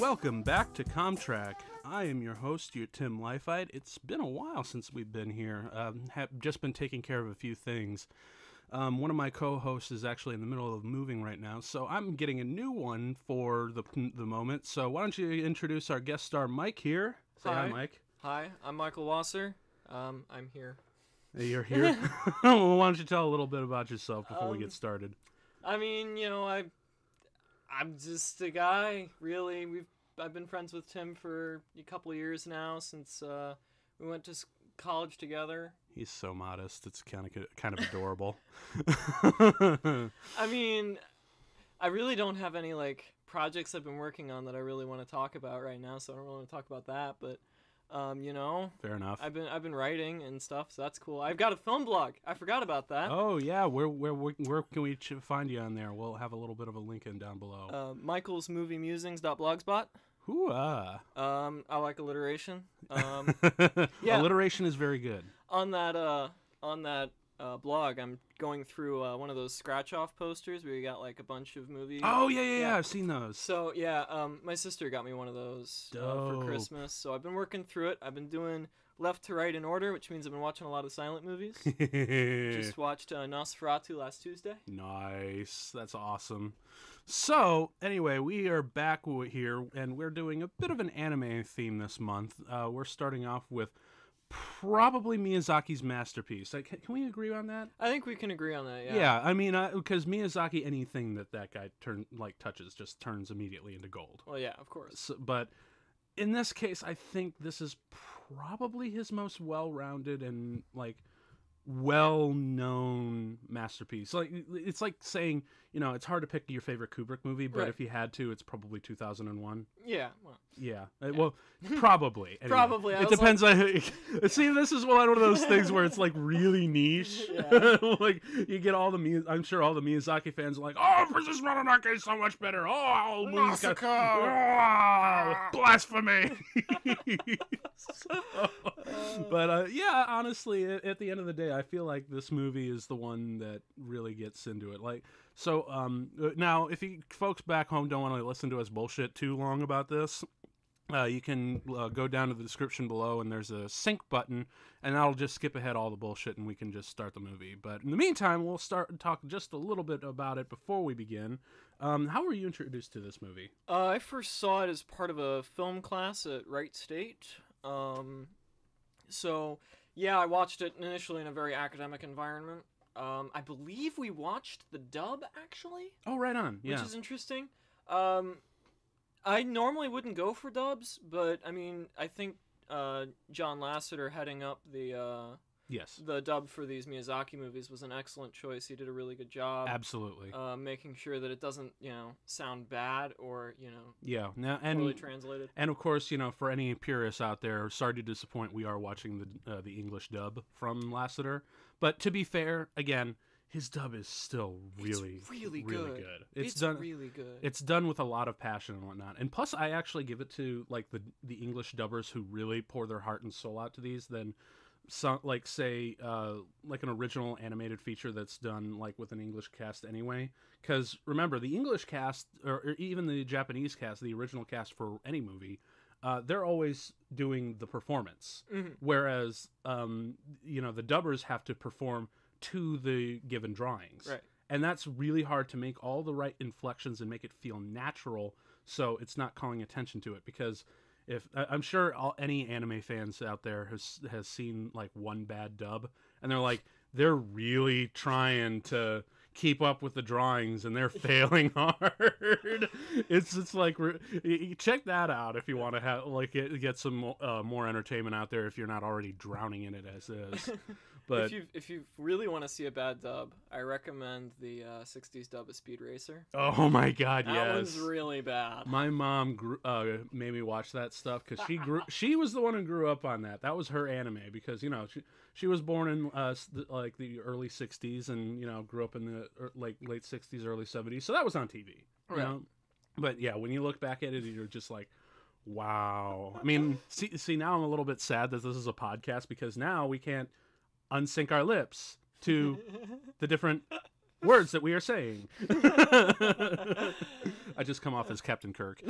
Welcome back to Comtrack. I am your host, your Tim Lifeit. It's been a while since we've been here. Um, have just been taking care of a few things. Um, one of my co-hosts is actually in the middle of moving right now, so I'm getting a new one for the the moment. So why don't you introduce our guest star, Mike? Here, say hi, Hi. Mike. Hi, I'm Michael Wasser. Um, I'm here. You're here. well, why don't you tell a little bit about yourself before we Um, get started? I mean, you know, I, I'm just a guy. Really, we've I've been friends with Tim for a couple of years now since uh, we went to college together. He's so modest. It's kind of kind of adorable. I mean, I really don't have any like projects I've been working on that I really want to talk about right now, so I don't really want to talk about that. But, um, you know, Fair enough. I've been I've been writing and stuff, so that's cool. I've got a film blog. I forgot about that. Oh yeah, where where where, can we find you on there? We'll have a little bit of a link in down below. Uh, Michael's Movie Musings.blogspot. Hoo-ah. Um, I like alliteration. Um, yeah. Alliteration is very good. on that uh, on that uh, blog, I'm going through uh, one of those scratch off posters where you got like a bunch of movies. Oh yeah, yeah, yeah. Yeah. I've seen those. So yeah, um, my sister got me one of those uh, for Christmas. So I've been working through it. I've been doing left to right in order, which means I've been watching a lot of silent movies. Just watched uh, Nosferatu last Tuesday. Nice. That's awesome. So, anyway, we are back here and we're doing a bit of an anime theme this month. Uh, we're starting off with probably Miyazaki's masterpiece. Like, can, we agree on that? I think we can agree on that. Yeah. Yeah, I mean, because Miyazaki, anything that that guy turn like touches just turns immediately into gold. Well, yeah, of course. So, but in this case, I think this is probably his most well-rounded and like well-known masterpiece. Like it's like saying, you know, it's hard to pick your favorite Kubrick movie, but Right. if you had to, it's probably 2001. Yeah. Well, Yeah. Uh, Well, probably. anyway. Probably, I It depends on. See, this is one of those things where it's like really niche. Yeah. like you get all the. Mi- I'm sure all the Miyazaki fans are like, "Oh, Princess Mononoke is so much better." Oh, all movies got- Ah, blasphemy. So- but uh, yeah, honestly, at, at the end of the day, I feel like this movie is the one that really gets into it. Like, so um, uh, now if you folks back home don't want to listen to us bullshit too long about this, uh, you can uh, go down to the description below and there's a sync button and that'll just skip ahead all the bullshit and we can just start the movie but in the meantime we'll start and talk just a little bit about it before we begin um, how were you introduced to this movie Uh, I first saw it as part of a film class at Wright State. Um, so, yeah, I watched it initially in a very academic environment. Um, I believe we watched the dub actually, oh right on which is interesting. Um, I normally wouldn't go for dubs, but I mean, I think uh, John Lasseter heading up the uh, yes the dub for these Miyazaki movies was an excellent choice. He did a really good job. absolutely Uh, making sure that it doesn't, you know, sound bad or you know yeah now and poorly translated. and of course you know for any purists out there sorry to disappoint we are watching the uh, the english dub from lasseter but to be fair again his dub is still really it's really, really good. good It's, it's done really good. it's done with a lot of passion and whatnot and plus i actually give it to like the the english dubbers who really pour their heart and soul out to these than some like say uh like an original animated feature that's done like with an english cast anyway because remember the english cast or, or even the japanese cast the original cast for any movie uh, they're always doing the performance Mhm. whereas um you know the dubbers have to perform to the given drawings Right. and that's really hard to make all the right inflections and make it feel natural so it's not calling attention to it because if i'm sure all, any anime fans out there has has seen like one bad dub and they're like they're really trying to keep up with the drawings and they're failing hard. It's it's like check that out if you want to have like get, get some uh, more entertainment out there if you're not already drowning in it as is but if you if you really want to see a bad dub, I recommend the uh, '60s dub of Speed Racer. oh my god yes. That yes one's really bad. My mom grew, uh, made me watch that stuff because she grew. she was the one who grew up on that. That was her anime because you know she she was born in uh, the, like the early '60s and you know grew up in the like late '60s, early '70s. So that was on TV. You Right. know? But yeah, when you look back at it, you're just like, wow. I mean, see, see now I'm a little bit sad that this is a podcast because now we can't unsync our lips to the different Words that we are saying. I just come off as Captain Kirk.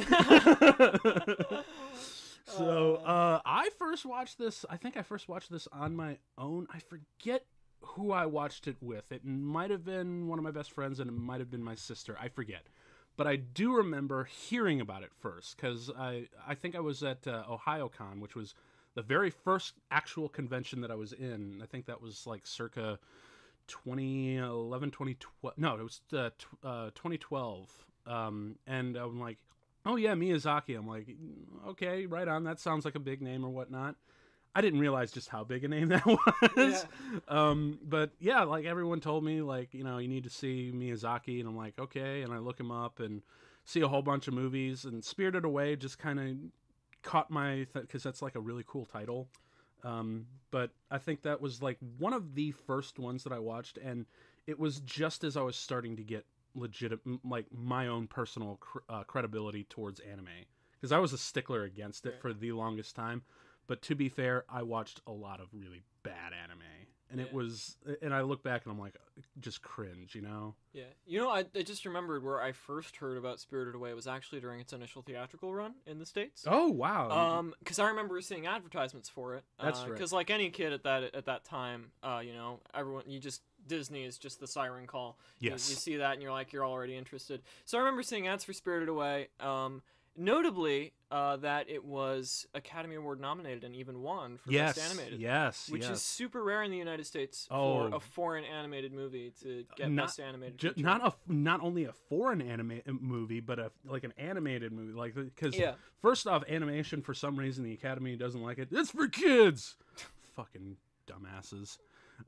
so uh, I first watched this. I think I first watched this on my own. I forget who I watched it with. It might have been one of my best friends, and it might have been my sister. I forget, but I do remember hearing about it first because I I think I was at uh, OhioCon, which was the very first actual convention that I was in. I think that was like circa 2011, 2012. No, it was uh, t- uh, 2012. Um, and I'm like, oh yeah, Miyazaki. I'm like, okay, right on. That sounds like a big name or whatnot. I didn't realize just how big a name that was. Yeah. Um, but yeah, like everyone told me, like you know, you need to see Miyazaki, and I'm like, okay, and I look him up and see a whole bunch of movies, and Spirited Away just kind of caught my because that's like a really cool title. Um, but I think that was like one of the first ones that I watched, and it was just as I was starting to get legit like my own personal cr- uh, credibility towards anime because I was a stickler against it for the longest time. But to be fair, I watched a lot of really bad anime, and it was, and I look back and I'm like, just cringe, you know? Yeah, you know, I, I just remembered where I first heard about Spirited Away was actually during its initial theatrical run in the states. Oh wow! Um, because I remember seeing advertisements for it. That's right. Because like any kid at that at that time, uh, you know, everyone you just Disney is just the siren call. You- yes. You, see that and you're like you're already interested. So I remember seeing ads for Spirited Away. Um, notably, uh, that it was Academy Award nominated and even won for yes. Best Animated. Yes. Which yes. is super rare in the United States Oh. for a foreign animated movie to get Not- Best Animated. Ju- not a not only a foreign animated movie, but a like an animated movie. Like because Yeah. first off, animation for some reason the Academy doesn't like it. It's for kids. Fucking dumbasses.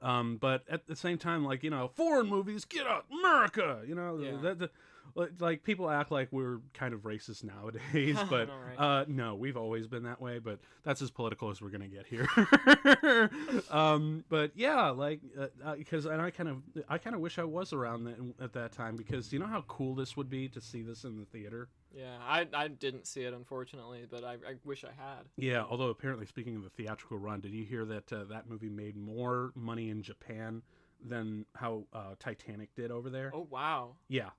Um, but at the same time, like you know, foreign movies, get out, America. You know, Yeah. that, that- like- people act like we're kind of racist nowadays, but right? uh, no, we've always been that way. But that's as political as we're gonna get here. um, but yeah, like because and I kind of I kind of wish I was around that, at that time because you know how cool this would be to see this in the theater. Yeah, I, I didn't see it unfortunately, but I, I wish I had. Yeah, although apparently, speaking of the theatrical run, did you hear that uh, that movie made more money in Japan than how uh, Titanic did over there? Oh wow. Yeah,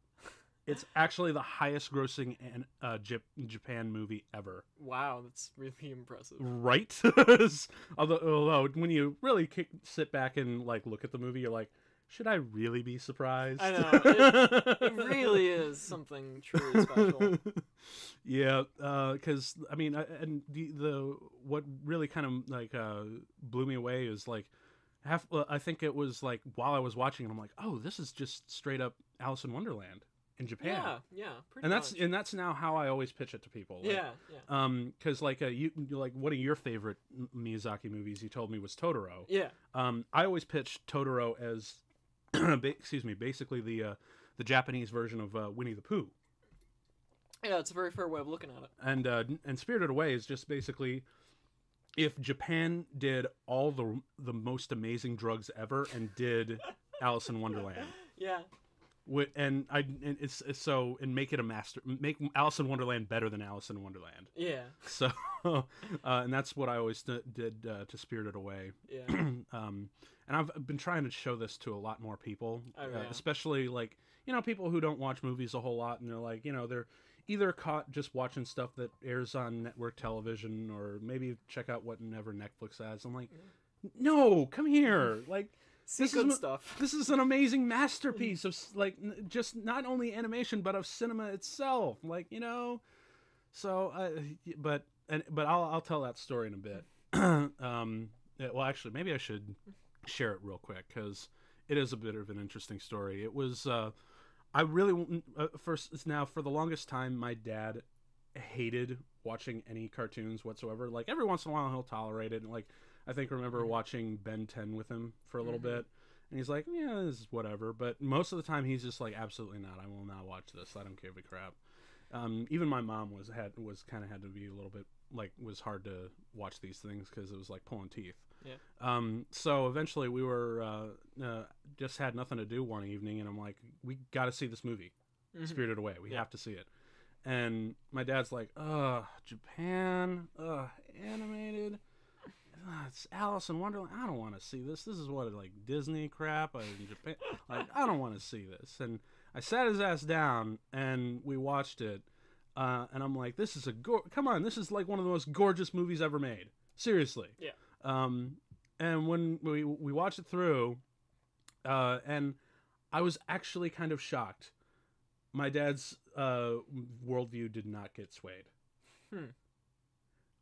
it's actually the highest-grossing an, uh, Jap- Japan movie ever. Wow, that's really impressive. Right? although, although when you really kick, sit back and like look at the movie, you're like, should I really be surprised? I know, it- It really is something truly special. yeah, because I mean, I- and the the what really kind of like uh, blew me away is like half. I think it was like while I was watching it, I'm like, oh, this is just straight up Alice in Wonderland in Japan. Yeah, yeah, pretty and that's much. and that's now how I always pitch it to people. Like, yeah, yeah, Um, because like uh, you like one of your favorite Miyazaki movies you told me was Totoro. yeah. Um, I always pitch Totoro as, excuse me, basically the uh, the Japanese version of uh, Winnie the Pooh. Yeah, it's a very fair way of looking at it. and uh, and Spirited Away is just basically if Japan did all the the most amazing drugs ever and did Alice in Wonderland. Yeah, And I and it's, it's so and make it a master make Alice in Wonderland better than Alice in Wonderland. yeah, So uh, and that's what I always did uh, to Spirited Away. yeah. um, and I've been trying to show this to a lot more people, Oh, uh, especially like you know people who don't watch movies a whole lot, and they're like you know they're either caught just watching stuff that airs on network television, or maybe check out whatever Netflix has. I'm like, no, come here, like See This is good mo- stuff. this is an amazing masterpiece of like n- just not only animation but of cinema itself, like you know. So, uh, but and but I'll I'll tell that story in a bit. um, well, actually, maybe I should share it real quick because it is a bit of an interesting story. It was uh, I really uh, first now for the longest time my dad hated watching any cartoons whatsoever. Like every once in a while he'll tolerate it. And like I think remember Mhm. watching Ben 10 with him for a little Mhm. bit. And he's like, yeah, this is whatever. But most of the time, he's just like, absolutely not. I will not watch this. I don't give a crap. Um, even my mom was had was kind of had to be a little bit like was hard to watch these things because it was like pulling teeth. Yeah. Um, so eventually, we were uh, uh, just had nothing to do one evening, and I'm like, we got to see this movie, Mhm. Spirited Away. We Yeah. have to see it. And my dad's like, ugh, Japan, ugh, animated. Ugh, it's Alice in Wonderland. I don't want to see this. This is what like Disney crap in Japan. like I don't want to see this. And I sat his ass down and we watched it. Uh, and I'm like, this is a go- come on, this is like one of the most gorgeous movies ever made. Seriously. Yeah. Um, and when we we watched it through, uh, and I was actually kind of shocked. My dad's uh, worldview did not get swayed. Hmm.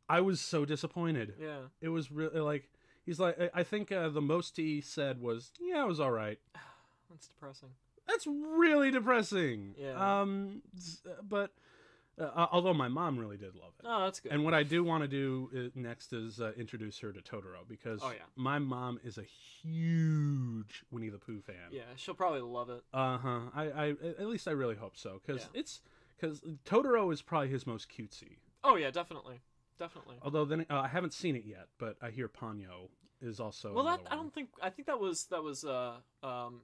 I was so disappointed. Yeah. It was really like he's like I- think uh, the most he said was yeah it was all right. That's depressing. That's really depressing. Yeah. Um, but uh, although my mom really did love it. Oh, that's good. And what I do want to do uh, next is uh, introduce her to Totoro because Oh, yeah. my mom is a huge Winnie the Pooh fan. yeah, she'll probably love it. Uh huh. I, I at least I really hope so because Yeah. it's because Totoro is probably his most cutesy. Oh yeah, definitely, definitely. Although then uh, I haven't seen it yet, but I hear Ponyo is also. well, that I don't think. I think that was that was uh um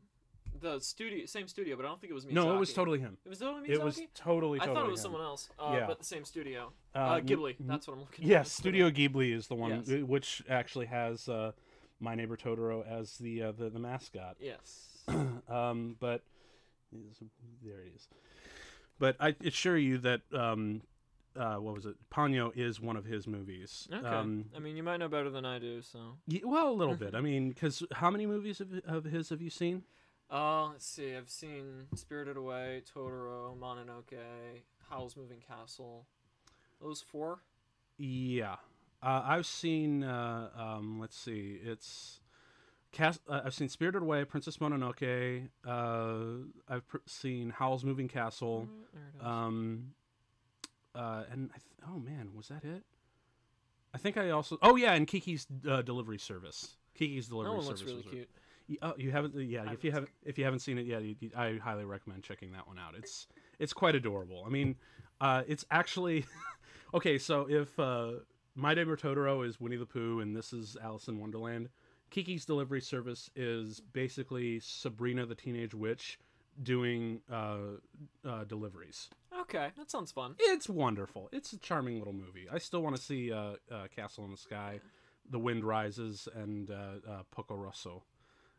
the studio same studio, but I don't think it was Miyazaki. No, it was totally him. It was totally Miyazaki. It was totally. I thought it was him. someone else. Uh, Yeah. but the same studio. Uh, Uh, Ghibli. That's what I'm looking. Yes, for. Studio Ghibli is the one Yes. uh, which actually has uh, My Neighbor Totoro as the uh, the, the mascot. Yes. um, but there it is. But I assure you that um, uh, what was it? Ponyo is one of his movies. Okay. Um, I mean, you might know better than I do, so. y- well, a little bit. I mean, because how many movies of, of his have you seen? Uh, let's see. I've seen Spirited Away, Totoro, Mononoke, Howl's Moving Castle. Those four. Yeah, uh, I've seen. Uh, um, let's see, it's. Cas- uh, I've seen Spirited Away, Princess Mononoke. Uh, I've pr- seen Howl's Moving Castle. Mm, There it is. Um, uh, and I th- oh man, was that it? I think I also. Oh yeah, and Kiki's uh, delivery service. Kiki's that delivery one service. looks really was cute. Oh, you haven't? Yeah, I if you haven't, if you haven't seen it yet, you, you- I highly recommend checking that one out. It's it's quite adorable. I mean, uh, it's actually okay. So if uh, My Neighbor Totoro is Winnie the Pooh and this is Alice in Wonderland, Kiki's Delivery Service is basically Sabrina the Teenage Witch doing uh, uh, deliveries. Okay, that sounds fun. It's wonderful. It's a charming little movie. I still want to see uh, uh, Castle in the Sky, The Wind Rises, and uh, uh, Porco Rosso.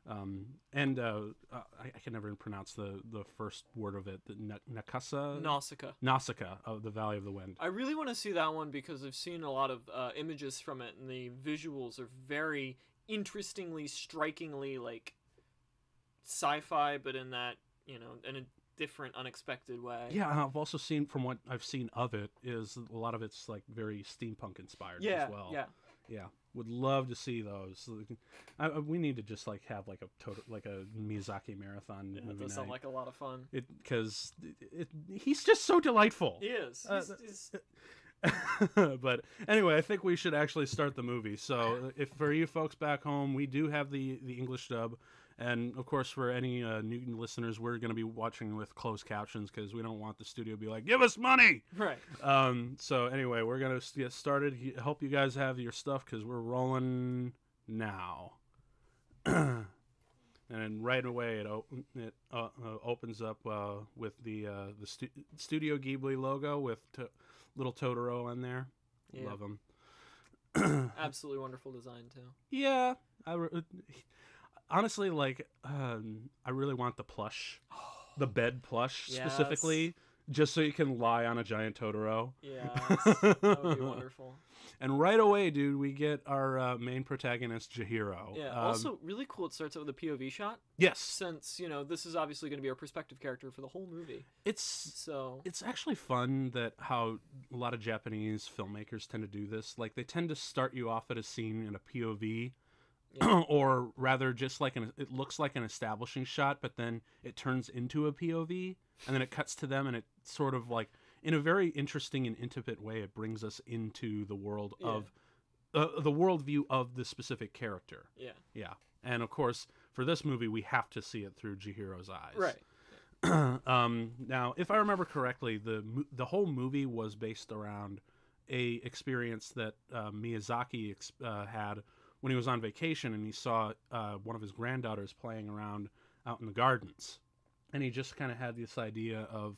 Um, and uh, uh, I, I can never pronounce the, the first word of it. The Na- Nakasa? Nausicaa. Nausicaa of the Valley of the Wind. I really want to see that one because I've seen a lot of uh, images from it, and the visuals are very interestingly, strikingly like sci-fi, but in that you know, in a different, unexpected way. Yeah, I've also seen from what I've seen of it is a lot of it's like very steampunk inspired Yeah. as well. Yeah. Yeah, would love to see those. I, we need to just like have like a total like a Miyazaki marathon Yeah, it movie does sound like a lot of fun. it because it, he's just so delightful. He is. Uh, He's- he's- but anyway, I think we should actually start the movie. So, if for you folks back home, we do have the the English dub, and of course, for any uh, new listeners, we're going to be watching with closed captions because we don't want the studio to be like, "Give us money." right. Um, so anyway, we're gonna get started. Hope you guys have your stuff because we're rolling now. and then right away, it o- it uh, uh, opens up uh, with the uh, the stu- Studio Ghibli logo with to- little Totoro on there. Yeah. Love him. Absolutely wonderful design too. Yeah, I re- honestly like. Um, I really want the plush, the bed plush Yes. specifically, just so you can lie on a giant Totoro. Yeah, that would be wonderful. And right away, dude, we get our uh, main protagonist, Chihiro. Yeah. Um, also, really cool. It starts out with a POV shot, yes, since you know this is obviously going to be our perspective character for the whole movie. it's So it's actually fun that how a lot of Japanese filmmakers tend to do this. Like they tend to start you off at a scene in a POV, Yeah. or rather, just like an it looks like an establishing shot, but then it turns into a POV, and then it cuts to them, and it sort of like in a very interesting and intimate way, it brings us into the world Yeah. of uh, the worldview of the specific character. yeah. Yeah, and of course, for this movie, we have to see it through Chihiro's eyes. Right. um, now, if I remember correctly, the the whole movie was based around a experience that uh, Miyazaki ex- uh, had when he was on vacation and he saw uh, one of his granddaughters playing around out in the gardens, and he just kind of had this idea of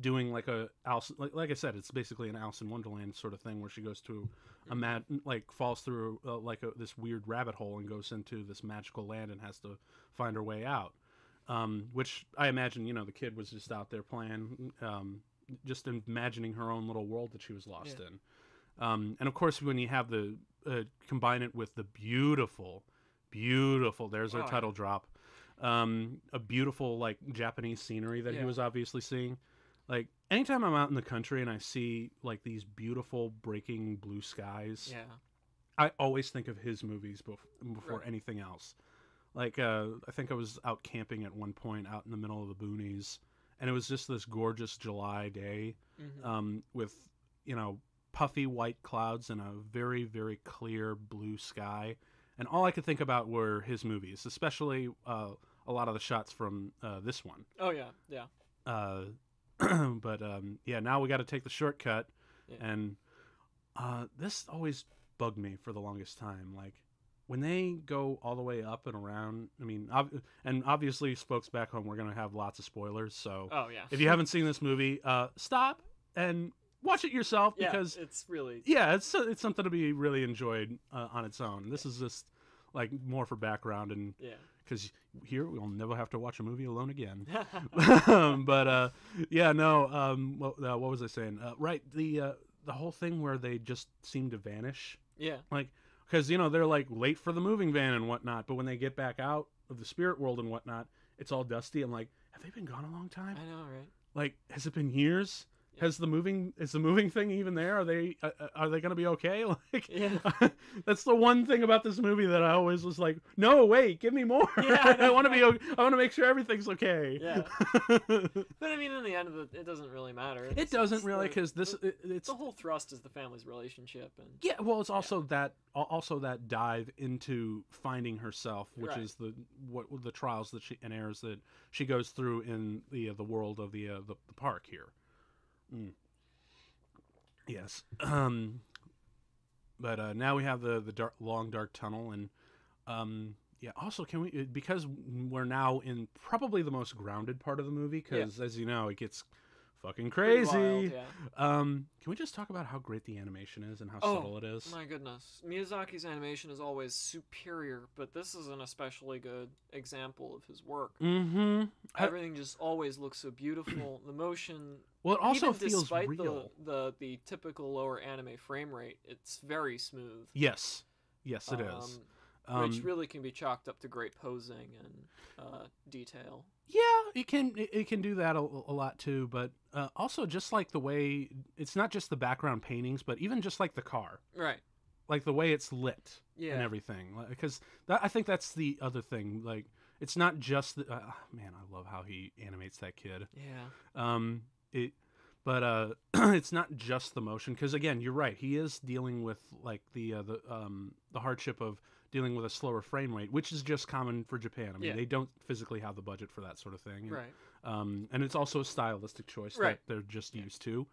doing like a Alice, like, like I said, it's basically an Alice in Wonderland sort of thing where she goes to a mad, like falls through uh, like a, this weird rabbit hole and goes into this magical land and has to find her way out. Um, which I imagine, you know, the kid was just out there playing, um, just imagining her own little world that she was lost Yeah. in. Um, and of course, when you have the uh, combine it with the beautiful, beautiful, there's our Oh, yeah. title drop, um, a beautiful like Japanese scenery that he was obviously seeing. Like anytime I'm out in the country and I see like these beautiful breaking blue skies, Yeah. I always think of his movies bef- before Right. anything else. Like uh, I think I was out camping at one point out in the middle of the boonies, and it was just this gorgeous July day hmm um, with you know puffy white clouds and a very very clear blue sky and all i could think about were his movies especially uh, a lot of the shots from uh, this one oh yeah. Yeah. uh, but um, yeah now we got to take the shortcut Yeah. and uh, this always bugged me for the longest time like when they go all the way up and around i mean ob- and obviously folks back home we're going to have lots of spoilers so Oh yeah. if you haven't seen this movie, uh, stop and watch it yourself yeah, because it's really yeah, it's it's something to be really enjoyed uh, on its own. This is just like more for background and yeah. because here we'll never have to watch a movie alone again. but uh, yeah, no. Um, what, uh, what was I saying? Uh, right, the uh, the whole thing where they just seem to vanish yeah. Like because you know they're like late for the moving van and whatnot, but when they get back out of the spirit world and whatnot, it's all dusty. I'm like, have they been gone a long time? I know, right? like has it been years Yeah. has the moving is the moving thing even there are they uh, uh, are they gonna be okay like Yeah. that's the one thing about this movie that i always was like no wait give me more Yeah, I i want to be I want to make sure everything's okay Yeah. But I mean, in the end of it, it doesn't really matter. it doesn't really because this the, it, it's the whole thrust is the family's relationship, and yeah well it's also that also that dive into finding herself which Right. is the what the trials that she and errors that she goes through in the uh, the world of the uh, the, the park here Mm. yes um but uh now we have the the dark, long dark tunnel and um yeah also can we because we're now in probably the most grounded part of the movie because as you know it gets fucking crazy wild, yeah. um can we just talk about how great the animation is and how Oh, subtle it is My goodness, Miyazaki's animation is always superior, but this is an especially good example of his work. Mm-hmm. I- Everything just always looks so beautiful. The motion, Well, it also even feels despite real. the, the the typical lower anime frame rate, it's very smooth. Yes, yes, it is. um, which Um, really can be chalked up to great posing and uh, detail. yeah, it can it, can do that a, a lot too. But uh, also just like the way it's not just the background paintings, but even just like the car, Right. like the way it's lit Yeah. and everything. Because that, I think that's the other thing. Like it's not just the uh, man. I love how he animates that kid. Yeah. Um, it, but uh, it's not just the motion because again, you're right. He is dealing with like the uh, the um the hardship of dealing with a slower frame rate, which is just common for Japan. I mean, Yeah. they don't physically have the budget for that sort of thing. and, Right. Um, and it's also a stylistic choice Right. that they're just Yeah. used to.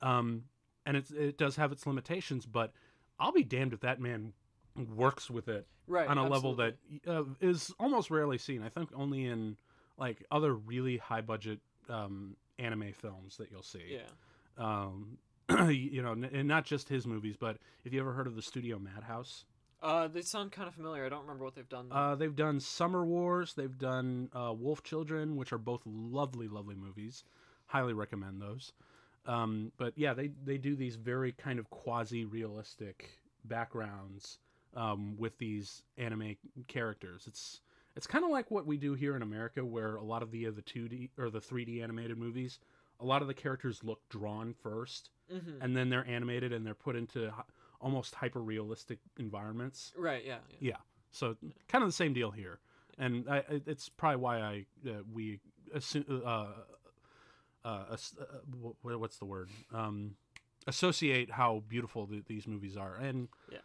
Um, and it's it does have its limitations, but I'll be damned if that man works with it Right. on a level that uh, is almost rarely seen. I think only in like other really high budget um, anime films that you'll see. Yeah. Um, you know, and not just his movies, but if you ever heard of the studio Madhouse, Uh, they sound kind of familiar. I don't remember what they've done. though. uh, they've done Summer Wars, they've done uh, Wolf Children, which are both lovely, lovely movies. Highly recommend those. Um, but yeah, they they do these very kind of quasi realistic backgrounds um, with these anime characters. It's it's kind of like what we do here in America, where a lot of the uh, the two D or the three D animated movies, a lot of the characters look drawn first, Mhm. and then they're animated and they're put into hy- almost hyper realistic environments. Right. Yeah. yeah. So kind of the same deal here, and I, it's probably why I uh, we assume uh, uh, as- uh, what's the word um, associate how beautiful th- these movies are, and Yeah.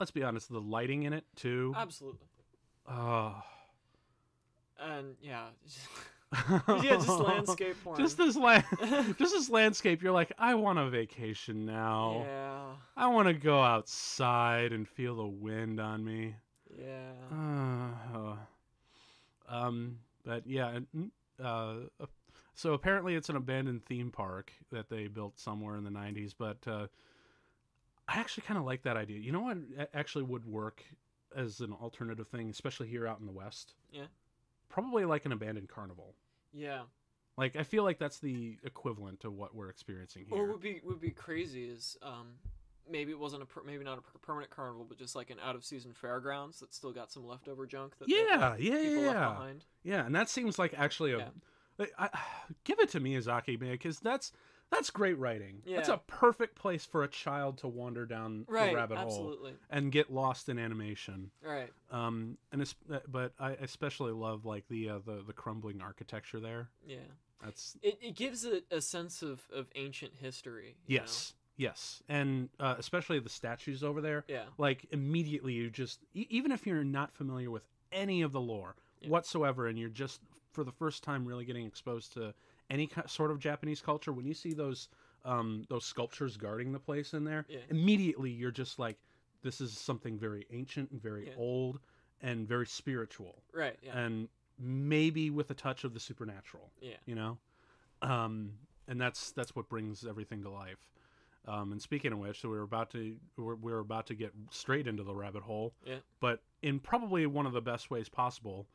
let's be honest, the lighting in it too. Absolutely. Uh, And yeah. yeah. Just landscape porn. Just this land, just this landscape. You're like, I want a vacation now. Yeah. I want to go outside and feel the wind on me. Yeah. Uh, um, but yeah, uh, So apparently, it's an abandoned theme park that they built somewhere in the '90s. But uh, I actually kind of like that idea. You know what actually would work as an alternative thing, especially here out in the West? Yeah. Probably like an abandoned carnival. Yeah. Like I feel like that's the equivalent to what we're experiencing here. what would be would be crazy is um maybe it wasn't a per- maybe not a per- permanent carnival, but just like an out of season fairgrounds that still got some leftover junk that yeah, yeah, people left yeah, behind. yeah. And that seems like actually a. Yeah. I, I- give it to Miyazaki, man, because that's that's great writing. Yeah. That's a perfect place for a child to wander down Right. the rabbit hole and get lost in animation. Right. Um, and it's, uh, but I especially love like the uh, the the crumbling architecture there. Yeah. That's It it gives it a sense of of ancient history. you know? yes, yes, and uh, especially the statues over there. Yeah. Like immediately, you just e- even if you're not familiar with any of the lore Yeah. whatsoever, and you're just for the first time really getting exposed to any sort of Japanese culture, when you see those um, those sculptures guarding the place in there, Yeah. immediately you're just like, this is something very ancient and very Yeah. old and very spiritual. Right. Yeah. and maybe with a touch of the supernatural yeah. you know um and that's that's what brings everything to life um and speaking of which so we're about to we're, we're about to get straight into the rabbit hole Yeah. but in probably one of the best ways possible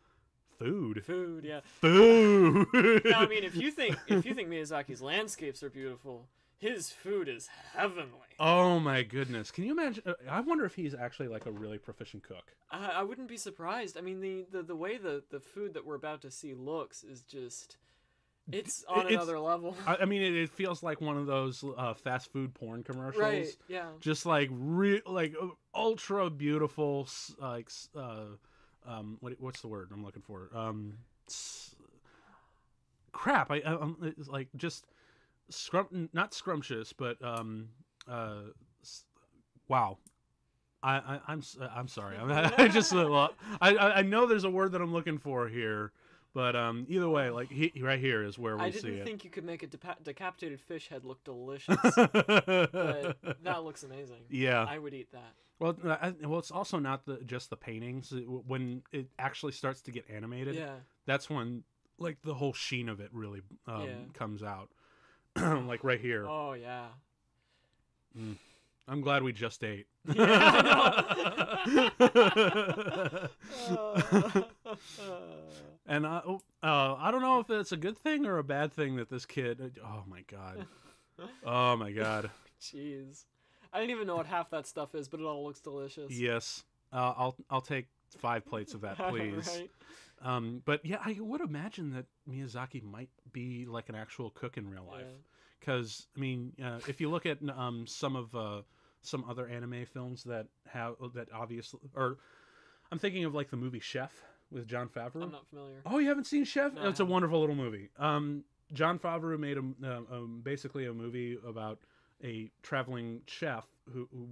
food Food. Yeah. food now, I mean, if you think if you think Miyazaki's landscapes are beautiful, his food is heavenly. oh my goodness can you imagine uh, i wonder if he's actually like a really proficient cook I, I wouldn't be surprised. I mean, the, the, the way the, the food that we're about to see looks is just. It's on It's- another level. i, I mean it, it feels like one of those uh, fast food porn commercials right. Yeah. just like re- like uh, ultra beautiful like uh um what what's the word I'm looking for? Um crap I, I'm it's like just scrum not scrumptious but um uh wow. I, I I'm s- I'm sorry. I, I just I I know there's a word that I'm looking for here but um either way like he, right here is where we I see didn't it think you could make a depa- decapitated fish head look delicious, but that looks amazing. yeah I would eat that. Well, I, well, it's also not the just the paintings. It- when it actually starts to get animated, Yeah. that's when like the whole sheen of it really um, Yeah. comes out. like right here. Oh yeah. I'm glad we just ate. and I, oh, uh, I don't know if it's a good thing or a bad thing that this kid. Oh my god. Oh my god. Jeez. I didn't even know what half that stuff is, but it all looks delicious. Yes. Uh, I'll I'll take five plates of that, please. right? Um, but yeah, I would imagine that Miyazaki might be like an actual cook in real life. Yeah. Because I mean, uh, if you look at um, some of uh, some other anime films that have that obviously, or I'm thinking of like the movie Chef with Jon Favreau. I'm not familiar. Oh, you haven't seen Chef? No, it's a wonderful little movie. Um, Jon Favreau made a uh, um, basically a movie about a traveling chef who, who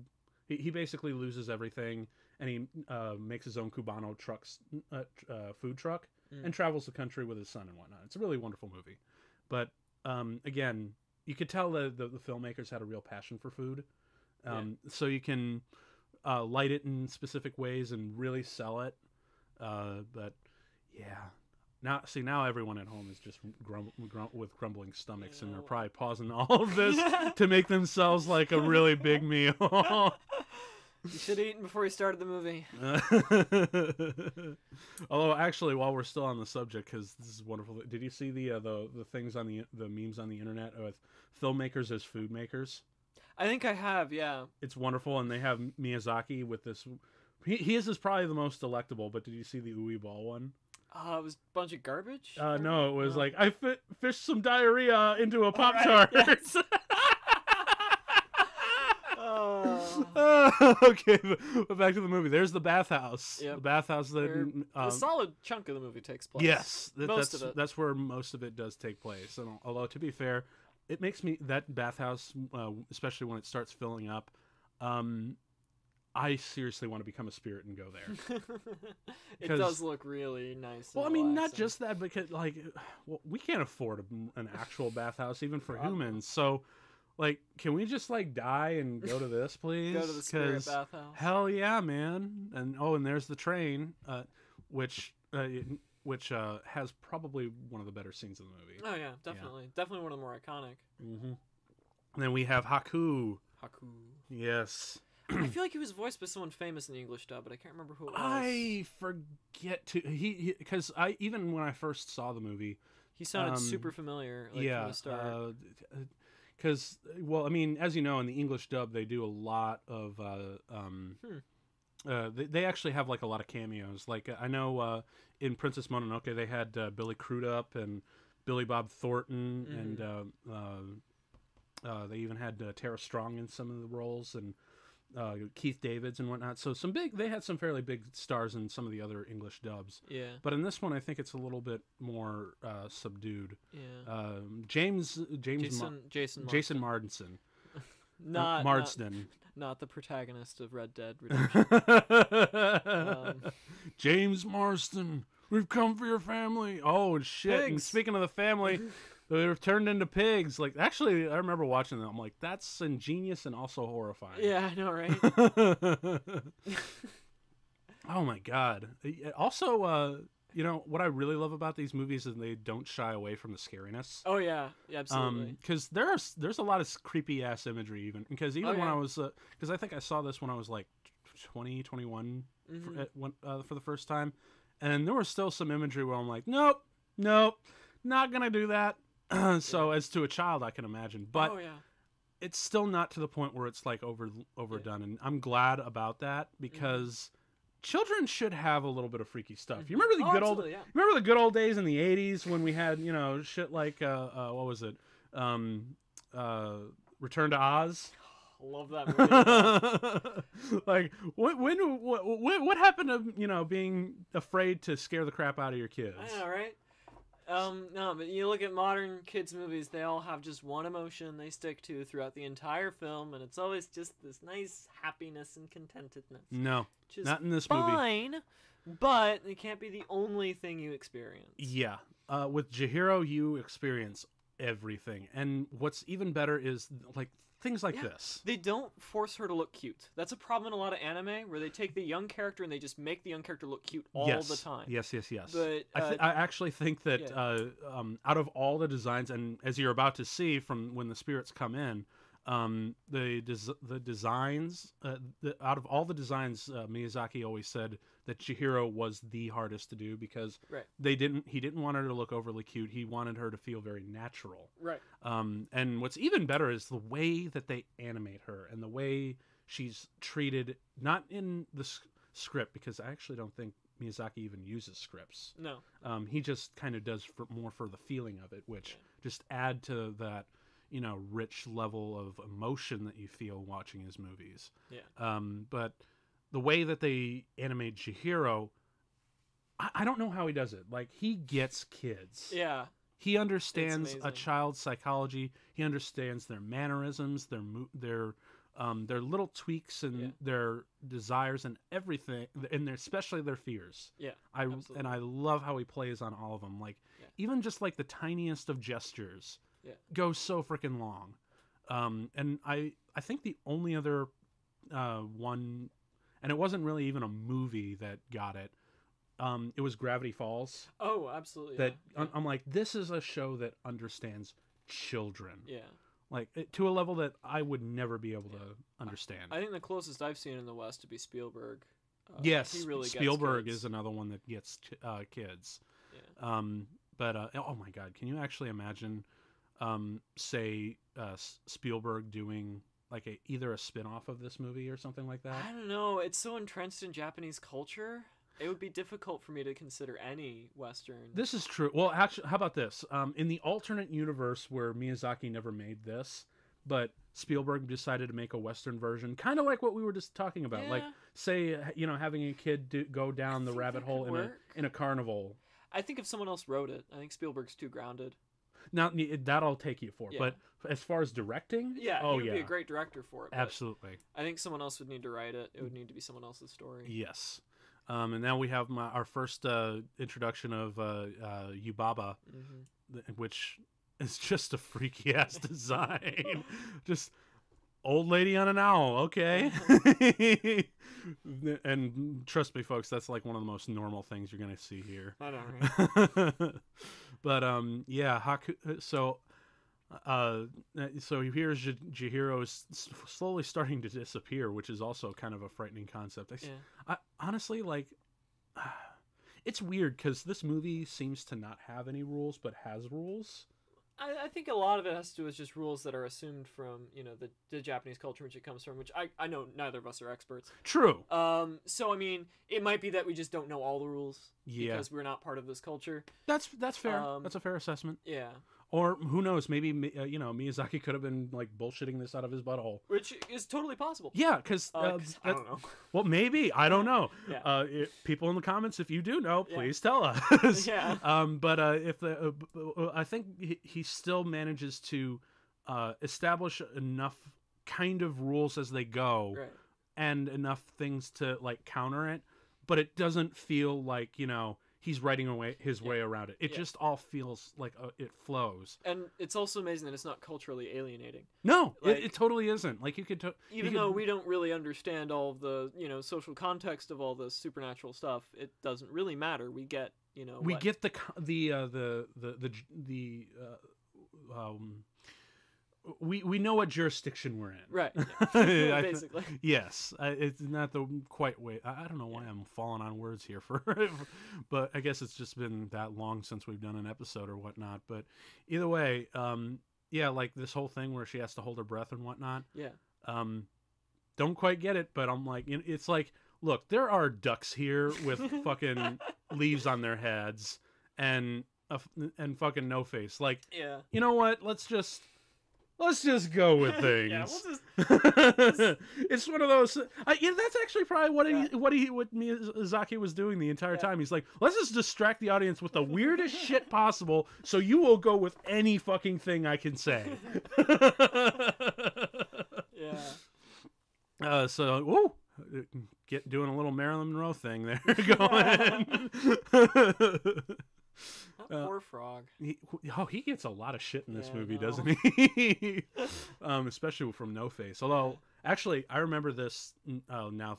he, he basically loses everything and he uh, makes his own Cubano trucks uh, uh, food truck Mm. and travels the country with his son and whatnot. It's a really wonderful movie, but um, again, you could tell that the, the filmmakers had a real passion for food. Um, So you can uh, light it in specific ways and really sell it. Uh, but yeah, now see now everyone at home is just grum- grum- with grumbling stomachs, and they're probably pausing all of this to make themselves like a really big meal. You should have eaten before you started the movie. Although, actually, while we're still on the subject, because this is wonderful, did you see the uh, the the things on the the memes on the internet with filmmakers as food makers? I think I have, yeah. It's wonderful, and they have Miyazaki with this. He, his is probably the most delectable, but did you see the Uwe Boll one? Uh, it was a bunch of garbage. Uh, no, it was no. like I fit, fished some diarrhea into a pop right, tart. yes. Oh. okay, but, but back to the movie. There's the bathhouse. Yep. The bathhouse that. Um, a solid chunk of the movie takes place. Yes, that, Most that's of it. that's where most of it does take place. And although to be fair, it makes me that bathhouse, uh, especially when it starts filling up. Um, I seriously want to become a spirit and go there. it does look really nice. well, I mean, not just that, because like, well, we can't afford a, an actual bathhouse even for humans. So, like, can we just like die and go to this, please? go to the spirit bathhouse. Hell yeah, man! And oh, and there's the train, uh, which uh, which uh, has probably one of the better scenes in the movie. Oh yeah, definitely, definitely one of the more iconic. Mm-hmm. And then we have Haku. Haku. Yes. I feel like he was voiced by someone famous in the English dub, but I can't remember who it was. I forget to he because I even when I first saw the movie, He sounded um, super familiar. Like, yeah, From the start. because well, I mean, as you know, in the English dub, they do a lot of. Uh, um, Hmm. Uh, they, they actually have like a lot of cameos. Like I know uh, in Princess Mononoke, they had uh, Billy Crudup and Billy Bob Thornton, and uh, uh, uh, they even had uh, Tara Strong in some of the roles, and uh, Keith Davids and whatnot. So some big, they had some fairly big stars in some of the other English dubs. yeah. But in this one, I think it's a little bit more uh, subdued. Yeah. Um, James James Ma- Jason. Jason. Jason Marsden. Marsden. Not, not not the protagonist of Red Dead Redemption. Um, James Marsden, we've come for your family. Oh shit! And speaking of the family, they've turned into pigs. Like actually, I remember watching them. I'm like, that's ingenious and also horrifying. yeah, I know, right? oh my god! Also, uh, you know what I really love about these movies is they don't shy away from the scariness. Oh yeah, yeah, absolutely. because there's there's a lot of creepy ass imagery even because even Oh, when yeah. I was because I think I saw this when I was like 20 21 Mhm. for, uh, for the first time and there was still some imagery where I'm like nope nope not gonna do that so as to a child I can imagine but oh yeah, it's still not to the point where it's like over overdone and I'm glad about that Mm-hmm. because children should have a little bit of freaky stuff you remember the Oh, good old yeah. Remember the good old days in the '80s when we had, you know, shit like, uh, uh, what was it, um, uh, Return to Oz? Love that movie. like, what, when, what, what, what happened to, you know, being afraid to scare the crap out of your kids? I know, right? Um, no, but you look at modern kids' movies; they all have just one emotion they stick to throughout the entire film, and it's always just this nice happiness and contentedness. No, not in this movie. fine, but it can't be the only thing you experience. Yeah, uh, with Chihiro, you experience everything, and what's even better is like things like Yeah. this. They don't force her to look cute. That's a problem in a lot of anime where they take the young character and they just make the young character look cute all yes. the time. Yes, yes, yes. But, I, th- uh, I actually think that yeah. uh, um, out of all the designs, and as you're about to see from when the spirits come in, um, the des- the designs uh, the, out of all the designs, uh, Miyazaki always said that Chihiro was the hardest to do because Right. they didn't he didn't want her to look overly cute. He wanted her to feel very natural. Right. Um, and what's even better is the way that they animate her and the way she's treated, not in the s- script, because I actually don't think Miyazaki even uses scripts. No. Um, he just kind of does for, more for the feeling of it, which just add to that, you know, rich level of emotion that you feel watching his movies. Yeah. Um, but the way that they animate Chihiro, I, I don't know how he does it. Like he gets kids. Yeah. He understands a child's psychology. He understands their mannerisms, their mo- their um, their little tweaks and Yeah. their desires and everything, and their, especially their fears. Yeah. I absolutely. and I love how he plays on all of them. Like Yeah. even just like the tiniest of gestures Yeah. go so freaking long. Um, and I I think the only other uh, one, and it wasn't really even a movie that got it. Um, it was Gravity Falls. Oh, absolutely. That yeah. I'm, I'm like, this is a show that understands children, yeah. like to a level that I would never be able to understand. I think the closest I've seen in the West to be Spielberg. Uh, yes, he really gets Spielberg is another one that gets uh, kids. Yeah. Um, but uh, oh my God, can you actually imagine, um, say uh, S- Spielberg doing like a either a spin off of this movie or something like that? I don't know. It's so entrenched in Japanese culture. It would be difficult for me to consider any Western. This is true. Well, actually, how about this? Um, in the alternate universe where Miyazaki never made this, but Spielberg decided to make a Western version, kind of like what we were just talking about, like say you know having a kid do, go down the rabbit hole in a in a carnival. I think if someone else wrote it, I think Spielberg's too grounded. Now that I'll take you for, Yeah. but as far as directing, Yeah, oh he would yeah, be a great director for it. absolutely, I think someone else would need to write it. It would need to be someone else's story. yes. Um, and now we have my, our first uh, introduction of uh, uh, Yubaba, hmm which is just a freaky ass design. just old lady on an owl, okay. and trust me, folks, that's like one of the most normal things you're gonna see here. I know. Right? but um, yeah, Haku. So, uh, so here's J- Chihiro is slowly starting to disappear, which is also kind of a frightening concept. I, Yeah. I honestly like. It's weird because this movie seems to not have any rules, but has rules. I, I think a lot of it has to do with just rules that are assumed from you know the, the Japanese culture which it comes from, which I, I know neither of us are experts. True. Um, so I mean, it might be that we just don't know all the rules Yeah, because we're not part of this culture. that's that's fair. Um, that's a fair assessment. Yeah, Or who knows? Maybe uh, you know Miyazaki could have been like bullshitting this out of his butthole. which is totally possible. Yeah, because Uh, 'cause I don't know. Well, maybe I don't know. Yeah. Uh, i people in the comments, if you do know, Yeah. please tell us. Yeah. Um, but uh, if the, uh, uh, I think he, he still manages to uh, establish enough kind of rules as they go, Right. and enough things to like counter it, but it doesn't feel like you know he's writing away his Yeah. way around it. It Yeah. just all feels like uh, it flows. And it's also amazing that it's not culturally alienating. No, Like- it, it totally isn't. Like you could, to- you Even could- though we don't really understand all the you know social context of all the supernatural stuff, it doesn't really matter. We get you know we what- get the the uh, the the the the uh, um we we know what jurisdiction we're in right. I Yeah. Basically. yes I, it's not the quite way I, I don't know why i'm falling on words here for but i guess it's just been that long since we've done an episode or whatnot but either way um yeah like this whole thing where she has to hold her breath and whatnot Yeah. um don't quite get it but i'm like it's like look there are ducks here with fucking leaves on their heads and a and fucking no face like Yeah. you know what let's just let's just go with things yeah. We'll just it's one of those I, yeah, that's actually probably what Yeah. he what he what Miyazaki was doing the entire Yeah. time he's like let's just distract the audience with the weirdest shit possible so you will go with any fucking thing i can say yeah. Uh, so, woo, get doing a little Marilyn Monroe thing there going. Uh, poor frog. he, oh, he gets a lot of shit in this Yeah, movie, no. doesn't he? um, especially from No Face. Although, actually, I remember this. Oh, now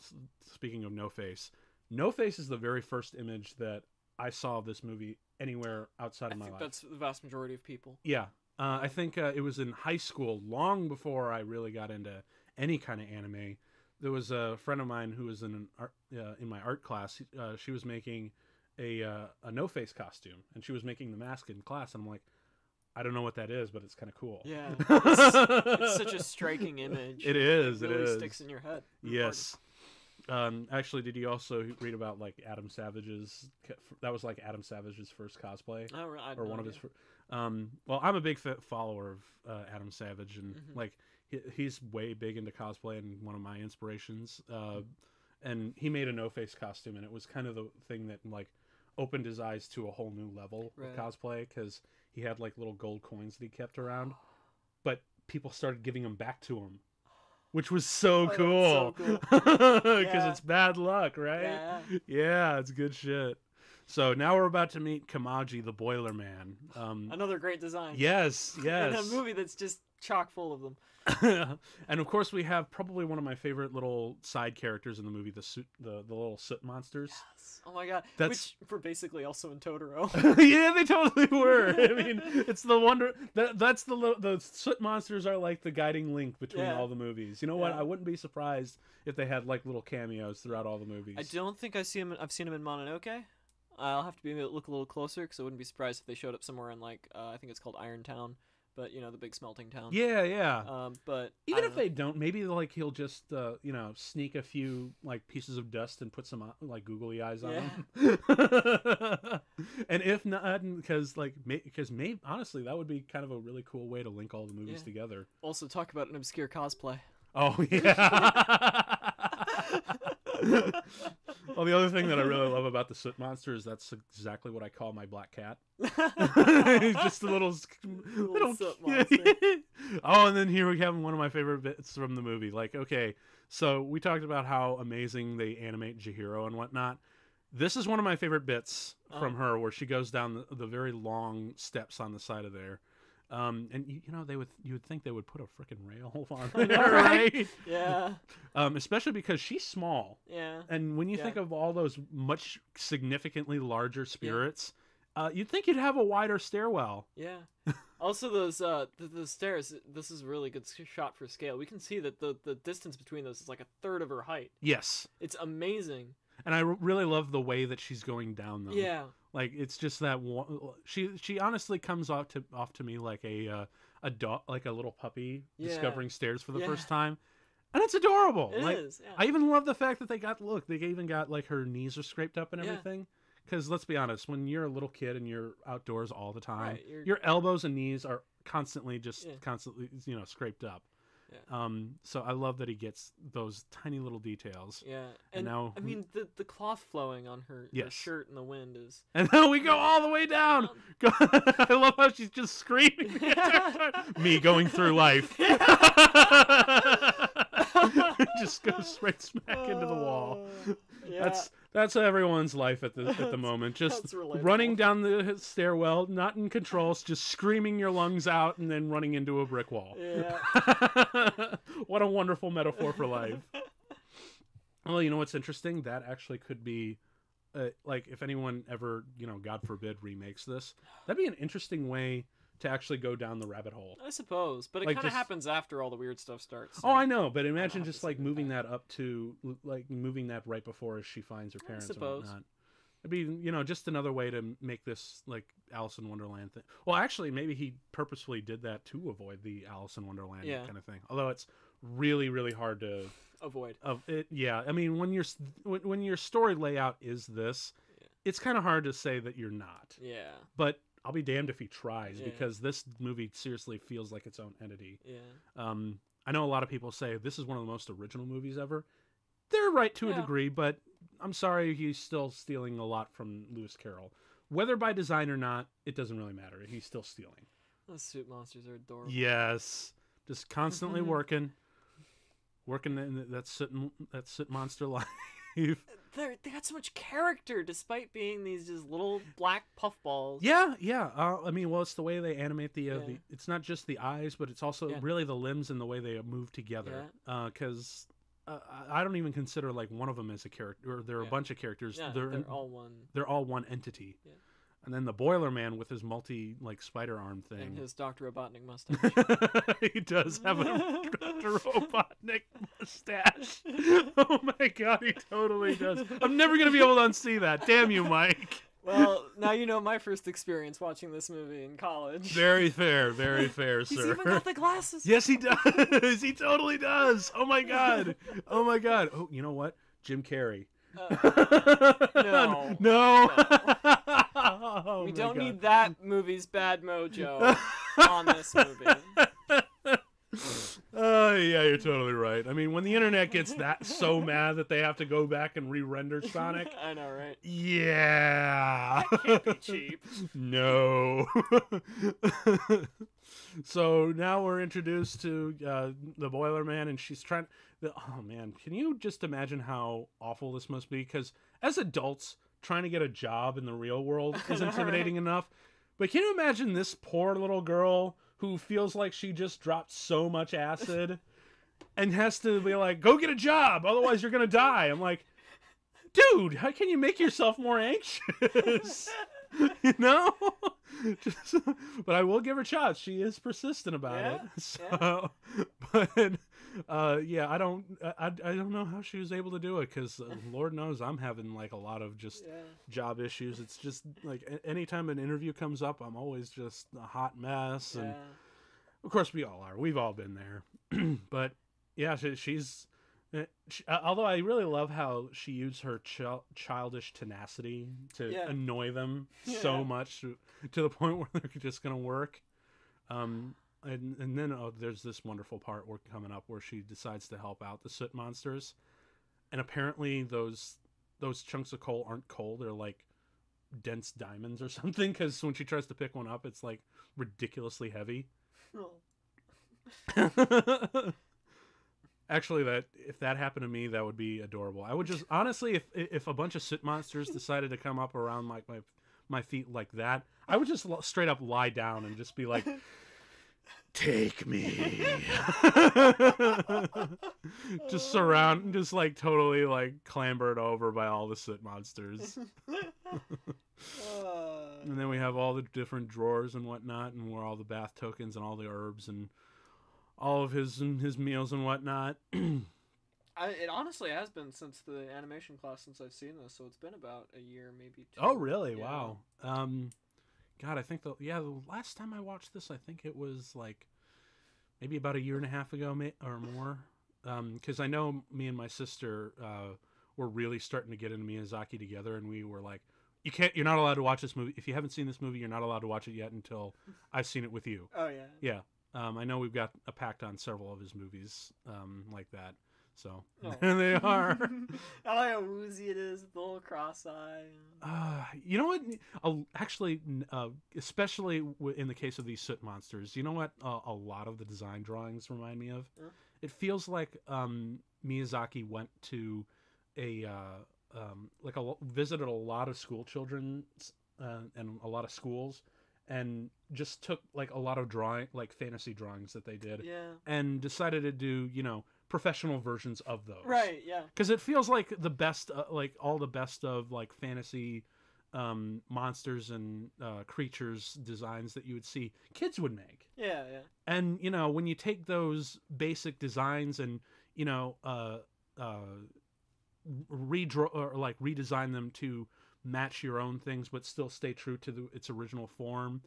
speaking of No Face, No Face is the very first image that I saw of this movie anywhere outside I of my think life. that's the vast majority of people. Yeah, uh, I think uh, it was in high school, long before I really got into any kind of anime. There was a friend of mine who was in an art uh, in my art class. Uh, she was making a uh, a no face costume, and she was making the mask in class. And I'm like, I don't know what that is, but it's kind of cool. Yeah. It's, it's such a striking image. It is. It really is. sticks in your head. Yes. Um, actually, did you also read about like Adam Savage's? That was like Adam Savage's first cosplay. Oh, right, or one of his. idea. fir- Um, well, I'm a big follower of uh, Adam Savage, and Mhm. like he, he's way big into cosplay and one of my inspirations. Uh, and he made a no face costume, and it was kind of the thing that like opened his eyes to a whole new level Right. of cosplay because he had like little gold coins that he kept around, but people started giving them back to him. Which was so Oh, cool, so because Yeah. it's bad luck, right? Yeah. Yeah, it's good shit. So now we're about to meet Kamaji, the Boiler Man. Um, Another great design. yes, yes. In a movie that's just chock full of them. and of course, we have probably one of my favorite little side characters in the movie, the soot, the, the little soot monsters. Yes. Oh my god. That's- Which were basically also in Totoro. yeah, they totally were. I mean, it's the wonder that that's the the soot monsters are like the guiding link between Yeah. all the movies. You know what? Yeah. I wouldn't be surprised if they had like little cameos throughout all the movies. I don't think I see them. I've seen them in Mononoke. I'll have to be look a little closer because I wouldn't be surprised if they showed up somewhere in like uh, I think it's called Iron Town, but you know the big smelting town. Yeah, yeah. Um, but Even if don't they don't, maybe like he'll just uh, you know sneak a few like pieces of dust and put some uh, like googly eyes on them. and if not, because like because maybe honestly that would be kind of a really cool way to link all the movies Yeah. together. also talk about an obscure cosplay. Oh yeah. well, the other thing that I really love about the soot monster is that's exactly what I call my black cat. He's just a little, s- little, soot monster. oh, and then here we have one of my favorite bits from the movie. Like, okay, so we talked about how amazing they animate Chihiro and whatnot. This is one of my favorite bits oh. from Oh. her, where she goes down the, the very long steps on the side of there, Um, and you, you know they would you would think they would put a freaking rail on there, right? Yeah. Um, especially because she's small, Yeah. and when you Yeah. think of all those much significantly larger spirits, uh, you'd think you'd have a wider stairwell. Yeah. also, those uh, the, the stairs. This is a really good shot for scale. We can see that the the distance between those is like a third of her height. Yes, It's amazing. and I r- really love the way that she's going down them. Yeah. Like it's just that one, she she honestly comes off to off to me like a uh, a dog like a little puppy Yeah. discovering stairs for the Yeah. first time, and it's adorable. It is. like Yeah. I even love the fact that they got look they even got like her knees are scraped up and everything. Because let's be honest, when you're a little kid and you're outdoors all the time, Right, your elbows and knees are constantly just constantly you know scraped up. Yeah. Um, so I love that he gets those tiny little details. yeah. and And, now I mean, the the cloth flowing on her, her shirt in the wind is. And then we go all the way down. I love how she's just screaming. the entire time. Me going through life. just goes right smack into the wall. Yeah. That's that's everyone's life at the at the moment. Just running down the stairwell, not in controls, just screaming your lungs out, and then running into a brick wall. Yeah. what a wonderful metaphor for life. Well, you know what's interesting? That actually could be, uh, like, if anyone ever, you know, God forbid, remakes this, that'd be an interesting way to actually go down the rabbit hole. I suppose, but it Like kind of happens after all the weird stuff starts. Oh, I know, but imagine just like moving back. that up to, like, moving that right before she finds her parents and suppose. whatnot. It'd be, you know, just another way to make this like Alice in Wonderland thing. Well, actually, maybe he purposefully did that to avoid the Alice in Wonderland Yeah. kind of thing. Although it's really, really hard to Avoid. of it yeah i mean when your when, when your story layout is this Yeah. it's kind of hard to say that you're not Yeah. but i'll be damned if he tries Yeah. because this movie seriously feels like its own entity. Yeah. um i know a lot of people say this is one of the most original movies ever. They're right to a degree but i'm sorry he's still stealing a lot from lewis carroll. Whether by design or not it doesn't really matter. He's still stealing. Those suit monsters are adorable. yes. Just constantly working. Working in that soot, that soot monster life They're, they got so much character despite being these just little black puffballs. Yeah, yeah. Uh, I mean, well, it's the way they animate the, uh, Yeah. the. It's not just the eyes, but it's also Yeah. really the limbs and the way they move together. Because uh, I I don't even consider like one of them as a character, or there are Yeah. a bunch of characters. Yeah, they're they're, in- all one. they're all one entity. Yeah. And then the Boiler Man with his multi like spider arm And thing. his Dr. Robotnik mustache. he does have a Dr. Robotnik mustache. Oh my god, he totally does. I'm never gonna be able to unsee that. Damn you, Mike. well, now you know my first experience watching this movie in college. Very fair, very fair, sir. He's even got the glasses. Yes, he does. he totally does. Oh my god. Oh my god. Oh, you know what? Jim Carrey. Uh, No. no. Oh we don't God. need that movie's bad mojo on this movie. Oh yeah, you're totally right. I mean, when the internet gets that so mad that they have to go back and re-render Sonic, I know, right? yeah. Can't be cheap. No. so now we're introduced to uh, the Boiler Man, and she's trying. The, oh man, can you just imagine how awful this must be? Because as adults, trying to get a job in the real world is intimidating enough. But can you imagine this poor little girl who feels like she just dropped so much acid and has to be like, "Go get a job, otherwise you're gonna die." I'm like, dude, how can you make yourself more anxious? you know? Just, but I will give her shots. She is persistent about Yeah, it. So, but uh, yeah, I don't, I, I don't know how she was able to do it because uh, Lord knows I'm having like a lot of just Yeah. job issues. It's just like a- anytime an interview comes up, I'm always just a hot mess. And of course, we all are. We've all been there. but yeah, she, she's. uh, She, uh, although I really love how she used her chil- childish tenacity to Yeah. annoy them so much to, to the point where they're just gonna work. Um, and and then oh, there's this wonderful part where coming up where she decides to help out the soot monsters, and apparently those those chunks of coal aren't coal; they're like dense diamonds or something. Because when she tries to pick one up, it's like ridiculously heavy. Actually, that if that happened to me, that would be adorable. I would just honestly, if if a bunch of soot monsters decided to come up around like my my feet like that, I would just straight up lie down and just be like, take me. just surround, just like totally like clambered over by all the soot monsters. Uh, And then we have all the different drawers and whatnot, and where all the bath tokens and all the herbs and all of his and his meals and whatnot. I, it honestly has been since the animation class since I've seen this, so it's been about a year, maybe two. oh, really? Yeah. Wow. Um, God, I think the yeah the last time I watched this, I think it was like maybe about a year and a half ago, or more. Because I know me and my sister uh, were really starting to get into Miyazaki together, and we were like, "You can't, you're not allowed to watch this movie. If you haven't seen this movie, you're not allowed to watch it yet until I've seen it with you." Oh yeah. Yeah. Um, I know we've got a pact on several of his movies um, like that. So Oh. there they are. I like how woozy it is, with the little cross eye. Uh, you know what? Uh, actually, uh, especially in the case of these soot monsters, you know what? Uh, a lot of the design drawings remind me of. Yeah. It feels like um, Miyazaki went to a uh, um, like a visited a lot of school children uh, and a lot of schools, and just took like a lot of drawing, like fantasy drawings that they did, Yeah. and decided to do you know professional versions of those Right. Yeah. because it feels like the best uh, like all the best of like fantasy um monsters and uh creatures designs that you would see kids would make Yeah. Yeah. and you know when you take those basic designs and you know uh uh redraw or like redesign them to match your own things but still stay true to the, its original form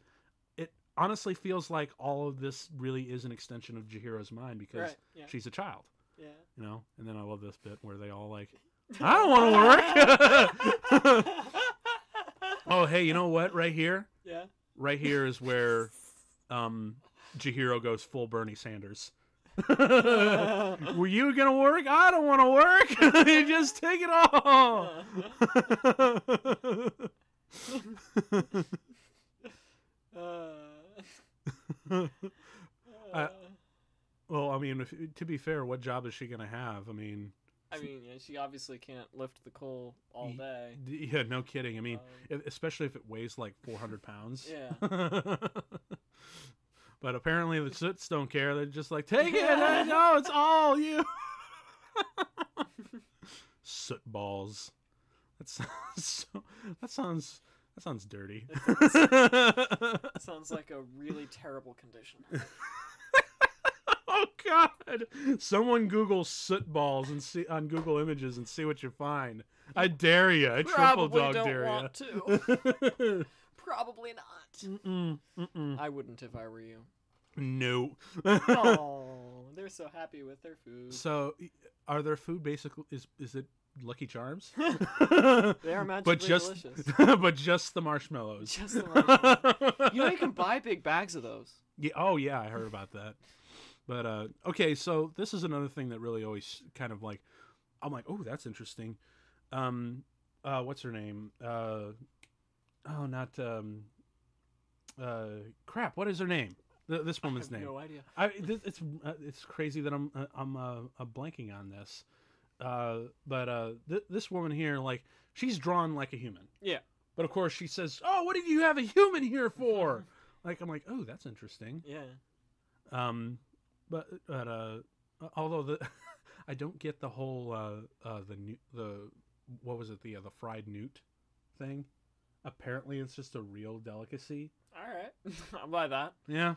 honestly feels like all of this really is an extension of Chihiro's mind because Right. Yeah. she's a child Yeah. you know and then i love this bit where they all like i don't want to work oh hey you know what right here yeah. right here is where um Jahiro goes full bernie sanders were you gonna work i don't want to work just take it all Well i mean if, to be fair what job is she gonna have i mean I mean, yeah, she obviously can't lift the coal all day. yeah no kidding i mean Um, especially if it weighs like 400 pounds Yeah. but apparently the Soots don't care. They're just like, take it. I know it's all you. Soot balls. That sounds so. That sounds. That sounds dirty. sounds like a really terrible condition. oh God! Someone Google soot balls and see on Google Images and see what you find. I dare you. I triple dog don't dare want to. Probably not. mm-mm, mm-mm. I wouldn't if I were you. No. Oh, they're so happy with their food. So, are their food basically is is it Lucky Charms? They are magically but just delicious. but just the marshmallows. Just the marshmallows. You know, you can buy big bags of those. Yeah, oh yeah, I heard about that. But uh okay, so this is another thing that really always kind of like I'm like, "Oh, that's interesting." Um uh what's her name? Uh oh, not um uh crap, what is her name? Th- this I woman's have name. no idea. I th- it's uh, it's crazy that I'm uh, I'm uh, uh, blanking on this. Uh, but uh, th- this woman here, like, she's drawn like a human. Yeah. But of course, she says, "Oh, what did you have a human here for?" like, I'm like, "Oh, that's interesting." Yeah. Um, but but uh, although the I don't get the whole uh, uh the new the what was it the uh, the fried newt thing. Apparently, it's just a real delicacy. All right. I'll buy that. Yeah.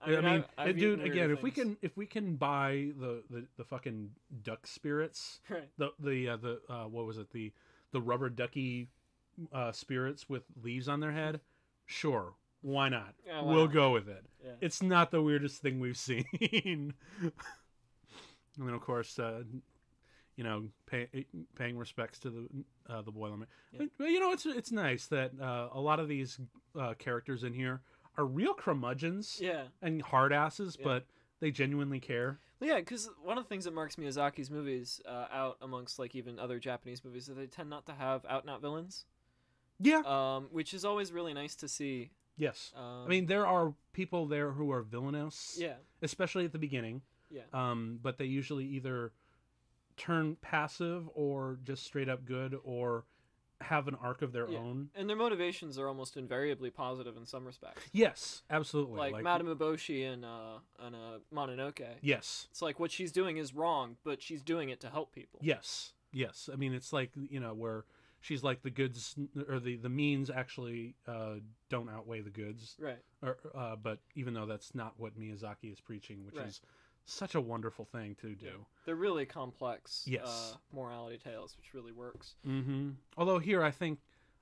I I mean, I've- I've dude. Again, if we can, if we can buy the the, the fucking duck spirits, Right. the the uh, the uh, what was it the the rubber ducky uh, spirits with leaves on their head, sure, why not? Yeah, why we'll not? go with it. Yeah. It's not the weirdest thing we've seen. and then of course, uh, you know, pay, paying respects to the uh, the Boilerman. Yeah. But, but, you know, it's it's nice that uh, a lot of these uh, characters in here are real curmudgeons Yeah. and hard asses, Yeah. but they genuinely care. Well, yeah, because one of the things that marks Miyazaki's movies uh, out amongst like even other Japanese movies is that they tend not to have out and out villains, Yeah. um, which is always really nice to see. yes. Um, I mean, there are people there who are villainous, yeah, especially at the beginning. Yeah. Um, but they usually either turn passive or just straight up good, or have an arc of their Yeah. own. And their motivations are almost invariably positive in some respects. Yes, absolutely. Like, Madame Eboshi and uh, and uh, Mononoke. Yes, It's like what she's doing is wrong, but she's doing it to help people. yes, yes. I mean, it's like you know where she's like the goods or the the means actually uh, don't outweigh the goods. Right. Or, uh, but even though that's not what Miyazaki is preaching, which Right. is such a wonderful thing to do. They're really complex Yes. uh, morality tales, which really works. Mm-hmm. Although here, I think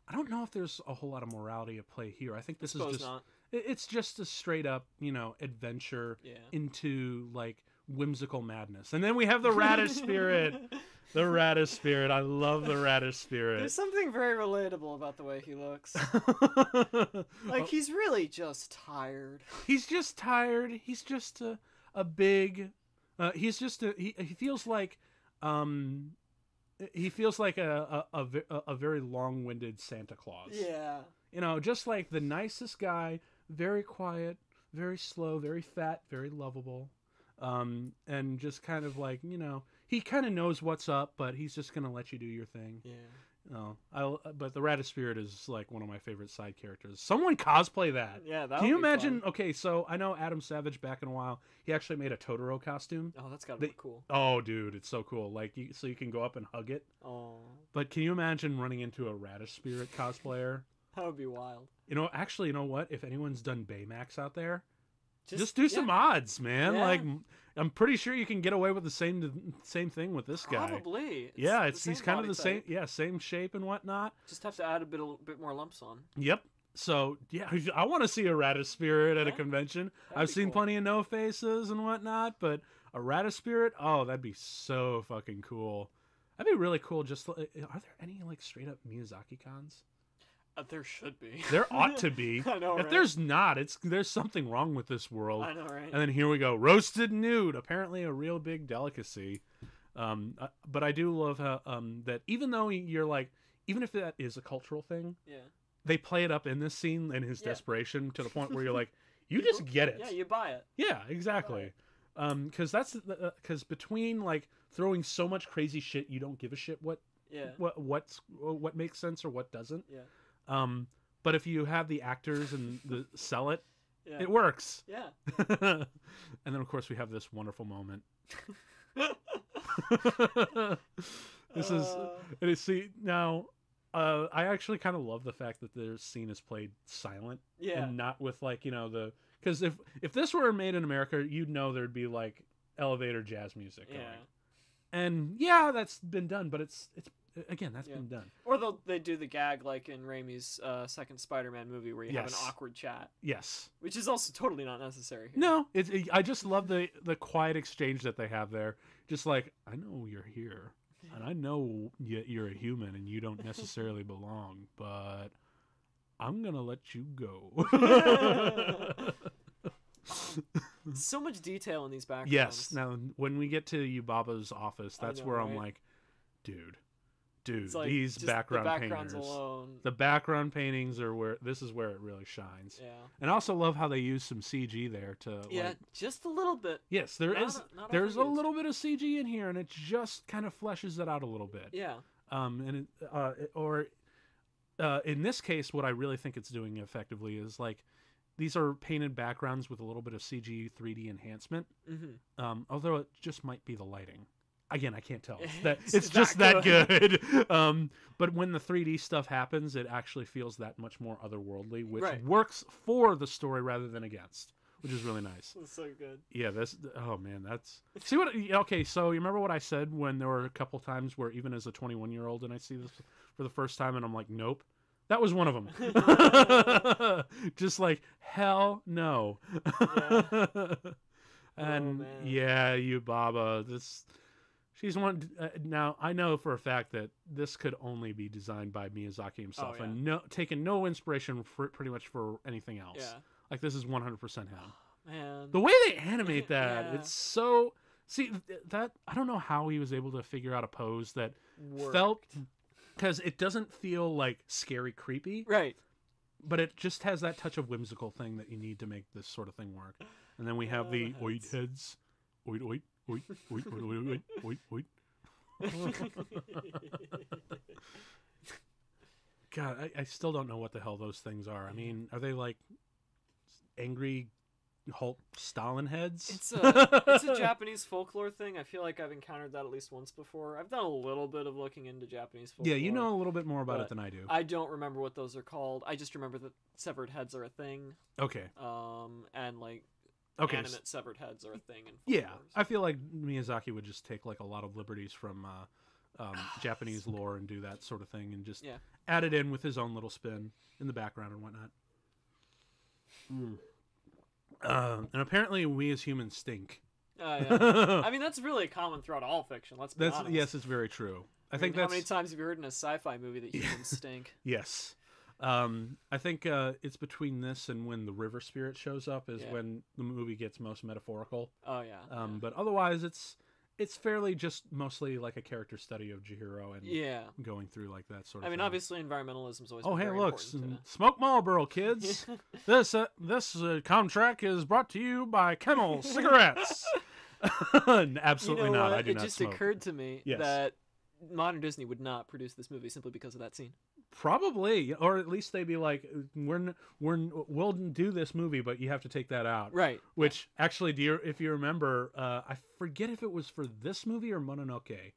I don't know if there's a whole lot of morality at play here. I think this is just not. it's just a straight up you know adventure Yeah. into like whimsical madness, and then we have the radish spirit. The radish spirit. I love the radish spirit. There's something very relatable about the way he looks. Like he's really just tired. he's just tired. He's just a a big. Uh, he's just a. He, he feels like, um, he feels like a a, a, a- very long winded Santa Claus. Yeah. You know, just like the nicest guy, very quiet, very slow, very fat, very lovable, um, and just kind of like you know he kind of knows what's up, but he's just gonna let you do your thing. Yeah. No, I. But the Radish Spirit is like one of my favorite side characters. Someone cosplay that. Yeah. That Can you imagine? Okay, so I know Adam Savage back in a while. He actually made a Totoro costume. Oh, that's gotta be cool. Oh, dude, it's so cool. Like, you, so you can go up and hug it. Oh, But can you imagine running into a Radish Spirit cosplayer? that would be wild. You know, actually, you know what? If anyone's done Baymax out there, just, Just, do some yeah, odds, man. Yeah. Like, I'm pretty sure you can get away with the same same thing with this guy. Probably. yeah, it's he's kind of the same. Yeah, same shape and whatnot. Just have to add a bit, a bit more lumps on. Yep. So yeah, I want to see a Radish Spirit at a convention. that'd I've seen cool. plenty of no faces and whatnot, but a Radish Spirit, oh, that'd be so fucking cool. That'd be really cool. Just like, are there any like straight up Miyazaki cons? Uh, there should be. There ought to be. I know, if right? there's not, it's there's something wrong with this world. I know, right? And then here we go, roasted nude, apparently a real big delicacy. Um, uh, but I do love how um that even though you're like, even if that is a cultural thing, yeah. they play it up in this scene in his Yeah. desperation to the point where you're like, you just get it. Yeah, you buy it. Yeah, exactly. Um, because that's because between like throwing so much crazy shit, you don't give a shit what Yeah. what what's what makes sense or what doesn't. Yeah. Um, but if you have the actors and the sell it, Yeah. it works. yeah. and then of course we have this wonderful moment. this is Uh, it is see now. Uh, I actually kind of love the fact that their scene is played silent yeah. and not with like you know the because if if this were made in America, you'd know there'd be like elevator jazz music Yeah. going. And yeah, that's been done, but it's it's again that's Yeah. been done. Or they'll they do the gag like in Raimi's uh, second Spider-Man movie where you have an awkward chat, Yes. which is also totally not necessary. Here. No, it's it, I just love the the quiet exchange that they have there. Just like I know you're here, and I know you're a human and you don't necessarily belong, but I'm gonna let you go. So much detail in these backgrounds. yes. Now, when we get to Yubaba's office, that's know, where I'm right? like, dude, dude, like these background the painters. alone. The background paintings are where this is where it really shines. yeah. And I also love how they use some CG there to Yeah, like just a little bit. Yes, there Not is. a- not there's a little bit of CG in here, and it just kind of fleshes it out a little bit. Yeah. Um, and it, uh, or uh, in this case, what I really think it's doing effectively is like these are painted backgrounds with a little bit of CG 3D enhancement. Mm-hmm. Um, although it just might be the lighting. Again, I can't tell. It's, that, It's it's just that good. good. um, but when the 3D stuff happens, it actually feels that much more otherworldly, which Right. works for the story rather than against, which is really nice. That's so good. Yeah, this. Oh man, that's. See what? Okay, so you remember what I said when there were a couple times where even as a 21 year old and I see this for the first time and I'm like, nope. That was one of them. Just like hell no. and man. yeah, Yubaba. This. She's one. Uh, now I know for a fact that this could only be designed by Miyazaki himself, yeah. and no taken no inspiration for pretty much for anything else. Yeah. Like this is 100% him Man. the way they animate that Yeah. it's so see that i don't know how he was able to figure out a pose that Worked. felt because it doesn't feel like scary creepy right. but it just has that touch of whimsical thing that you need to make this sort of thing work and then we have Oh, the the oit heads oit oit oit oit oit oit oit oit God, I, I still don't know what the hell those things are. I mean, are they like angry Hulk Stalin heads? It's a it's a Japanese folklore thing. I feel like I've encountered that at least once before. I've done a little bit of looking into Japanese folklore. yeah, you know a little bit more about it than I do. I don't remember what those are called. I just remember that severed heads are a thing. okay, Um, and like okay. s- animate severed heads are a thing. In Yeah, folklore, I feel like Miyazaki would just take like a lot of liberties from uh, um, Japanese lore and do that sort of thing, and just Yeah. add it in with his own little spin in the background and whatnot. Uh, and apparently, we as humans stink. Uh, yeah. I mean, that's really common throughout all fiction. Let's be that's honest. yes, it's very true. I, I think mean, that's how many times have you heard in a sci-fi movie that humans stink? yes. Um, I think uh, it's between this and when the river spirit shows up is Yeah. when the movie gets most metaphorical. Oh yeah. Um, but otherwise, it's it's fairly just mostly like a character study of Chihiro and yeah. going through like that sort of. I mean, thing. obviously, environmentalism is always. Oh, hey, look, s- smoke Marlboro, to- kids. this uh, this uh, contract is brought to you by Camel cigarettes. Absolutely you know not. What? I do it not just smoke. occurred to me Yes. that modern Disney would not produce this movie simply because of that scene. Probably, or at least they'd be like, "We're we're we'll do this movie, but you have to take that out." Right. Which actually, do you, if you remember, uh, I forget if it was for this movie or Mononoke,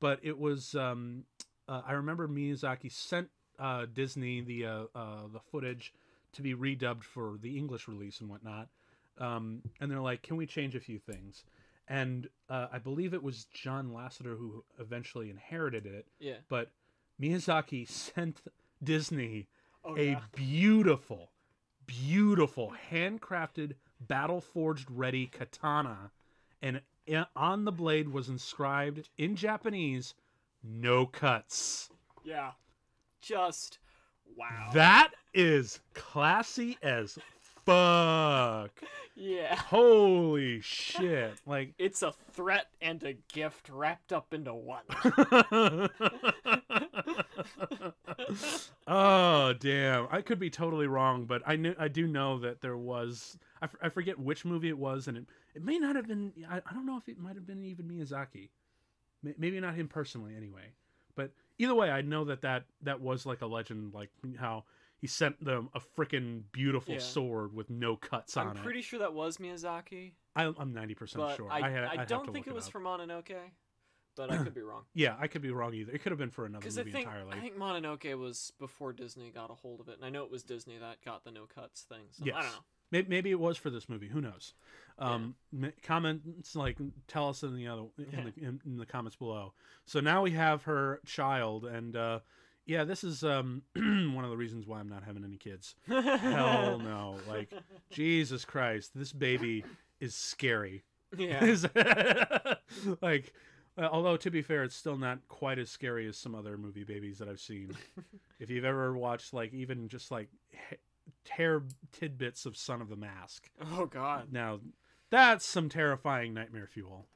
but it was. Um, uh, I remember Miyazaki sent uh, Disney the uh, uh, the footage to be redubbed for the English release and whatnot, um, and they're like, "Can we change a few things?" And uh, I believe it was John Lasseter who eventually inherited it, Yeah. but Miyazaki sent Disney Oh, a beautiful, beautiful handcrafted battle forged ready katana, and on the blade was inscribed in Japanese, "No cuts." Yeah. Just wow. That is classy as fuck. yeah. Holy shit! Like. It's a threat and a gift wrapped up into one. oh damn! I could be totally wrong, but I knew I do know that there was. I, f- I forget which movie it was, and it, it may not have been. I, I don't know if it might have been even Miyazaki. May- Maybe not him personally, anyway. But either way, I know that that that was like a legend, like how he sent them a freaking beautiful Yeah. sword with no cuts I'm on it. I'm pretty sure that was Miyazaki. I, percent but sure. I, I, had, I don't think it was for Mononoke, but I could be wrong. Yeah, I could be wrong either. It could have been for another Because I movie think entirely. I think Mononoke was before Disney got a hold of it, and I know it was Disney that got the no cuts thing. So I Yes. don't know. Maybe, it was for this movie. Who knows? Um, m- Comments like tell us in the other in, Yeah. the, in, in the comments below. So now we have her child, and uh, yeah, this is um, one of the reasons why I'm not having any kids. Hell no! Like Jesus Christ, this baby is scary. yeah. Like, uh, although to be fair, it's still not quite as scary as some other movie babies that I've seen. if you've ever watched like even just like tear tidbits of Son of the Mask, Oh God. now that's some terrifying nightmare fuel.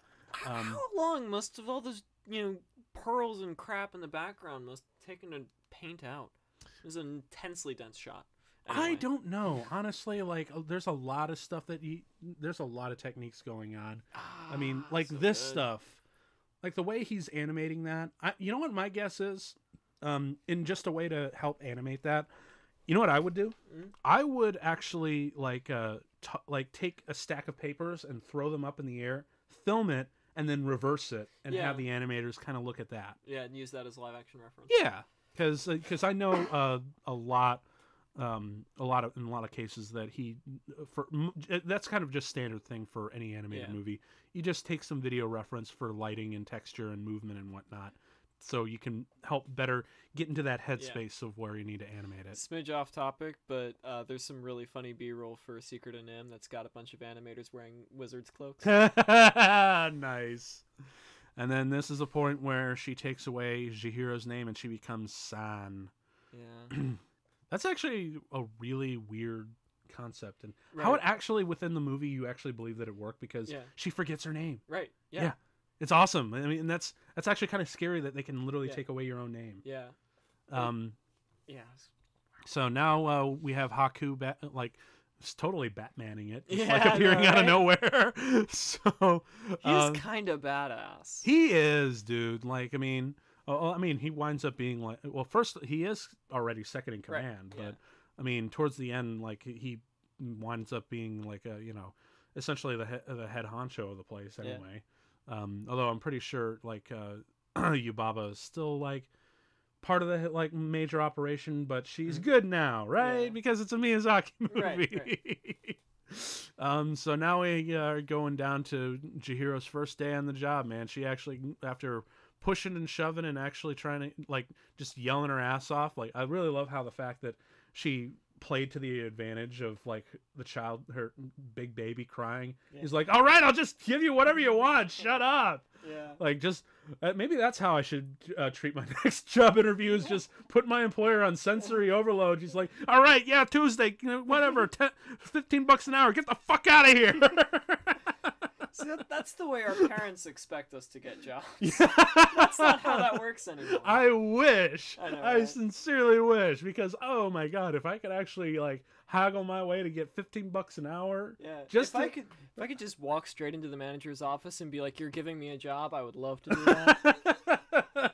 Um, How long must of all those you know pearls and crap in the background must taken to paint out? It was an intensely dense shot. I don't know, honestly. Like, uh, there's a lot of stuff that you, there's a lot of techniques going on. I mean, Ah, like so this good. stuff, like the way he's animating that. I, you know what my guess is, um, in just a way to help animate that. You know what I would do? Mm. I would actually like uh t- like take a stack of papers and throw them up in the air, film it, and then reverse it, and Yeah. have the animators kind of look at that. Yeah, and use that as live action reference. Yeah, because because I know uh, a lot, um, a lot of in a lot of cases that he for m- that's kind of just standard thing for any animated Yeah. movie. You just take some video reference for lighting and texture and movement and whatnot, so you can help better get into that headspace of where you need to animate it. Smidge off topic, but uh, there's some really funny B-roll for Secret of NIMH that's got a bunch of animators wearing wizards cloaks. nice. And then this is a point where she takes away Chihiro's name and she becomes San. Yeah. That's actually a really weird concept, and Right. how it actually within the movie you actually believe that it worked because Yeah. she forgets her name. Right. Yeah. Yeah. It's awesome. I mean, that's that's actually kind of scary that they can literally Yeah. take away your own name. Yeah. Um, Yeah. so now uh, we have Haku bat- like totally Batmaning it, just Yeah, like I know, appearing out of nowhere. so He's um, kind of badass. He is, dude. Like, I mean, Oh, well, I mean, he winds up being like. Well, first he is already second in Right, command, yeah. but I mean, towards the end, like he winds up being like a you know, essentially the he- the head honcho of the place Yeah. Um, although I'm pretty sure like uh, Yubaba is still like part of the like major operation, but she's good now, right? Mm-hmm. Yeah. Because it's a Miyazaki movie. Right, um, so now we are going down to Chihiro's first day on the job, man. She actually, after pushing and shoving and actually trying to like just yelling her ass off, like I really love how the fact that she played to the advantage of like the child, her big baby crying. Yeah. He's like, "All right, I'll just give you whatever you want. Shut up." Yeah. Like just uh, maybe that's how I should uh, treat my next job interview is just put my employer on sensory overload. She's like, "All right, yeah, Tuesday, whatever, 10, 15 bucks an hour. Get the fuck out of here." See, that, that's the way our parents expect us to get jobs. That's not how that works anymore. I wish. I know, I right? sincerely wish because oh my god, if I could actually like haggle my way to get 15 bucks an hour. Yeah. Just if I could, if I could just walk straight into the manager's office and be like, "You're giving me a job," I would love to do that.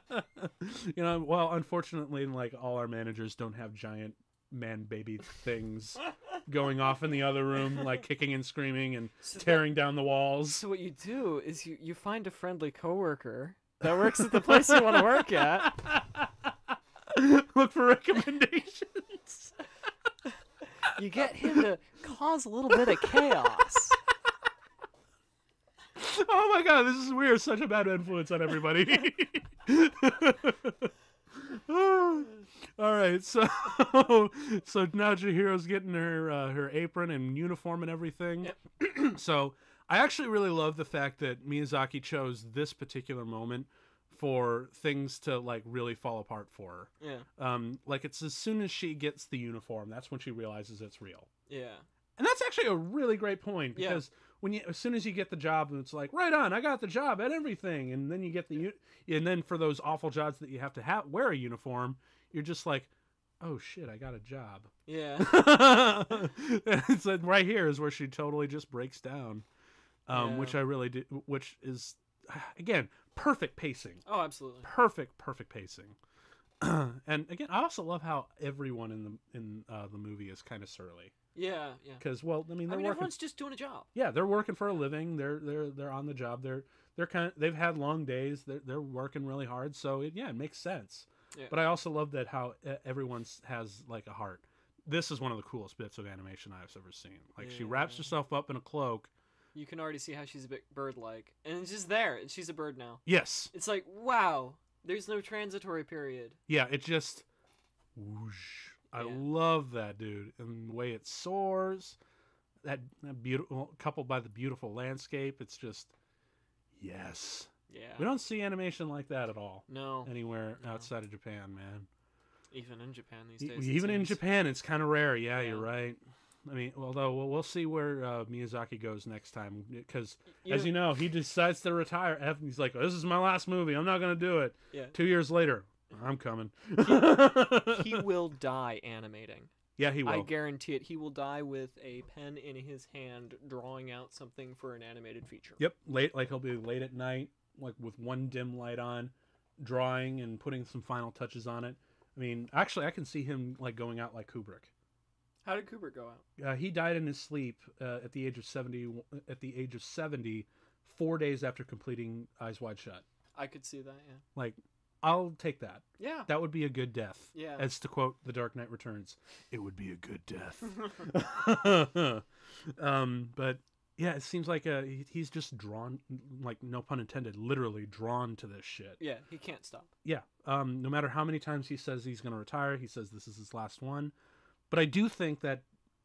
you know, well, unfortunately, like all our managers don't have giant man baby things going off in the other room, like kicking and screaming and So that- tearing down the walls. So what you do is you you find a friendly coworker that works at the place you want to work at. Look for recommendations. You get him to cause a little bit of chaos. oh my god, this is weird. such a bad influence on everybody. All right, so so now Chihiro's getting her uh, her apron and uniform and everything. so I actually really love the fact that Miyazaki chose this particular moment for things to like really fall apart for her. Yeah. Um, like it's as soon as she gets the uniform, that's when she realizes it's real. Yeah. And that's actually a really great point Yeah. because when you as soon as you get the job, it's like right on, I got the job at everything, and then you get the and then for those awful jobs that you have to have wear a uniform, you're just like, oh shit, I got a job. Yeah. it's like right here is where she totally just breaks down, um, Yeah. which I really do, which is again perfect pacing, Oh, absolutely. perfect perfect pacing. and again, I also love how everyone in the in uh, the movie is kind of surly Yeah. Yeah. because well, I mean I mean, working everyone's just doing a job. yeah they're working for a living they're they're they're on the job they're they're kind of they've had long days they're, they're working really hard so it, yeah it makes sense Yeah. but i also love that how everyone has like a heart this is one of the coolest bits of animation i've ever seen like she wraps herself up in a cloak You can already see how she's a bit bird-like, and it's just there. and She's a bird now. yes It's like, wow. There's no transitory period. yeah it just whoosh. i Yeah. love that dude and the way it soars that, that beautiful coupled by the beautiful landscape it's just yes Yeah. we don't see animation like that at all No. anywhere No. outside of Japan, man. Even in Japan these days. Even in. Japan, it's kind of rare. Yeah, Yeah. you're right. I mean, although we'll, we'll see where uh, Miyazaki goes next time, because as you know, he decides to retire. He's like, "This is my last movie. I'm not gonna do it." Yeah. Two years later, I'm coming. he will die animating. yeah, he will. I guarantee it. He will die with a pen in his hand, drawing out something for an animated feature. Yep, late like he'll be late at night, like with one dim light on, drawing and putting some final touches on it. I mean, actually, I can see him like going out like Kubrick. How did Kubrick go out? Uh, he died in his sleep uh, at the age of seventy. At the age of seventy, four days after completing Eyes Wide Shut. I could see that. Yeah. Like, I'll take that. Yeah. That would be a good death. Yeah. As to quote The Dark Knight Returns, it would be a good death. um, but yeah, it seems like uh, he's just drawn, like no pun intended, literally drawn to this shit. yeah. He can't stop. Yeah. Um, no matter how many times he says he's going to retire, he says this is his last one. But I do think that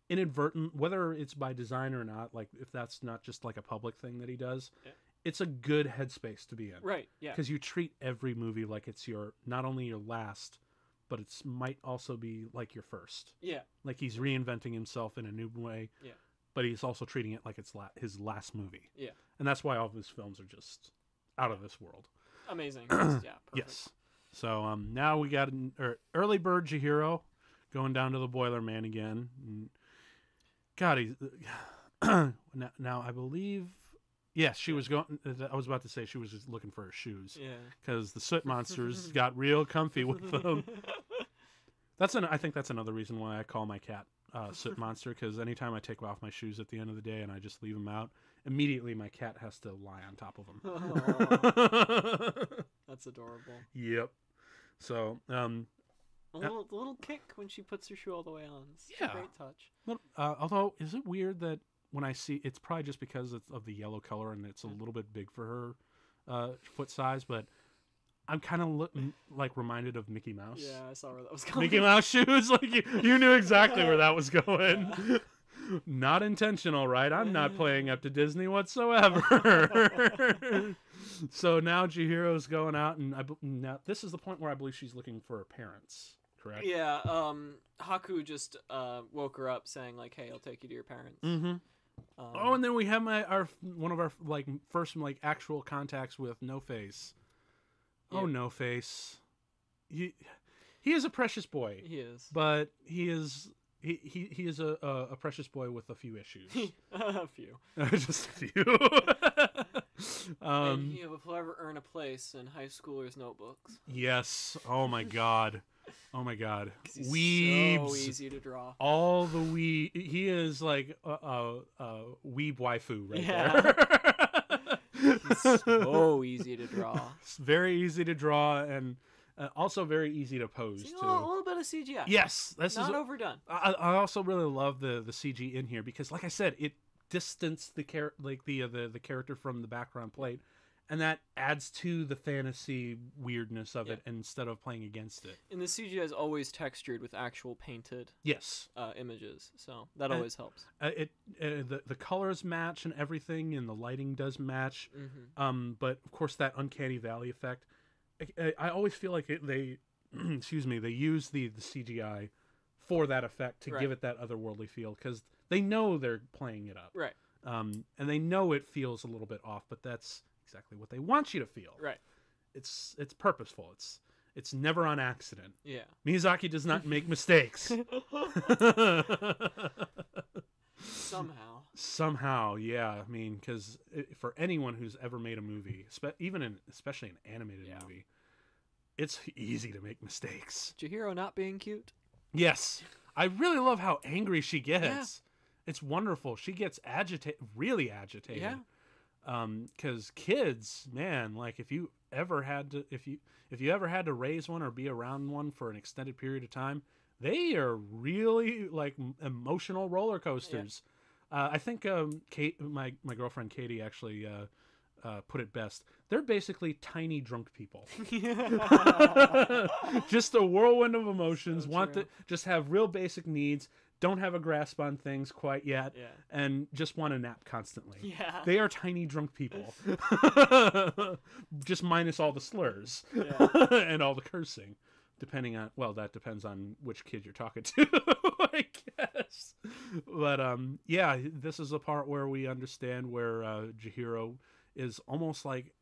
inadvertent, whether it's by design or not, like if that's not just like a public thing that he does, Yeah. it's a good headspace to be in. Right. Yeah. Because you treat every movie like it's your not only your last, but it's might also be like your first. Yeah. Like he's reinventing himself in a new way. Yeah. But he's also treating it like it's la- his last movie. Yeah. And that's why all of his films are just out of this world. Amazing. Yeah. Perfect. Yes. So um, now we got an er, early bird Chihiro going down to the Boiler Man again. And God, he's now, now I believe Yes, she was going. I was about to say she was just looking for her shoes Yeah. because the soot monsters got real comfy with them. That's an. I think that's another reason why I call my cat uh, soot monster because anytime I take off my shoes at the end of the day and I just leave them out, immediately my cat has to lie on top of them. That's adorable. yep. So, um, A little, the little kick when she puts her shoe all the way on. It's Yeah. great touch. Well, Uh, although, is it weird that when I see it's probably just because it's of the yellow color and it's a Mm. little bit big for her uh, foot size, but I'm kind of lo- m- like reminded of Mickey Mouse. Yeah, I saw where that was going. Mickey Mouse shoes, like you, you knew exactly where that was going. Not intentional, right? I'm not playing up to Disney whatsoever. so now Chihiro's going out, and I, now this is the point where I believe she's looking for her parents. Correct. Yeah, um, Haku just uh, woke her up saying like, "Hey, I'll take you to your parents." Mm-hmm. Um, Oh, and then we have my our one of our like first like actual contacts with No Face. Oh, No Face, he he is a precious boy, he is. but he is he he, he is a, a a precious boy with a few issues, a few. just a few. and um, he will forever earn a place in high schoolers' notebooks. yes. Oh my god. Oh my god. Weebs. so easy to draw. all the wee he is like a, a, a weeb waifu right Yeah. there He's so easy to draw. It's very easy to draw and uh, also very easy to pose See, a too. little, a little bit of CGI. Yes, this not is. overdone. I, I also really love the the CG in here because, like I said, it distanced the char- like the uh, the the character from the background plate, and that adds to the fantasy weirdness of it instead of playing against it. And the CGI is always textured with actual painted Yes, uh, images, so that And- always helps. uh, it uh, the the colors match and everything, and the lighting does match. hmm Um, but of course, that uncanny valley effect. I, I- I always feel like it, they, excuse me, they use the the CGI for that effect to Right. give it that otherworldly feel because they know they're playing it up. Right, Um, and they know it feels a little bit off, but that's exactly what they want you to feel. right. It's it's purposeful. It's it's never on accident. Yeah. Miyazaki does not make mistakes. Somehow. Somehow, yeah. I mean, because for anyone who's ever made a movie, spe- even in especially an animated Yeah. movie, it's easy to make mistakes. Chihiro not being cute. Yes, I really love how angry she gets. Yeah. It's wonderful. She gets agitated, really agitated. Yeah. Um, because kids, man, like if you ever had to, if you if you ever had to raise one or be around one for an extended period of time, they are really like emotional roller coasters. Uh, I think um, Kate, my my girlfriend Katie, actually uh, uh, put it best. They're basically tiny drunk people. just a whirlwind of emotions. So want to just have real basic needs. Don't have a grasp on things quite yet, yeah. and just want to nap constantly. Yeah. They are tiny drunk people. Just minus all the slurs Yeah. and all the cursing. Depending on well, that depends on which kid you're talking to, I guess. But um yeah, this is the part where we understand where uh Chihiro is almost like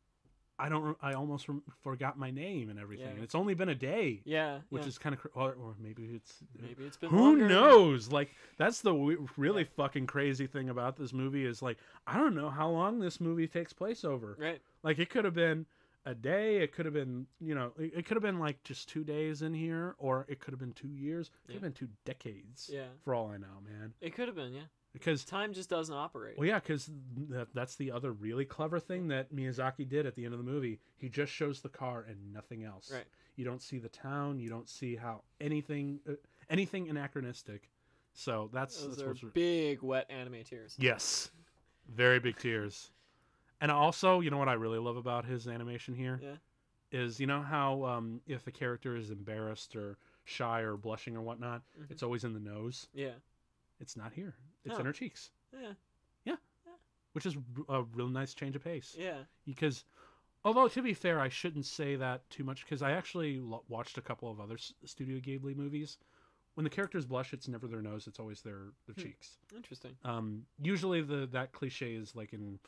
I don't I almost forgot my name and everything. Yeah. And it's only been a day, Yeah. which yeah. is kind of cr- or, or maybe it's maybe it's been who longer. knows? Like that's the really Yeah. fucking crazy thing about this movie is like I don't know how long this movie takes place over. Right. Like it could have been a day, it could have been, you know, it, it could have been like just 2 days in here or it could have been 2 years, it could have been 2 decades. Yeah. For all I know, man. It could have been. Yeah. Because Time just doesn't operate. well, yeah, because that, that's the other really clever thing that Miyazaki did at the end of the movie. He just shows the car and nothing else. Right. You don't see the town. You don't see how anything, uh, anything anachronistic. So that's, Those that's are big wet anime tears. yes, very big tears. And also, you know what I really love about his animation here is Yeah. you know how um, if a character is embarrassed or shy or blushing or whatnot, Mhm. it's always in the nose. Yeah. It's not here. It's Oh. in her cheeks, Yeah. Yeah. Which is a real nice change of pace. Yeah. because although to be fair i shouldn't say that too much because i actually lo- watched a couple of other studio ghibli movies when the characters blush it's never their nose it's always their, their Hmm. cheeks Interesting. um, usually the that cliche is like in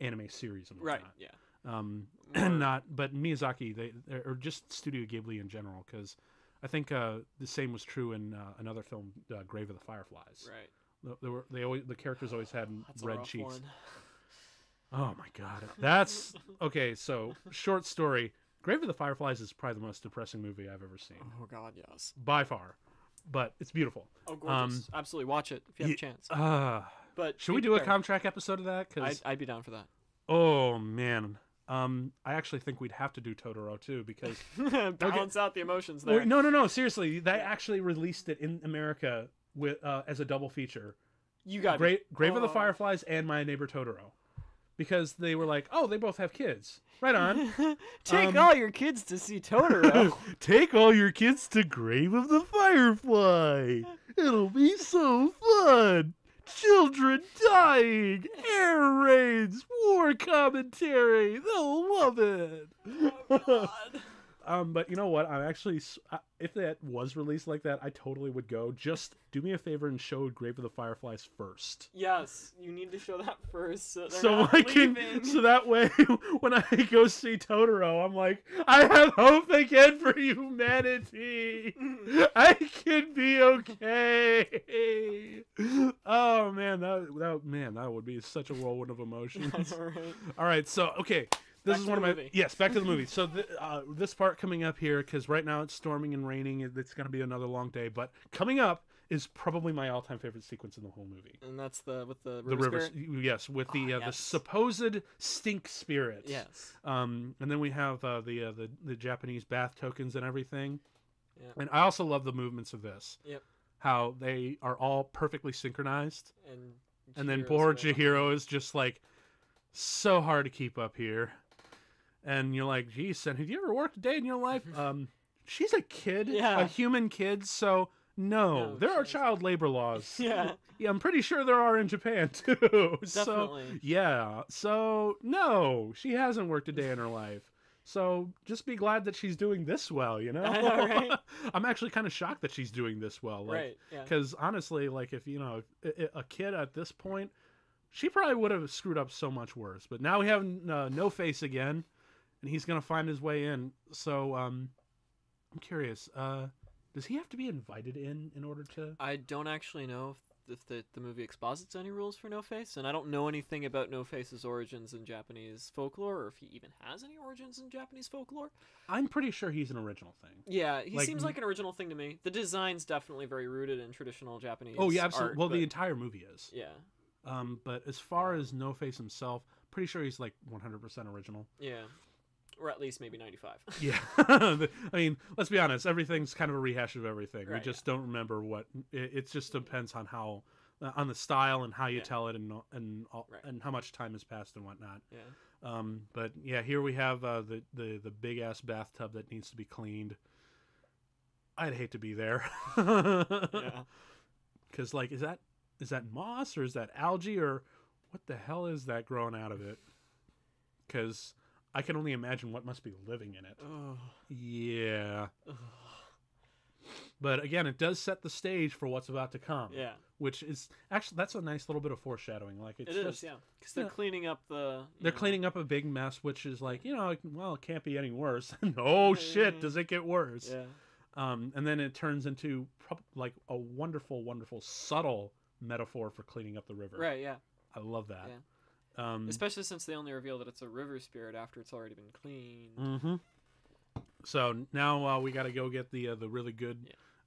anime series and Right. Yeah. um, not but miyazaki they or just studio ghibli in general because i think uh, the same was true in uh, another film uh, grave of the fireflies Right. Th- they were they always the characters always had That's a red cheeks one. Oh my god, that's okay. So short story: Grave of the Fireflies is probably the most depressing movie I've ever seen Oh God, yes. by far, but it's beautiful. Oh, gorgeous. Absolutely, watch it if you have a chance. Uh, But should we do a prepared. Comtrack episode of that? I'd, Because I'd be down for that. oh man, um, I actually think we'd have to do Totoro too because Balance out the emotions Well, there. no, no, no. Seriously, they actually released it in America with uh, as a double feature. you got Grave, Grave of the Oh. Fireflies and My Neighbor Totoro, because they were like, oh, they both have kids. Right on. Take Um, all your kids to see Totoro. Take all your kids to Grave of the Firefly. It'll be so fun. Children dying, air raids, war commentary. They'll love it. um, but you know what? I'm actually, if that was released like that, I totally would go. Just do me a favor and show Grave of the Fireflies first. yes, you need to show that first. So, so I can, leaving. so that way, when I go see Totoro, I'm like, I have hope again for humanity. I can be okay. Oh man, that that man, that would be such a whirlwind of emotions. All right. All right, so okay, this Back is one of my movie. yes. Back to the movie. So th- uh, this part coming up here because right now it's storming and raining. It's going to be another long day, but coming up is probably my all-time favorite sequence in the whole movie. And that's the with the river The river, spirit? yes, with the Ah, uh, the supposed stink spirit. Yes. Um, and then we have uh, the, uh, the the Japanese bath tokens and everything. Yeah. And I also love the movements of this. Yep. How they are all perfectly synchronized, And and then poor behind. Is just like so hard to keep up here. And you're like, geez, son, have you ever worked a day in your life? Um, she's a kid, Yeah. a human kid, so no, No, there are child labor laws. Yeah. Yeah, I'm pretty sure there are in Japan too. So Definitely. yeah, so no, she hasn't worked a day in her life. So just be glad that she's doing this well, you know. Know, right? I'm actually kind of shocked that she's doing this well, like, right. Yeah. because honestly, like if you know a, a kid at this point, she probably would have screwed up so much worse. But now we have uh, No Face again, and he's gonna find his way in. So um, I'm curious. Uh, does he have to be invited in in order to? I don't actually know if, if the, the movie exposits any rules for No Face, and I don't know anything about No Face's origins in Japanese folklore, or if he even has any origins in Japanese folklore. I'm pretty sure he's an original thing. Yeah, he Like, seems like an original thing to me. The design's definitely very rooted in traditional Japanese. Oh yeah, absolutely. art, well, the entire movie is. yeah, Um, but as far as No Face himself, pretty sure he's like 100% original. yeah, or at least maybe ninety five. Yeah. I mean, let's be honest. Everything's kind of a rehash of everything. we Right, just don't remember what. It, it just depends on how, uh, on the style and how you Yeah. tell it, and and all, Right. and how much time has passed and whatnot. Yeah, Um, but yeah, here we have uh, the the the big ass bathtub that needs to be cleaned. I'd hate to be there. yeah. Because like, is that is that moss or is that algae or what the hell is that growing out of it? Because I can only imagine what must be living in it. Oh, Yeah. ugh. But again, it does set the stage for what's about to come. yeah, Which is actually that's a nice little bit of foreshadowing. Like it's it is. just Yeah, because they're yeah. cleaning up the. they're know- cleaning up a big mess, which is like you know, well, it can't be any worse. oh shit, does it get worse? Yeah, Um, and then it turns into prob- like a wonderful, wonderful, subtle metaphor for cleaning up the river. right. Yeah, I love that. Um, especially since they only reveal that it's a river spirit after it's already been cleaned. hmm So now uh, we got to go get the uh, the really good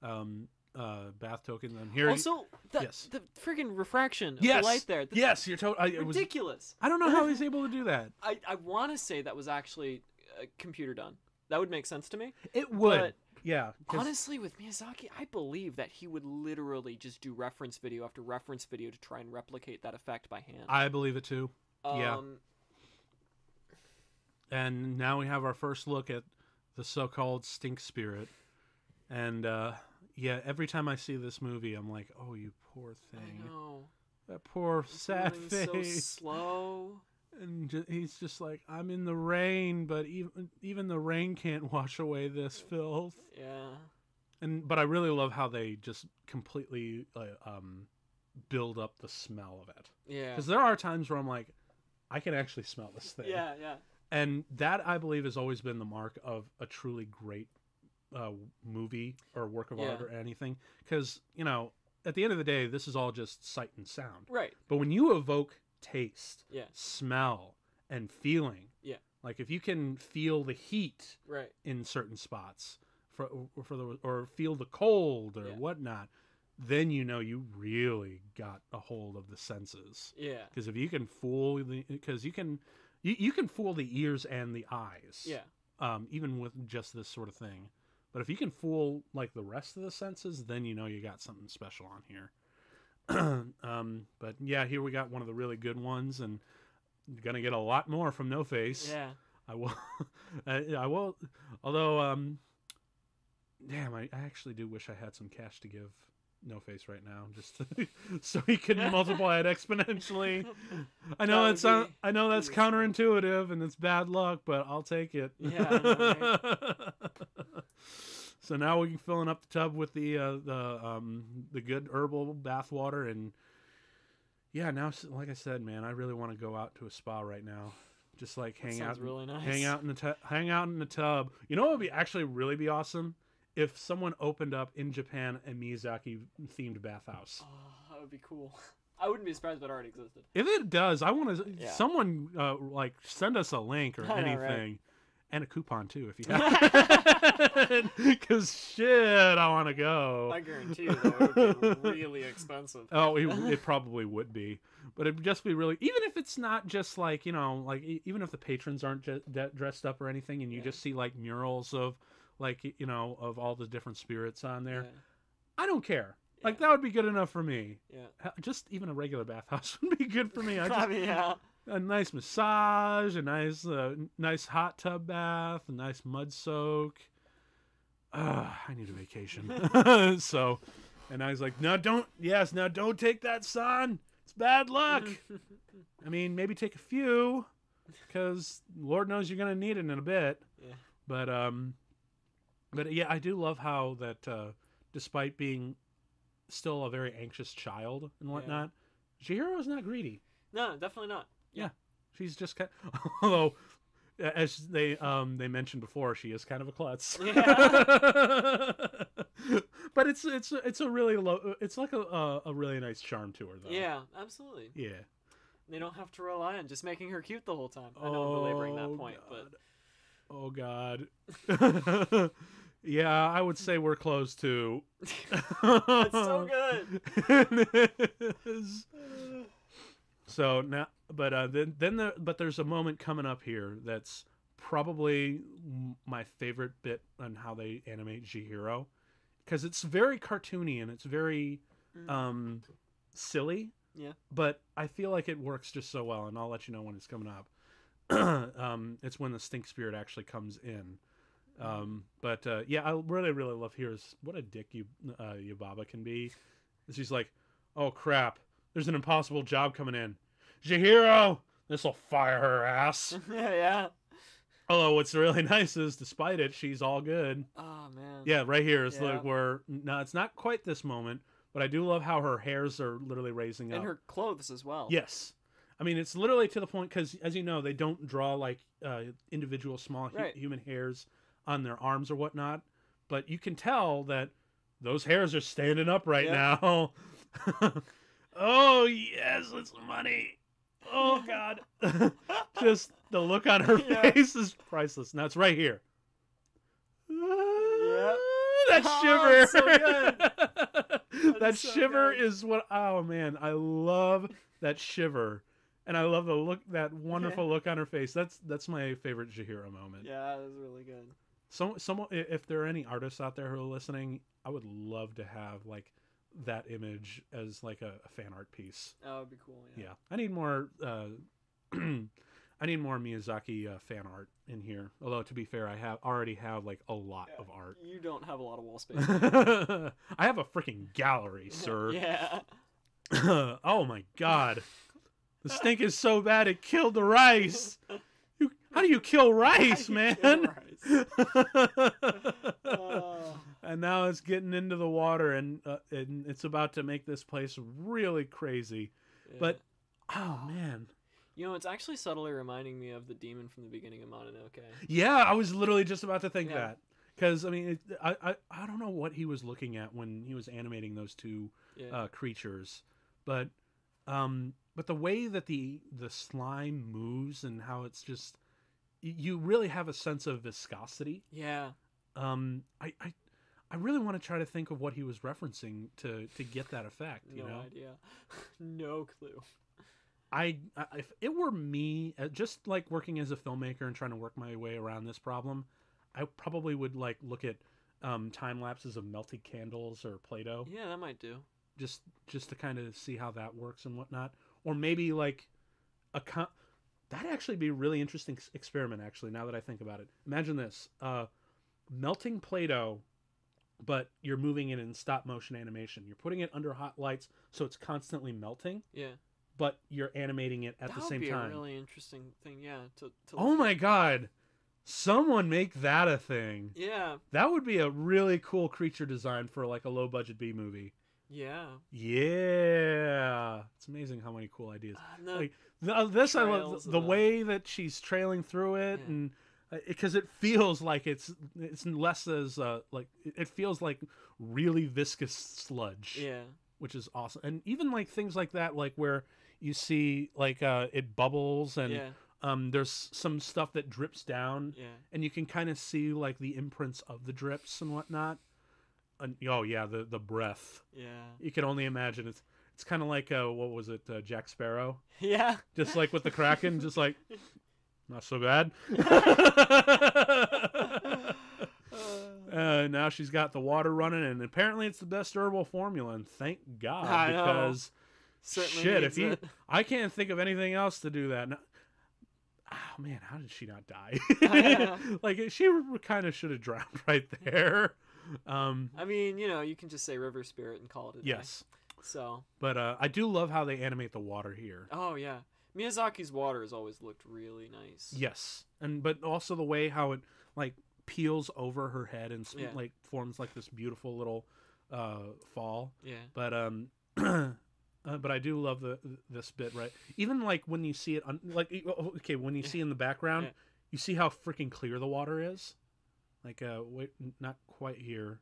um, uh, bath token. And here, Also, the Yes. the friggin' refraction of yes, the light there. That's yes, you're totally. It was. ridiculous. I don't know how he's able to do that. I, I want to say that was actually uh, computer done. That would make sense to me. It would. Yeah. honestly, with Miyazaki, I believe that he would literally just do reference video after reference video to try and replicate that effect by hand. I believe it too. yeah. Um, And now we have our first look at the so-called stink spirit. And uh, yeah, every time I see this movie, I'm like, oh, you poor I thing. know. That poor sad face. So slow. And ju- he's just like, I'm in the rain, but even even the rain can't wash away this filth. Yeah. And but I really love how they just completely uh, um, build up the smell of it. Yeah. Because there are times where I'm like, I can actually smell this thing. Yeah. Yeah. And that I believe has always been the mark of a truly great uh, movie or work of art or anything. Because you know, at the end of the day, this is all just sight and sound. Right. But when you evoke taste, Yeah. smell, and feeling. Yeah. Like if you can feel the heat Right. in certain spots for for the or feel the cold or Yeah. whatnot, then you know you really got a hold of the senses. Yeah. Because if you can fool the because you can you, you can fool the ears and the eyes. Yeah. Um, even with just this sort of thing. But if you can fool like the rest of the senses, then you know you got something special on here. um, but yeah, here we got one of the really good ones, and gonna get a lot more from No Face. Yeah. I will. I, I will. Although, um, damn, I, I actually do wish I had some cash to give No Face right now, just to, so he could multiply it exponentially. I know it's uh, I know that's counterintuitive and it's bad luck, but I'll take it. Yeah, so now we're filling up the tub with the uh, the um the good herbal bath water and yeah, now like I said, man, I really want to go out to a spa right now. Just like hang out really nice. hang out in the tu- hang out in the tub. You know what would be actually really be awesome if someone opened up in Japan a Miyazaki themed bathhouse. Oh, that would be cool. I wouldn't be surprised if it already existed. If it does, I want to Yeah. someone uh, like send us a link or I know, right? Anything. And a coupon too, if you have. Because shit, I want to go. I guarantee you, though, it would be really expensive. Oh, it, it probably would be, but it'd just be really. Even if it's not just like you know, like e- even if the patrons aren't just dressed up or anything, and you Yeah. just see like murals of, like you know, of all the different spirits on there, Yeah. I don't care. Like Yeah. that would be good enough for me. Yeah. Just even a regular bathhouse would be good for me. I I just, mean, yeah. A nice massage, a nice, uh, nice hot tub bath, a nice mud soak. Uh, I need a vacation. so, and I was like, no, don't. Yes, now don't take that, son. It's bad luck. I mean, maybe take a few, because Lord knows you're gonna need it in a bit. Yeah. But um, but yeah, I do love how that, uh, despite being still a very anxious child and Yeah. whatnot, Chihiro's not greedy. No, definitely not. Yeah, she's just kind. Although, as they um they mentioned before, she is kind of a klutz. Yeah. but it's it's it's a really low. It's like a, a a really nice charm to her though. Yeah, absolutely. Yeah. They don't have to rely on just making her cute the whole time. I know I'm belaboring that Oh, point, but Oh God. yeah, I would say we're close to. it's so good. It is. So now, but uh, then then the but there's a moment coming up here that's probably my favorite bit on how they animate Chihiro, because it's very cartoony and it's very Mm. um silly. Yeah. But I feel like it works just so well, and I'll let you know when it's coming up. um, it's when the stink spirit actually comes in. Um, but uh, yeah, I really really love here's what a dick you uh, Yubaba can be. She's like, oh crap, there's an impossible job coming in. Chihiro, this will fire her ass. yeah, yeah. Although what's really nice is, despite it, she's all good. Oh man. Yeah, right here is Yeah. like where no, it's not quite this moment, but I do love how her hairs are literally raising And up. And her clothes as well. Yes, I mean it's literally to the point because, as you know, they don't draw like uh, individual small hu- Right. human hairs on their arms or whatnot, but you can tell that those hairs are standing up right Yeah. now. oh yes, it's money. Oh god, just the look on her Yeah. face is priceless. Now it's right here. That Oh, shiver. it's so good. that so shiver good. is what. Oh man, I love that shiver, and I love the look, that wonderful look on her face. That's that's my favorite Chihiro moment. Yeah, that was really good. Some someone, if there are any artists out there who are listening, I would love to have like that image as like a, a fan art piece. That would be cool. Yeah, Yeah. I need more. Uh, I need more Miyazaki uh, fan art in here. Although to be fair, I have already have like a lot Yeah. of art. You don't have a lot of wall space. I have a freaking gallery, sir. yeah. oh my god. The stink is so bad it killed the rice. You, how do you kill rice, man? kill Oh. And now it's getting into the water and, uh, and it's about to make this place really crazy. Yeah. But oh man. you know, it's actually subtly reminding me of the demon from the beginning of Mononoke. Yeah, I was literally just about to think Yeah. that. Cuz I mean, it, I, I I don't know what he was looking at when he was animating those two Yeah. uh, creatures, but um, but the way that the the slime moves and how it's just you really have a sense of viscosity. Yeah. Um, I I, I really want to try to think of what he was referencing to to get that effect. You No know, idea. no clue. I, I if it were me, uh, just like working as a filmmaker and trying to work my way around this problem, I probably would like look at um, time lapses of melted candles or Play-Doh, Yeah, that might do. just just to kind of see how that works and whatnot, or maybe like a con- that'd actually be a really interesting experiment. Actually, now that I think about it, imagine this: uh, melting Play-Doh, but you're moving it in stop motion animation. You're putting it under hot lights, so it's constantly melting Yeah. but you're animating it at that the would same be time. a really interesting thing. Yeah. To, to Oh my at. god. Someone make that a thing. Yeah. That would be a really cool creature design for like a low budget B movie. Yeah. Yeah. It's amazing how many cool ideas. Uh, Like, The, uh, this I love the, the the- way that she's trailing through it Yeah. and because it feels like it's it's less as uh like it it feels like really viscous sludge yeah. which is awesome and even like things like that like where you see like uh it bubbles and yeah. um there's some stuff that drips down Yeah. and you can kind of see like the imprints of the drips and whatnot and oh yeah the the breath Yeah. you can only imagine it's it's kind of like uh what was it uh, jack sparrow Yeah. just like with the kraken just like not so bad. Uh, now she's got the water running and apparently it's the best herbal formula and thank god I because Certainly shit if you i can't think of anything else to do that. No- oh man how did she not die? Like she kind of should have drowned right there. Um I mean, you know, you can just say river spirit and call it a day. yes. So. but uh i do love how they animate the water here. Oh yeah. Miyazaki's water has always looked really nice. yes and but also the way how it like peels over her head and Yeah. like forms like this beautiful little uh fall Yeah. but um uh, but I do love the this bit right even like when you see it on like oh, okay when you see in the background Yeah. you see how freaking clear the water is like uh wait not quite here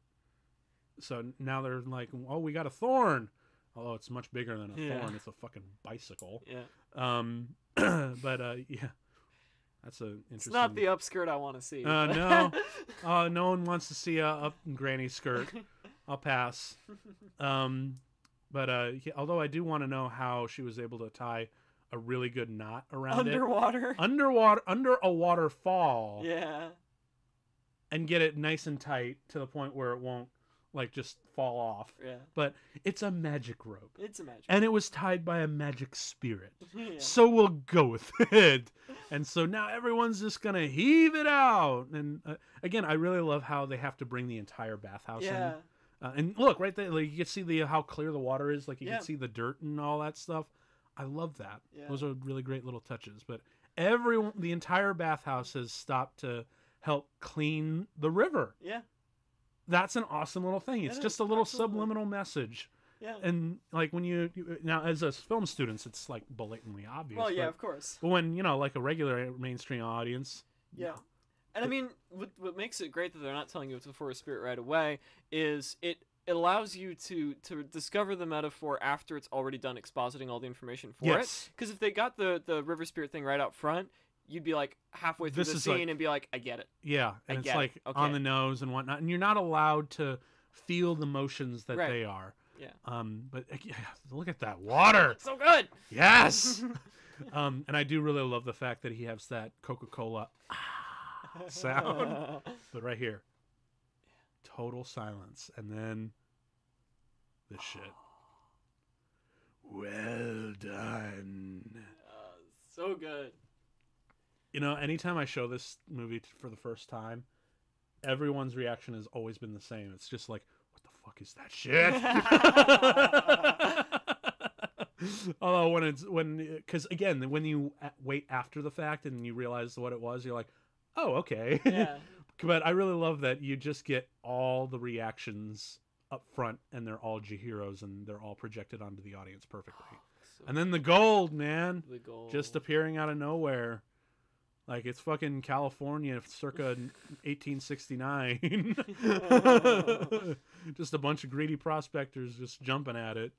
so now they're like oh we got a thorn although it's much bigger than a Yeah. thorn it's a fucking bicycle Yeah. Um but uh yeah that's a interesting It's not the upskirt I want to see. Uh, no. uh no one wants to see a up granny skirt I'll pass. Um, but uh, yeah, although I do want to know how she was able to tie a really good knot around it Underwater. underwater under a waterfall Yeah. and get it nice and tight to the point where it won't like just fall off. Yeah. But it's a magic rope, It's a magic. and it was tied by a magic spirit. yeah. So we'll go with it. And so now everyone's just gonna heave it out. And uh, again, I really love how they have to bring the entire bathhouse in. Yeah. Uh, and look right there, like you can see the how clear the water is. Like you Yeah. can see the dirt and all that stuff. I love that. Yeah. Those are really great little touches. But everyone, the entire bathhouse has stopped to help clean the river. Yeah. That's an awesome little thing. It's It just a little absolutely. subliminal message. Yeah. And like when you, you now as a film students, it's like blatantly obvious. well, yeah, but- of course. but when you know, like a regular mainstream audience, Yeah. And I mean, what, what makes it great that they're not telling you it's a forest spirit right away is it it allows you to to discover the metaphor after it's already done expositing all the information for it. yes, Because if they got the the river spirit thing right out front, you'd be like halfway through This the scene like- and be like, I get it. yeah, and I it's get it. like on the nose and whatnot, and you're not allowed to feel the motions that Right. they are. Yeah. Um, but uh, yeah, look at that water. So good. Yes. um, and I do really love the fact that he has that Coca Cola sound. But right here, total silence, and then this shit. Well done. Uh, so good. You know, anytime I show this movie for the first time, everyone's reaction has always been the same. It's just like, what the fuck is that shit? Although when it's when because again when you wait after the fact and you realize what it was, you're like, oh okay. Yeah. but I really love that you just get all the reactions up front and they're all Chihiro's and they're all projected onto the audience perfectly. Oh, so And then the gold, man the goal. just appearing out of nowhere. Like it's fucking California circa 1869. just a bunch of greedy prospectors just jumping at it.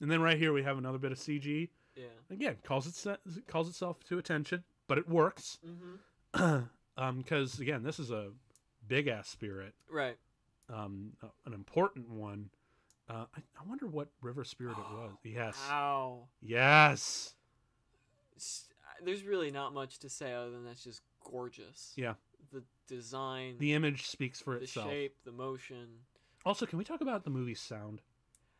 And then right here we have another bit of CG. Yeah. Again, calls it calls itself to attention, but it works. Mm-hmm. um, because again, this is a big ass spirit, Right. um, an important one. Uh, I, I wonder what river spirit it was. Yes, Wow. yes, S- There's really not much to say other than that's just gorgeous. Yeah. The design, the image speaks for the itself. shape, the motion. Also, can we talk about the movie's sound?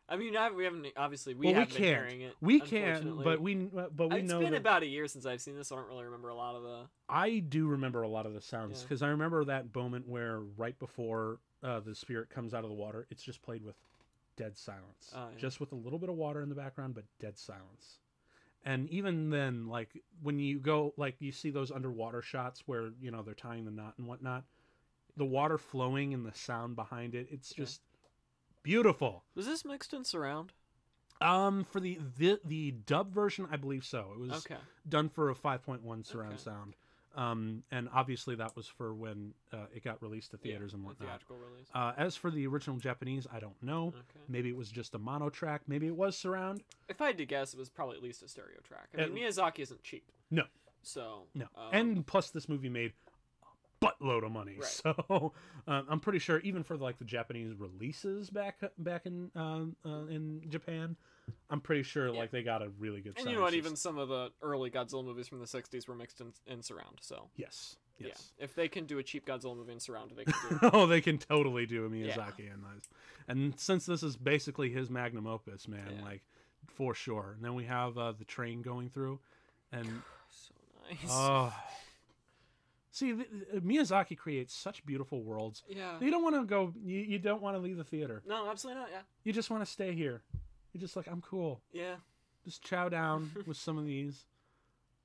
I mean, I, we haven't obviously we well, we haven't been hearing it. We can, but we but we it's know been that about a year since I've seen this. So I don't really remember a lot of the. I do remember a lot of the sounds Yeah. because I remember that moment where right before uh, the spirit comes out of the water, it's just played with dead silence, Oh, yeah. just with a little bit of water in the background, but dead silence. And even then, like when you go, like you see those underwater shots where you know they're tying the knot and whatnot, the water flowing and the sound behind it, it's Yeah. just beautiful. Was this mixed in surround? Um, for the the the dub version, I believe so. It was Okay. done for a 5.1 surround Okay. sound. Um, and obviously that was for when uh, it got released to Yeah, theaters and the whatnot. Theatrical release. Uh, as for the original Japanese, I don't know. Okay. Maybe it was just a mono track. Maybe it was surround. If I had to guess, it was probably at least a stereo track. I mean, Miyazaki isn't cheap. No. So. No. um, and plus, this movie made a buttload of money. Right. So uh, I'm pretty sure even for like the Japanese releases back back in um, uh, in Japan, I'm pretty sure Yeah. like they got a really good. And you know what? Even some of the early Godzilla movies from the '60s were mixed in, in surround. So yes, yes. yeah, if they can do a cheap Godzilla movie in surround, they can do. it. oh, they can totally do a Yeah. Miyazaki and nice. And since this is basically his magnum opus, man, Yeah. like for sure. And then we have uh, the train going through, and so nice. oh, see, th- th- Miyazaki creates such beautiful worlds. yeah. You don't want to go. You, you don't want to leave the theater. No, absolutely not. Yeah. You just want to stay here. You're just like, I'm cool. Yeah. Just chow down with some of these.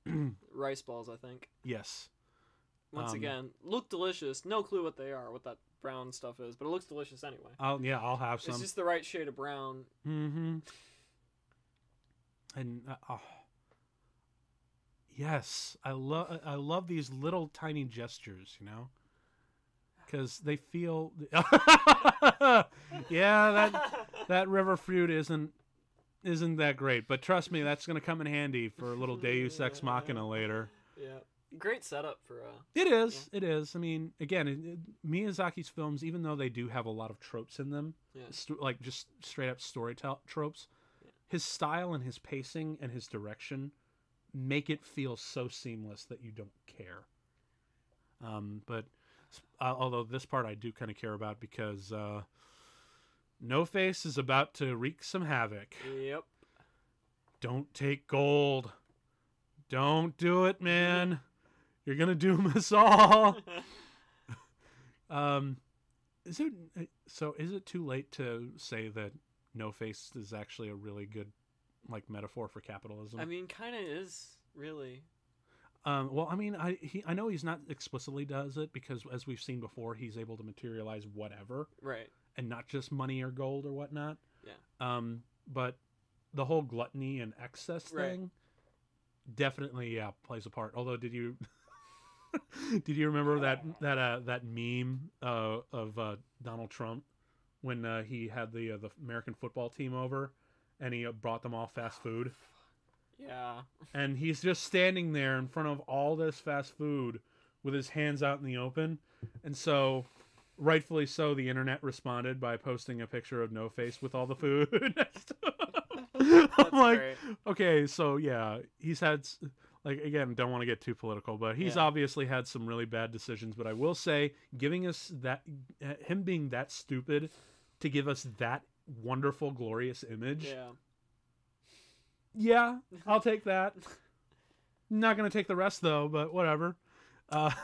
Rice balls, I think. Yes. Once Um, again, look delicious. No clue what they are, what that brown stuff is, but it looks delicious anyway. I'll yeah. I'll have some. It's just the right shade of brown. Mm-hmm. And uh, oh. yes, I love I love these little tiny gestures, you know, because they feel. yeah, that that river fruit isn't isn't that great, but trust me, that's gonna come in handy for a little Deus Ex Machina later. Yeah. Great setup for uh It is. It is. I mean, again, it, it- Miyazaki's films, even though they do have a lot of tropes in them, Yeah. sto- like just straight up storytell tropes, Yeah. his style and his pacing and his direction make it feel so seamless that you don't care. Um, but uh, although this part I do kind of care about because uh, No Face is about to wreak some havoc. Yep. Don't take gold. Don't do it, man. You're gonna doom us all. Um, is it so? Is it too late to say that No Face is actually a really good like metaphor for capitalism? I mean, kind of is really. Um, well, I mean, I he, I know he's not explicitly does it because as we've seen before, he's able to materialize whatever Right. and not just money or gold or whatnot. Yeah. Um, but the whole gluttony and excess Right. thing definitely yeah plays a part. Although, did you did you remember that that uh, that meme uh, of uh, Donald Trump when uh, he had the uh, the American football team over and he uh, brought them all fast food Yeah. and he's just standing there in front of all this fast food with his hands out in the open and so rightfully so the internet responded by posting a picture of no face with all the food next to him. I'm like great. okay so yeah he's had like again don't want to get too political but he's Yeah. obviously had some really bad decisions but i will say giving us that him being that stupid to give us that wonderful glorious image Yeah. Yeah, I'll take that. Not gonna take the rest though, but whatever.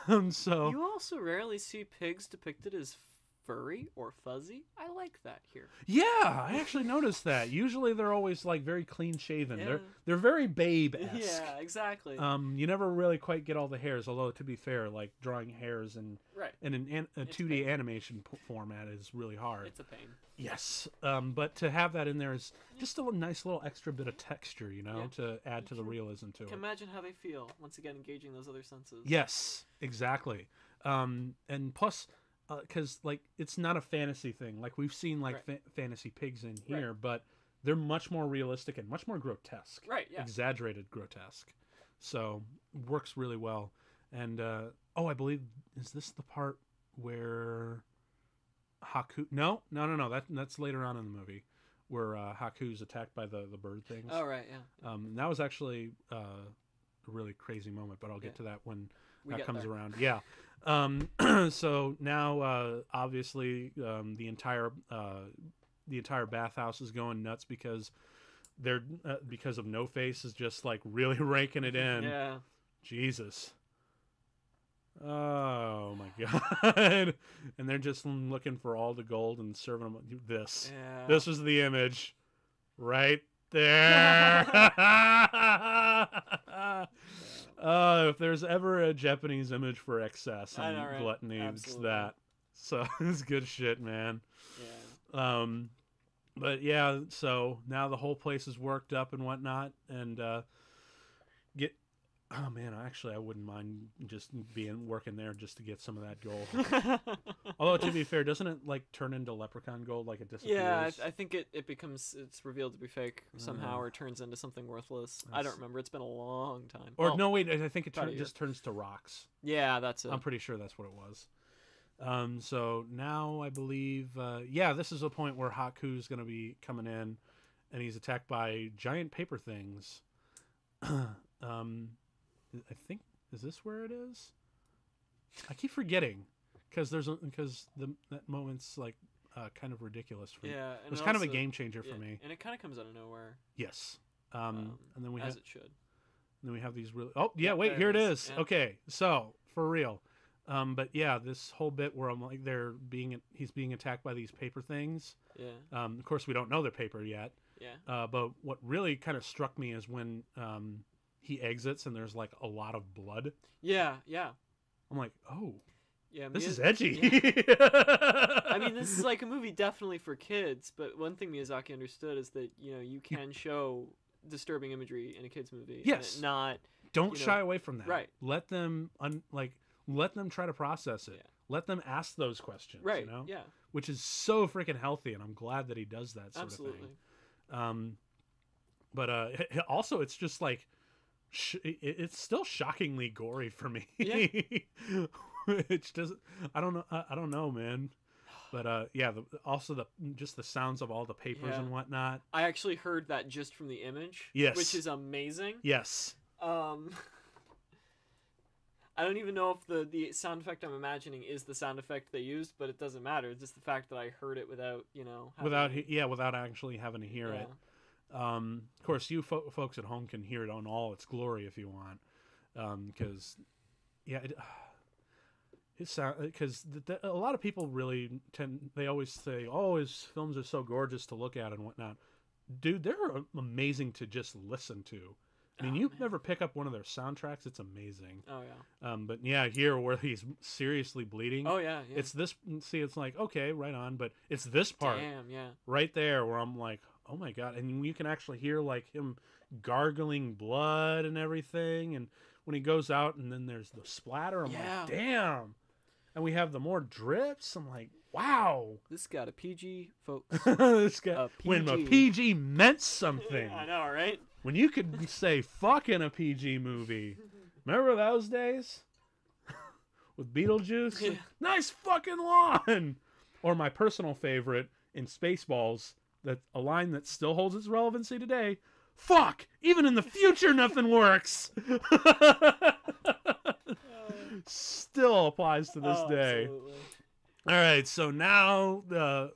Um, so You also rarely see pigs depicted as furry or fuzzy. I like that here. yeah, I actually noticed that. Usually they're always like very clean shaven. They're they're very babe esque. Yeah, exactly. Um, you never really quite get all the hairs. Although to be fair, like drawing hairs in right. in an, a two D animation p- format is really hard. It's a pain. Yes, um, but to have that in there is just a nice little extra bit of texture, you know, Yeah. to add to the realism to it. imagine how they feel once again engaging those other senses. Yes, exactly. Um, and plus, because like it's not a fantasy thing. Like we've seen like Right. fa- fantasy pigs in here, but they're much more realistic and much more grotesque Right. Yeah. exaggerated grotesque so works really well and uh oh i believe is this the part where haku no no no no that that's later on in the movie where uh, haku's attacked by the the bird things Oh right. Yeah. um and that was actually uh a really crazy moment but i'll get Yeah. to that when We that comes there. around yeah um so now uh obviously um the entire uh the entire bathhouse is going nuts because they're uh, because of no face is just like really raking it in Yeah. jesus oh my god and they're just looking for all the gold and serving them this Yeah. this was the image right there. Uh, if there's ever a Japanese image for excess and know, right? gluttony, Absolutely. it's that. So it's good shit, man. Yeah. Um, but yeah, so now the whole place is worked up and whatnot, and uh. Oh man, actually, I wouldn't mind just being working there just to get some of that gold. Although to be fair, doesn't it like turn into leprechaun gold like it disappears? yeah, I, I think it, it becomes it's revealed to be fake somehow, Uh, or turns into something worthless. I don't remember. It's been a long time. Or Well, no, wait. I think it turn, just turns to rocks. Yeah, that's it. I'm pretty sure that's what it was. Um, so now I believe, uh, yeah, this is a point where Haku's going to be coming in, and he's attacked by giant paper things. um, I think is this where it is? I keep forgetting because there's because the that moment's like uh, kind of ridiculous for me. yeah, It was it kind of a game changer yeah, for me. and it kind of comes out of nowhere, Yes. Um, um, and then we as it should. And then we have these really. Oh yeah, Yeah, wait, here it it is, is. Okay, so for real. Um, but yeah, this whole bit where I'm like, they're being he's being attacked by these paper things. Yeah, Um, of course, we don't know they're paper yet. yeah, Uh, but what really kind of struck me is when um, he exits and there's like a lot of blood. yeah, yeah, I'm like, oh, yeah. this Mia- is edgy. I mean, this is like a movie definitely for kids, but one thing Miyazaki understood is that you know you can show disturbing imagery in a kids movie. and Yes. not don't you know, shy away from that. right. Let them un- like let them try to process it. Yeah. Let them ask those questions. right. You know? Yeah, Which is so freaking healthy, and I'm glad that he does that sort absolutely. of thing. Um, but uh, also it's just like sh- it's still shockingly gory for me. Yeah. Which doesn't. I don't know. I, I don't know, man. But uh, yeah. The, also the just the sounds of all the papers Yeah. and whatnot. I actually heard that just from the image. Yes. Which is amazing. Yes. Um. I don't even know if the, the sound effect I'm imagining is the sound effect they used, but it doesn't matter. It's just the fact that I heard it without, you know, having- Without yeah, without actually having to hear yeah. it. Um, of course, you fo- folks at home can hear it on all its glory if you want, because yeah, it, his sound because th- a lot of people really tend they always say, "Oh, his films are so gorgeous to look at and whatnot." Dude, they're amazing to just listen to. I mean, Oh, you man. never pick up one of their soundtracks; it's amazing. Oh yeah. Um, but yeah, here where he's seriously bleeding, Oh yeah. yeah. it's this. See, it's like okay, right on, but it's this part Damn. Yeah. right there where I'm like, oh my god, and you can actually hear like him gargling blood and everything, and when he goes out, and then there's the splatter. I'm Yeah. like, damn, and we have the more drips. I'm like, wow, This got a PG, folks. this got A PG. when a PG. PG meant something, I know, right? when you could say fuck in a PG movie. Remember those days with Beetlejuice? Yeah. Nice fucking lawn. Or my personal favorite in Spaceballs, that a line that still holds its relevancy today. Fuck! Even in the future, nothing works. still applies to this Oh, day. absolutely. All right, so now the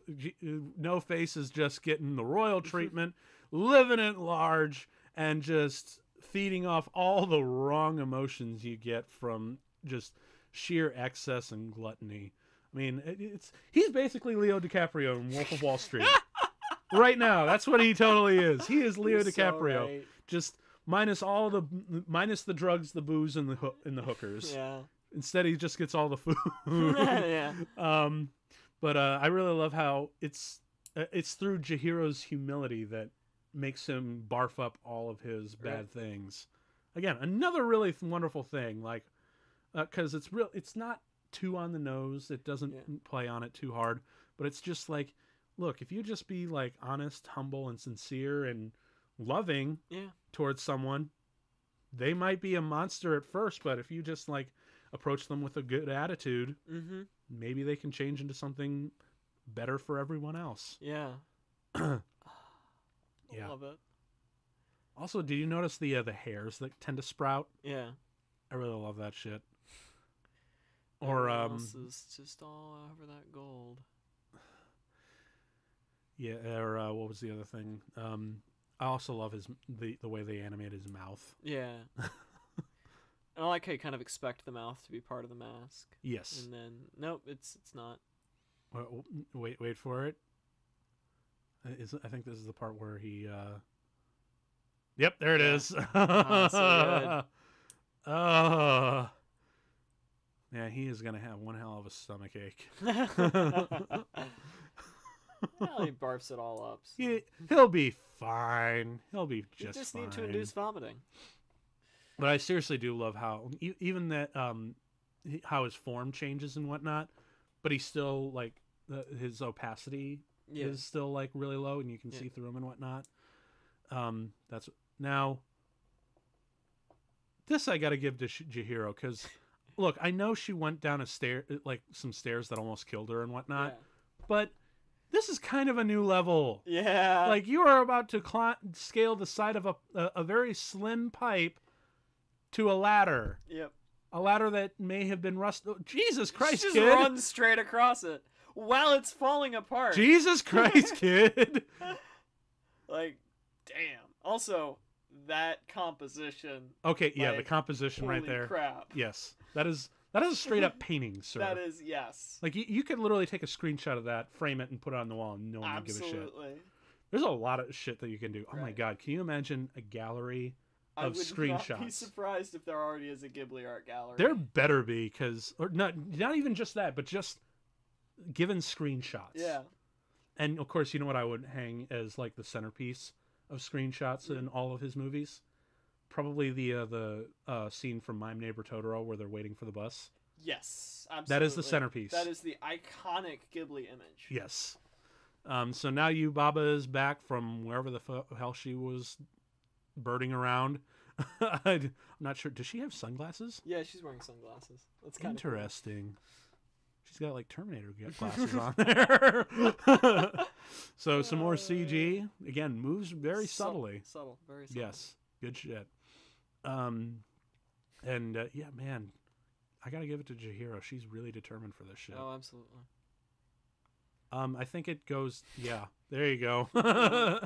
No Face is just getting the royal mm-hmm. treatment, living at large, and just feeding off all the wrong emotions you get from just sheer excess and gluttony. I mean, it's he's basically Leo DiCaprio in Wolf of Wall Street. right now, that's what he totally is. He is Leo You're so DiCaprio, right. just minus all the minus the drugs, the booze, and the hoo- and the hookers. Yeah. Instead, he just gets all the food. yeah. Um, but uh, I really love how it's uh, it's through Chihiro's humility that makes him barf up all of his bad Right. things. Again, another really th- wonderful thing, like because it's real. It's not too on the nose. It doesn't Yeah. play on it too hard, but it's just like look, if you just be like honest, humble, and sincere and loving Yeah. towards someone, they might be a monster at first, but if you just like approach them with a good attitude, Mm-hmm. maybe they can change into something better for everyone else. Yeah. Yeah. Love it. Also, did you notice the uh, the hairs that tend to sprout? Yeah. I really love that shit. Or Everyone um, is just all over that gold. Yeah, or uh, what was the other thing? Um, I also love his the the way they animate his mouth. Yeah. and I like how you kind of expect the mouth to be part of the mask, Yes. and then nope, it's it's not. Wa- Wait, wait for it. Uh, I think this is the part where he. uh Yep, there it Yeah. is. Ah, so Oh. Yeah, he is gonna have one hell of a stomach ache. Well, he barfs it all up. so- he he'll be fine. He'll be just. You just, fine. need to induce vomiting. But I seriously do love how even that um how his form changes and whatnot, but he's still like the, his opacity Yeah. is still like really low and you can Yeah. see through him and whatnot. Um, that's now. This I got to give to Sh- Chihiro because, look, I know she went down a stair like some stairs that almost killed her and whatnot, but this is kind of a new level. Yeah. Like you are about to cli- scale the side of a, a a very slim pipe to a ladder, Yep. a ladder that may have been rust. oh, Jesus Christ, just kid! run straight across it while it's falling apart. Jesus Christ, kid! Like, damn. Also, that composition. Okay, yeah, the Like, composition right holy there. Crap. Yes, that is that is a straight up painting, sir. That is yes. like you, you could literally take a screenshot of that, frame it, and put it on the wall, and no one would give a shit. Absolutely. There's a lot of shit that you can do. Oh my god, can you imagine a gallery? of I would not be screenshots. surprised if there already is a Ghibli art gallery. There better be, because or not not even just that, but just given screenshots. Yeah. And of course, you know what I would hang as like the centerpiece of screenshots in all of his movies? Probably the uh, the uh, scene from My Neighbor Totoro where they're waiting for the bus. Yes. Absolutely. That is the centerpiece. That is the iconic Ghibli image. Yes. Um, so now Yubaba is back from wherever the f- hell she was birding around. I'm not sure. Does she have sunglasses? Yeah, she's wearing sunglasses. That's kind of Interesting. She's got like Terminator glasses on there. so some more CG. Again, moves very subtly. Subtle, very subtle. Yes, good shit. Um, and uh, yeah, man, I gotta give it to Chihiro. She's really determined for this shit. Oh, absolutely. Um, I think it goes. Yeah, there you go.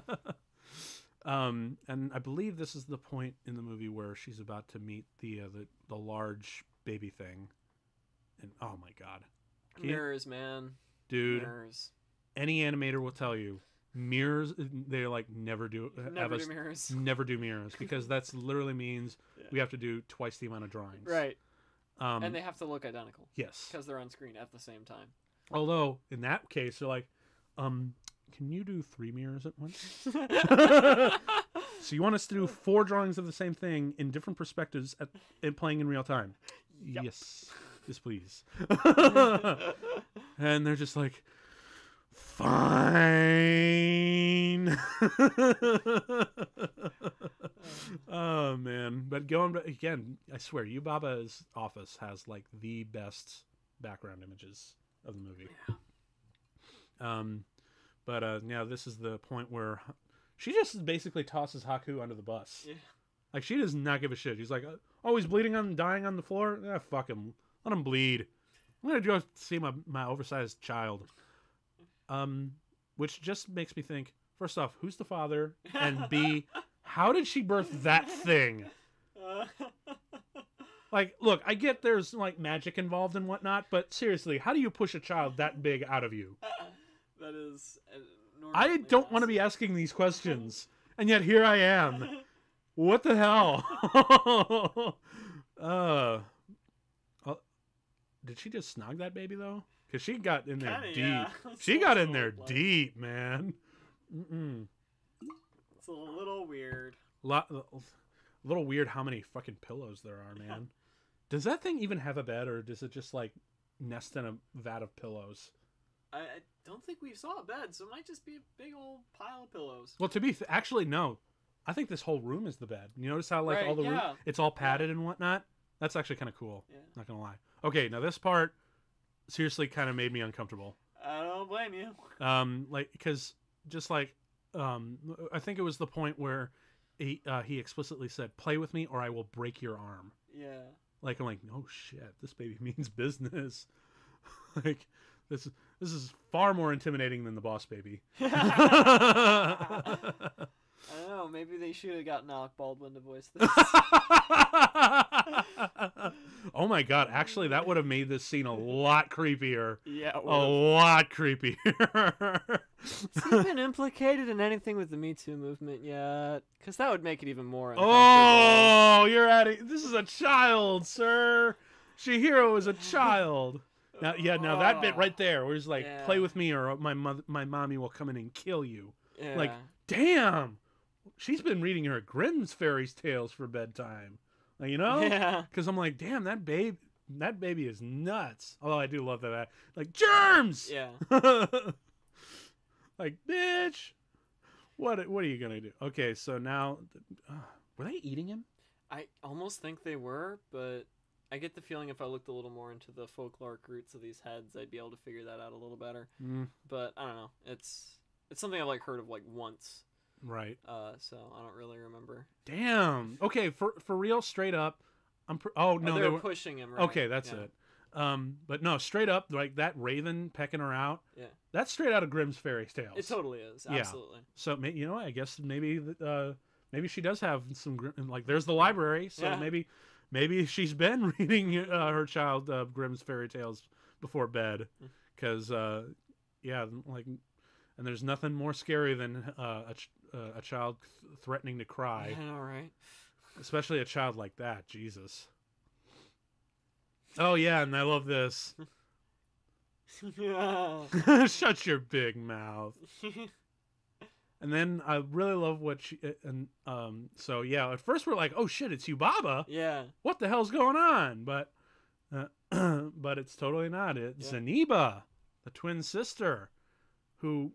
um, and I believe this is the point in the movie where she's about to meet the uh, the the large baby thing. And oh my god, Can you- man. dude! Mirrors. Any animator will tell you mirrors. they're like never do have Never us do mirrors. never do mirrors because that's literally means Yeah. we have to do twice the amount of drawings. Right. Um, and they have to look identical yes. because they're on screen at the same time. Although in that case, they're like, um, can you do three mirrors at once? So you want us to do four drawings of the same thing in different perspectives at, and playing in real time? Yep. Yes, yes, please. and they're just like, fine. oh man, but going back again, I swear, Yubaba's office has like the best background images of the movie. Um, but uh, now this is the point where she just basically tosses Haku under the bus. Yeah. Like she does not give a shit. She's like, "Oh, he's bleeding on, dying on the floor. Ah, fuck him. Let him bleed. I'm gonna go see my my oversized child." Um, which just makes me think. First off, who's the father? And B, how did she birth that thing? Like, look, I get there's like magic involved and whatnot, but seriously, how do you push a child that big out of you? that is. I don't want to be asking these questions, and yet here I am. What the hell? uh, uh, did she just snog that baby though? Because she got in there Kinda, deep. yeah. She got in there like. deep, man. Mm-mm. It's a little weird. Lot, a little weird how many fucking pillows there are, man. Does that thing even have a bed, or does it just like nest in a vat of pillows? I, I don't think we saw a bed, so it might just be a big old pile of pillows. Well, to be th- actually no, I think this whole room is the bed. You notice how like Right, all the room, it's all padded and whatnot. That's actually kind of cool. Yeah. Not gonna lie. Okay, now this part seriously kind of made me uncomfortable. I don't blame you. Um, like because just like um, I think it was the point where he uh, he explicitly said, "Play with me, or I will break your arm." Yeah. Like I'm like, oh shit, this baby means business. like this this is far more intimidating than the boss baby. I don't know. Maybe they should have gotten Alec Baldwin to voice this. oh my god, actually that would have made this scene a lot creepier. yeah. A lot creepier. Has he been implicated in anything with the Me Too movement yet? Because that would make it even more. oh, you're adding this is a child, sir. Chihiro is a child. Now, yeah, now that bit right there, where he's like, "Play with me, or my mother, my mommy will come in and kill you." Yeah. like, Damn, she's been reading her Grimm's fairy tales for bedtime. Like, you know, Yeah. because I'm like, damn, that babe, that baby is nuts. Although I do love that, like germs. Yeah. like, bitch, what what are you gonna do? Okay, so now, uh, were they eating him? I almost think they were, but I get the feeling if I looked a little more into the folkloric roots of these heads, I'd be able to figure that out a little better. Mm, But I don't know. It's it's something I've like heard of like once. Right. Uh, so I don't really remember. Damn. Okay, for for real, straight up. I'm. Pr- oh Oh, no, they they were pushing him. Right? Okay, that's Yeah. it. Um, but no, straight up, like that raven pecking her out. Yeah. That's straight out of Grimm's fairy tales. It totally is. Yeah. Absolutely. So may- you know, I guess maybe uh, maybe she does have some like. There's the library, so Yeah. maybe maybe she's been reading uh, her child uh, Grimm's fairy tales before bed, because uh, yeah, like, and there's nothing more scary than uh, a ch- uh, a child th- threatening to cry, I know, especially a child like that. Jesus. Oh yeah, and I love this. Shut your big mouth. And then I really love what she uh, and um so yeah at first we're like oh shit it's Yubaba yeah. what the hell's going on but uh, but it's totally not it's Yeah. Zeniba the twin sister who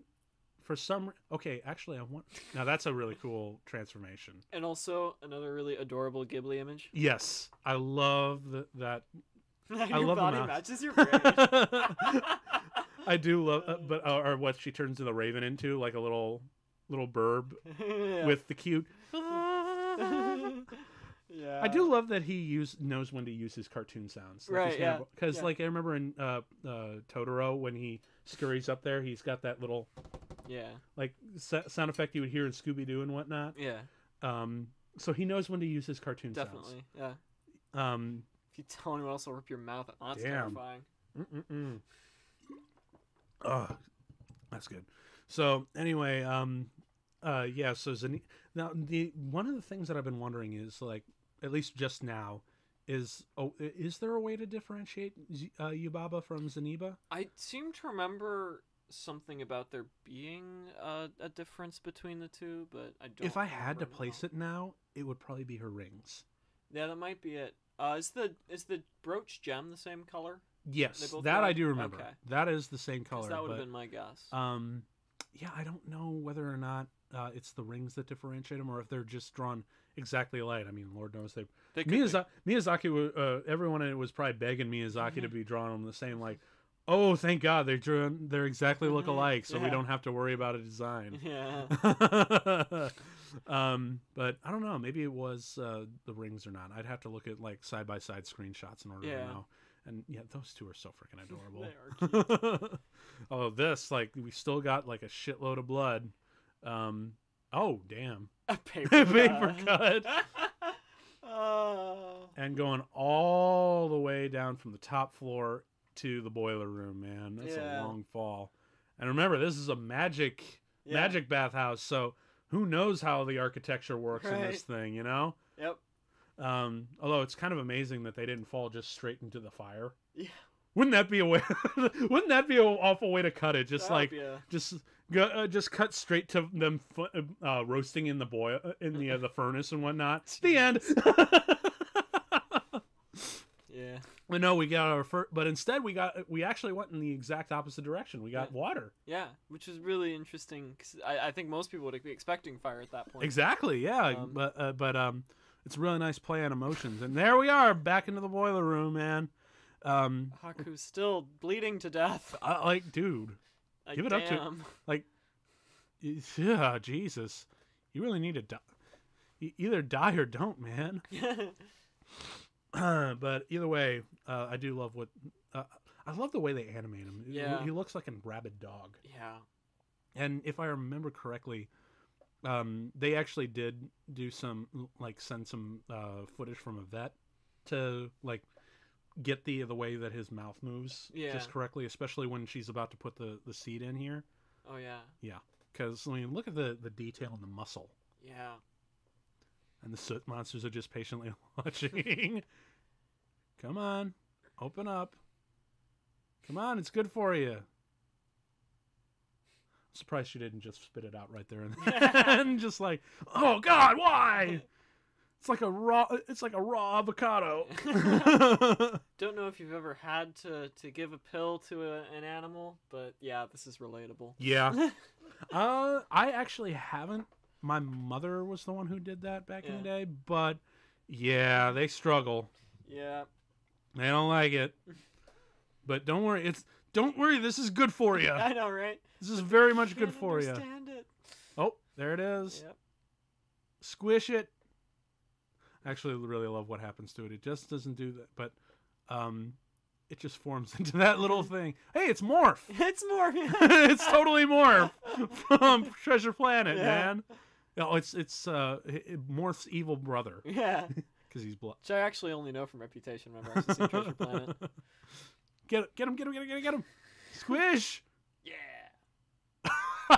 for some okay actually I want now that's a really cool transformation And also another really adorable Ghibli image. yes I love the, that your love the body mouth. matches your brain. I do love uh, but uh, or what she turns the raven into like a little little burb yeah. with the cute yeah. I do love that he use knows when to use his cartoon sounds. Right, yeah, Because yeah. like I remember in uh, uh, Totoro when he scurries up there, he's got that little Yeah. like sound effect you would hear in Scooby Doo and whatnot. Yeah. Um, so he knows when to use his cartoon Definitely. Yeah. Um, If you tell anyone else, I'll rip your mouth. out. That's Damn. terrifying. mm-mm-mm. Ugh, that's good. So anyway, um, uh, yeah. So Zani- now the one of the things that I've been wondering is like at least just now is oh is there a way to differentiate Z- uh, Yubaba from Zeniba? I seem to remember something about there being uh, a difference between the two, but I don't. if I had to place now. it now, it would probably be her rings. yeah, that might be it. Uh, is the is the brooch gem the same color? Yes, that I do remember. Okay. That is the same color. that would have been my guess. um, yeah, I don't know whether or not uh, it's the rings that differentiate them, or if they're just drawn exactly alike. I mean, Lord knows they. They could. Miyazaki, Miyazaki, uh, everyone was probably begging Miyazaki to be drawn on the same. Like, oh, thank God they're drawn. They're exactly look Mhm, alike, so we don't have to worry about a design. Yeah. um, but I don't know. Maybe it was uh, the rings or not. I'd have to look at like side by side screenshots in order Yeah. to know. And yeah, those two are so freaking adorable. They are cute. Although this, like, we still got like a shitload of blood. Um, oh damn, A paper, Paper cut. oh. and going all the way down from the top floor to the boiler room, man. That's Yeah. a long fall. And remember, this is a magic Yeah. magic bathhouse, so who knows how the architecture works in this thing, you know? Yep. Um, although it's kind of amazing that they didn't fall just straight into the fire. Yeah. Wouldn't that be a way? wouldn't that be an awful way to cut it? Just like a- just go, uh, just cut straight to them uh, roasting in the boil in the uh, the furnace and whatnot. The end. Yeah. We know we got our first, but instead we got we actually went in the exact opposite direction. We got Yeah. water. Yeah, which is really interesting because I, I think most people would be expecting fire at that point. Exactly. Yeah. Um, but uh, but um, it's a really nice play on emotions. And there we are, back into the boiler room, man. Um, Haku's still bleeding to death. I, like, dude, Like, Give it up to- like, yeah, Jesus, you really need to die. Either die or don't, man. but either way, uh, I do love what uh, I love the way they animate him. He- Yeah. he looks like a rabid dog. yeah. And if I remember correctly, um, they actually did do some like send some uh, footage from a vet to like get the the way that his mouth moves Yeah. just correctly, especially when she's about to put the the seed in here. Oh yeah. yeah. Because I mean, look at the the detail in the muscle, Yeah. And the soot monsters are just patiently watching. Come on, open up. Come on, it's good for you. Surprised she didn't just spit it out right there and then, just like, oh God, why? It's like a raw. It's like a raw avocado. Don't know if you've ever had to to give a pill to a, an animal, but yeah, this is relatable. yeah. Uh, I actually haven't. My mother was the one who did that back in the day, but yeah, they struggle. yeah. They don't like it. But don't worry. It's don't worry. This is good for you. I know, right? This is very much good for you. understand it. Oh, there it is. Yep. Squish it. Actually, really love what happens to it. It just doesn't do that, but um, it just forms into that little thing. Hey, it's Morph. It's more. it's totally Morph from Treasure Planet, Yeah. man. No, it's it's uh, Morph's evil brother yeah. because he's blood. Which I actually only know from Reputation. Remember, I Treasure Planet. Get get him, get him, get him, get him, get him. Squish. Yeah.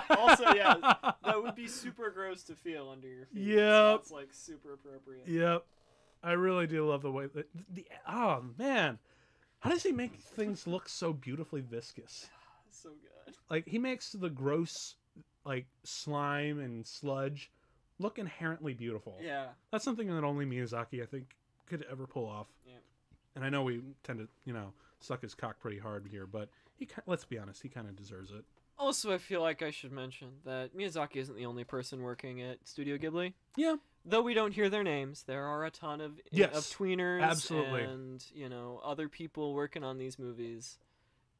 Also, yeah, That would be super gross to feel under your feet. Yep. So that's like super appropriate. Yep. I really do love the way that the oh man. How does he make things look so beautifully viscous? So good. Like he makes the gross like slime and sludge look inherently beautiful. Yeah. That's something that only Miyazaki I think could ever pull off. Yeah. And I know we tend to, you know, suck his cock pretty hard here, but he let's be honest, he kind of deserves it. Also, I feel like I should mention that Miyazaki isn't the only person working at Studio Ghibli. Yeah. Though we don't hear their names, there are a ton of Yes, of tweeners absolutely. and you know other people working on these movies,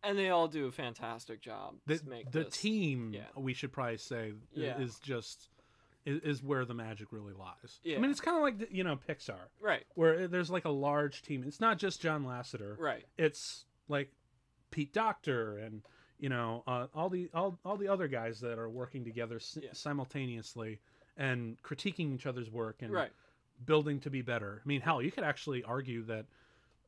and they all do a fantastic job. The, to make the this. team, Yeah. we should probably say, Yeah. is just is, is where the magic really lies. I mean, it's kind of like the, you know Pixar, Right, where there's like a large team. It's not just John Lasseter. right, It's like Pete Docter and you know uh, all the all, all the other guys that are working together s- Yeah. simultaneously and critiquing each other's work and right. building to be better. I mean, hell, you could actually argue that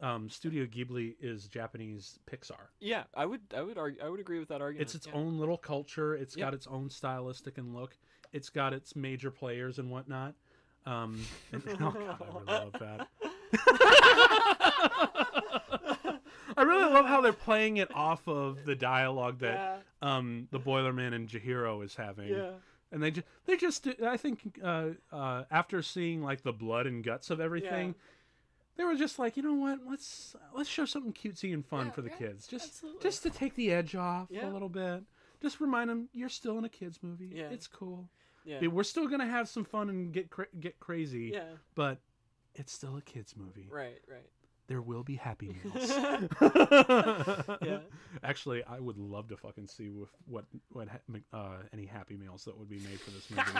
um, Studio Ghibli is Japanese Pixar. Yeah, I would, I would, argue, I would agree with that argument. It's its yeah. own little culture. It's Yeah. got its own stylistic and look. It's got its major players and whatnot. Um, and, oh god, I really love that. I really love how they're playing it off of the dialogue that yeah, um, the Boilerman and Chihiro is having. yeah, And they just, they just, I think, uh, uh, after seeing like the blood and guts of everything, they were just like, you know what? Let's let's show something cutesy and fun Yeah, for the yeah, kids, just absolutely. just to take the edge off Yeah. a little bit. Just remind them you're still in a kids movie. Yeah. It's cool. yeah, Yeah, We're still gonna have some fun and get cra- get crazy, yeah, but it's still a kids movie. right, right. There will be happy meals. Yeah. Actually, I would love to fucking see with what what uh, any Happy Meals that would be made for this movie.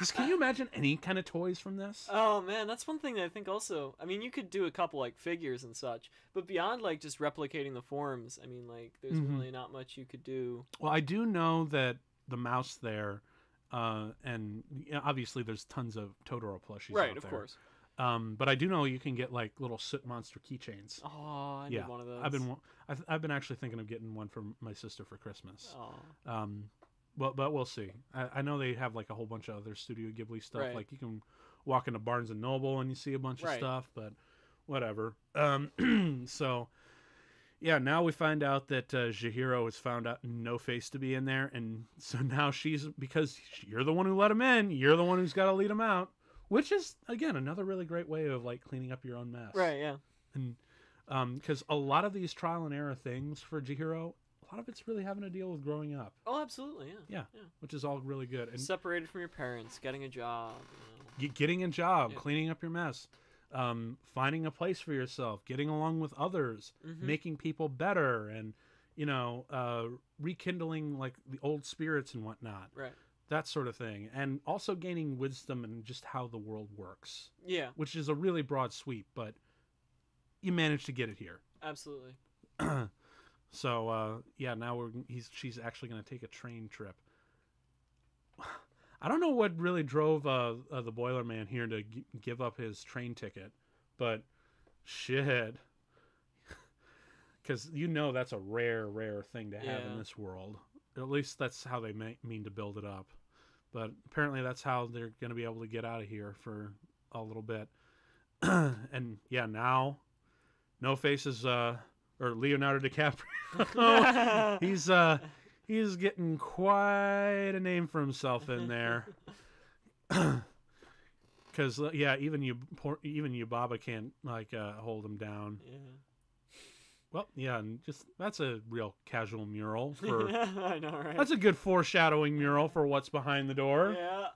Just can you imagine any kind of toys from this? Oh man, that's one thing that I think also. I mean, you could do a couple like figures and such, but beyond like just replicating the forms, I mean, like there's Mhm. really not much you could do. Well, I do know that the mouse there, uh, and yeah, obviously there's tons of Totoro plushies. right, of course. Um, but I do know you can get like little soot monster keychains. Oh, I Yeah, need one of those. I've been I've, I've been actually thinking of getting one for my sister for Christmas. Oh, Um, but but we'll see. I, I know they have like a whole bunch of other Studio Ghibli stuff. Right. Like you can walk into Barnes and Noble and you see a bunch of stuff, but whatever. Um, so yeah, now we find out that uh, Chihiro has found out No Face to be in there, and so now she's because you're the one who let him in. You're the one who's got to lead him out, which is again another really great way of like cleaning up your own mess. right, yeah. And because a lot of these trial and error things for Chihiro, lot of it's really having to deal with growing up, Oh, absolutely, yeah. Yeah. yeah. which is all really good. And Separated from your parents, getting a job. You get- getting a job, Yeah. cleaning up your mess, um, finding a place for yourself, getting along with others, know. Mhm. making people better, and you know, uh, rekindling like the old spirits and whatnot, Right. that sort of thing, and also gaining wisdom and just how the world works, Yeah, which is a really broad sweep, but you managed to get it here. absolutely. so uh, yeah, now we're he's she's actually going to take a train trip. I don't know what really drove uh, uh, the Boiler Man here to g- give up his train ticket, but shit, because you know that's a rare, rare thing to have in this world. At least that's how they may, mean to build it up. But apparently, that's how they're going to be able to get out of here for a little bit. and yeah, now No Face is uh or Leonardo DiCaprio. he's uh he's getting quite a name for himself in there. Cuz yeah, even you even Yubaba can't like uh, hold him down. yeah. Well, yeah, and just that's a real casual mural for I know, right? That's a good foreshadowing mural for what's behind the door. yeah.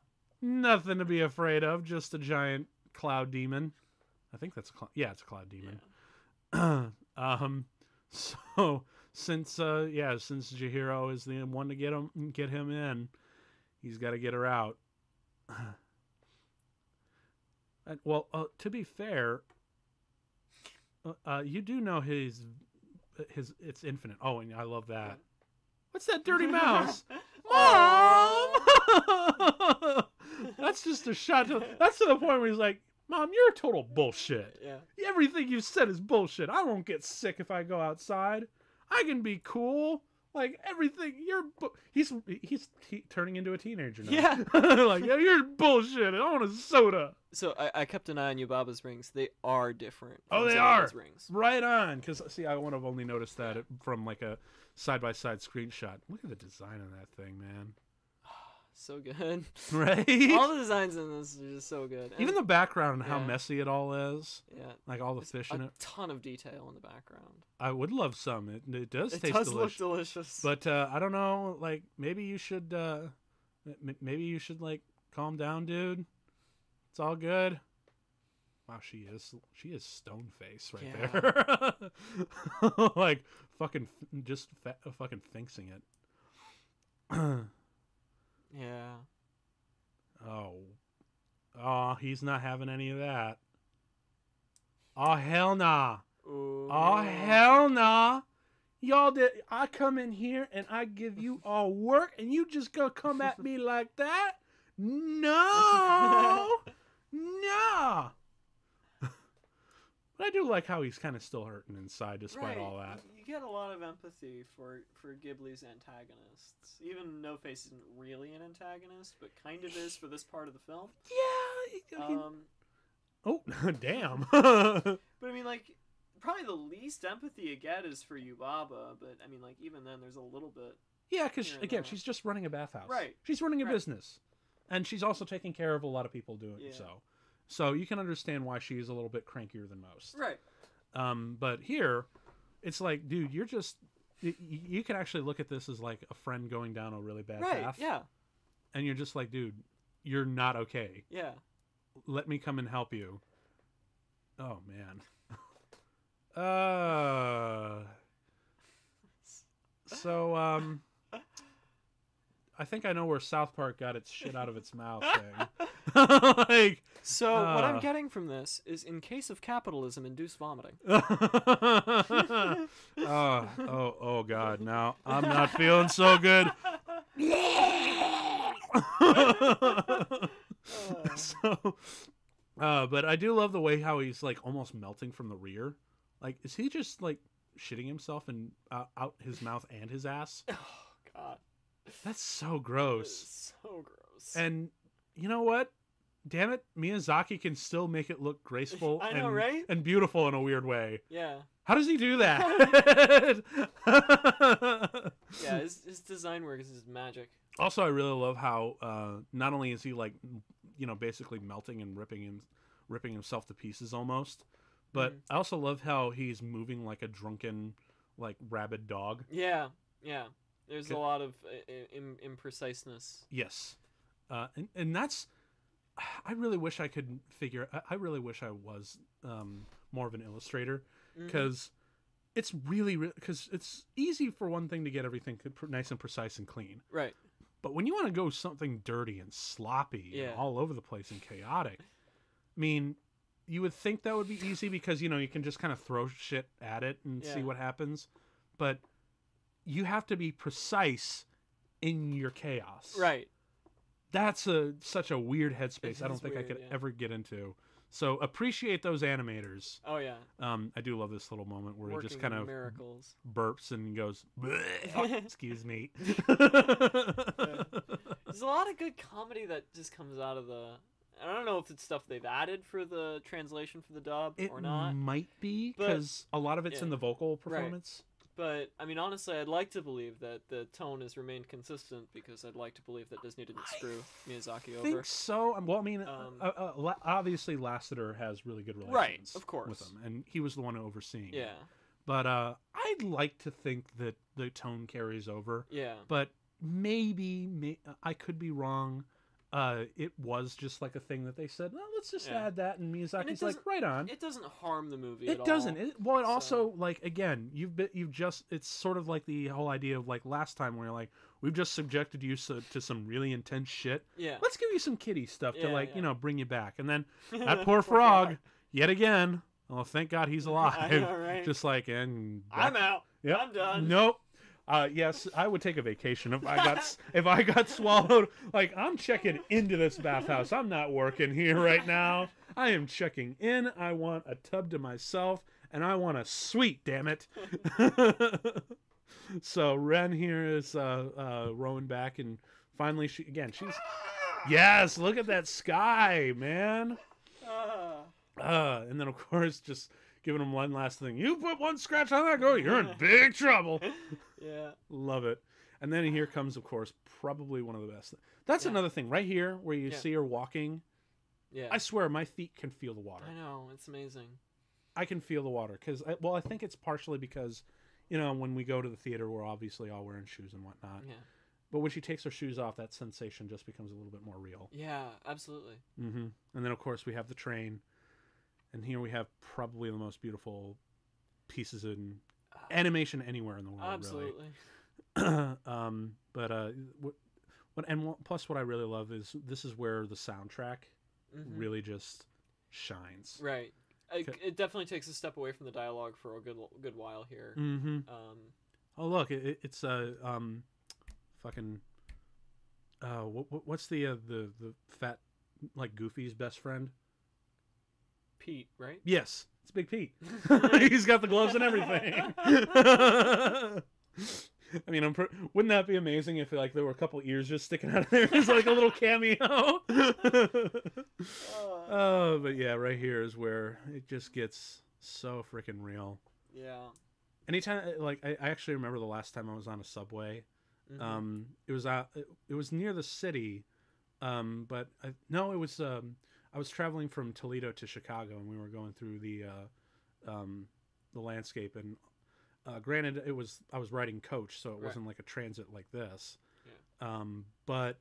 Nothing to be afraid of, just a giant cloud demon. I think that's a cloud. Yeah, it's a cloud demon. Yeah. um, so since uh, yeah, since Chihiro is the one to get him get him in, he's got to get her out. And, well, uh, to be fair, uh, uh, you do know his his it's infinite. Oh, and I love that. What's that dirty mouse? Mom! that's just a shot. To, that's to the point where he's like, Mom, you're a total bullshit. Yeah. Everything you said is bullshit. I won't get sick if I go outside. I can be cool. Like everything, you're bu- he's he's he, turning into a teenager now. Yeah. like yeah, you're bullshit. I want a soda. So I, I kept an eye on Yubaba's rings. They are different. Oh, they are. rings. Right on. Because see, I would have only noticed that from like a side by side screenshot. Look at the design on that thing, man. So good. Right. all the designs in this are just so good. Even the background and how messy it all is, yeah, like all the there's fish in it. a ton of detail in the background. I would love some. It, it does It taste does delicious. look delicious. But uh, I don't know. Like maybe you should. Uh, m- maybe you should like calm down, dude. It's all good. Wow, she is. She is stone face right there. like fucking, just fa- fucking finksing it. yeah. oh, oh, he's not having any of that. Oh hell nah. Ooh. Oh hell nah. Y'all did I come in here and I give you all work and you just go come at me like that? No. no. But I do like how he's kind of still hurting inside despite right. all that. You get a lot of empathy for for Ghibli's antagonists. Even No Face isn't really an antagonist, but kind of is for this part of the film. Yeah. he- Um, oh, damn. but I mean, like, probably the least empathy you get is for Yubaba. But I mean, like, even then, there's a little bit. yeah, because again, there. she's just running a bathhouse. Right. She's running a Right. business, and she's also taking care of a lot of people doing Yeah. so. So you can understand why she's a little bit crankier than most. Right. Um, but here, it's like, dude, you're just. You can actually look at this as like a friend going down a really bad Right. path, Yeah. and you're just like, dude, you're not okay. Yeah. Let me come and help you. Oh man. Uh. So um. I think I know where South Park got its shit out of its mouth thing. like, So what I'm Uh. getting from this is, in case of capitalism, induced vomiting. oh, oh, oh, God! Now I'm not feeling so good. so, uh, but I do love the way how he's like almost melting from the rear. Like, is he just like shitting himself and uh, out his mouth and his ass? oh God. That's so gross. So gross. And you know what? Damn it, Miyazaki can still make it look graceful know, and, right? and beautiful in a weird way. yeah. How does he do that? Yeah. His, his design work is his magic. also, I really love how uh, not only is he like, you know, basically melting and ripping him, ripping himself to pieces almost, But Mhm. I also love how he's moving like a drunken, like rabid dog. Yeah, yeah. There's a lot of uh, im- impreciseness. Yes, uh, and and that's. I really wish I could figure. I- I really wish I was um, more of an illustrator because it's really because it's easy for one thing to get everything nice and precise and clean. Right. But when you want to go something dirty and sloppy Yeah. and all over the place and chaotic, I mean, you would think that would be easy because you know you can just kind of throw shit at it and see what happens. But you have to be precise in your chaos. Right. That's a such a weird headspace. I don't think I could yeah. ever get into. So appreciate those animators. Oh yeah. Um, I do love this little moment where he just kind of miracles. burps and goes, "Bleh." "Excuse me." There's a lot of good comedy that just comes out of the. I don't know if it's stuff they've added for the translation for the dub It or not, might be because a lot of it's in the vocal Right. But I mean, honestly, I'd like to believe that the tone has remained consistent because I'd like to believe that Disney didn't I screw Miyazaki I over. think so. Um, Well, I mean, Um, uh, uh, obviously Lasseter has really good relations, Right, of course, with him, and he was the one overseeing. it. Yeah, But uh, I'd like to think that the tone carries over, yeah, but maybe may- I could be wrong. Uh, it was just like a thing that they said. Well, let's just Yeah. add that, and Miyazaki's like, right on. it doesn't harm the movie. It at doesn't. All. It, well, it So- also like again, you've been, you've just it's sort of like the whole idea of like last time where you're like we've just subjected you so, to some really intense shit. Yeah. Let's give you some kitty stuff to like yeah. you know bring you back. And then that poor frog, yet again. Oh, thank God he's alive. Know, right? Just like and I'm out. Yep. I'm done. Nope. Uh, yes, I would take a vacation if I got if I got swallowed. Like I'm checking into this bathhouse. I'm not working here right now. I am checking in. I want a tub to myself, and I want a suite. Damn it. so Ren here is uh, uh, rowing back, and finally she again she's yes. Look at that sky, man. Ah. Uh, and then of course just giving him one last thing. You put one scratch on that girl, you're in big trouble. yeah. Love it. And then here comes, of course, probably one of the best. That's Yeah. another thing right here where you Yeah. see her walking. Yeah. I swear, my feet can feel the water. I know. It's amazing. I can feel the water because, well, I think it's partially because, you know, when we go to the theater, we're obviously all wearing shoes and whatnot. Yeah. But when she takes her shoes off, that sensation just becomes a little bit more real. Yeah. Absolutely. Mm-hmm. And then, of course, we have the train, and here we have probably the most beautiful pieces in animation anywhere in the world. really. Absolutely. um, but uh, what, what and what, plus what I really love is this is where the soundtrack Mhm. really just shines. Right. It, it definitely takes a step away from the dialogue for a good good while here. Mm-hmm. Um. Oh look, it- it's a uh, um, fucking uh, what, what's the uh, the the fat like Goofy's best friend? Pete, right? Yes, it's Big Pete. He's got the gloves and everything. I mean, I'm pr- wouldn't that be amazing if like there were a couple ears just sticking out of there as like a little cameo? oh, but yeah, right here is where it just gets so freaking real. yeah. Anytime, like I, I actually remember the last time I was on a subway. Mhm. Um, it was out. It, it was near the city, um, but I, no, it was. Um, I was traveling from Toledo to Chicago, and we were going through the uh, um, the landscape. And uh, granted, it was I was riding coach, so it Right. wasn't like a transit like this. Yeah. Um, but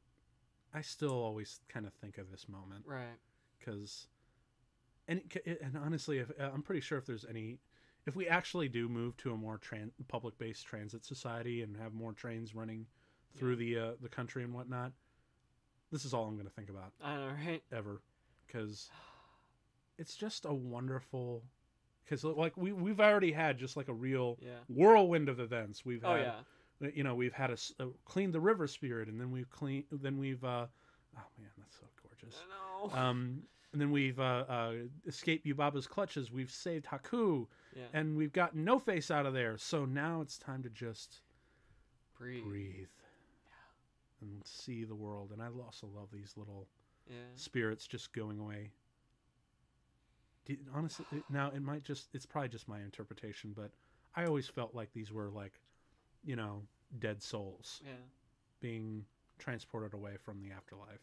I still always kind of think of this moment right. because, and it- and honestly, if I'm pretty sure if there's any. If we actually do move to a more tran- public-based transit society and have more trains running through the uh, the country and whatnot, this is all I'm going to think about I know, right? ever, because it's just a wonderful. Because like we we've already had just like a real Yeah. whirlwind of events. We've Oh had, yeah. you know, we've had a, uh, cleaned the river spirit, and then we've cleaned, then we've, uh, oh man, that's so gorgeous. I know. Um, and then we've uh, uh, escaped Yubaba's clutches. We've saved Haku, yeah. and we've gotten No Face out of there. So now it's time to just Breathe. breathe and see the world. And I also love these little Yeah. spirits just going away. Honestly, it- now it might just—it's probably just my interpretation, but I always felt like these were like, you know, dead souls Yeah. being transported away from the afterlife.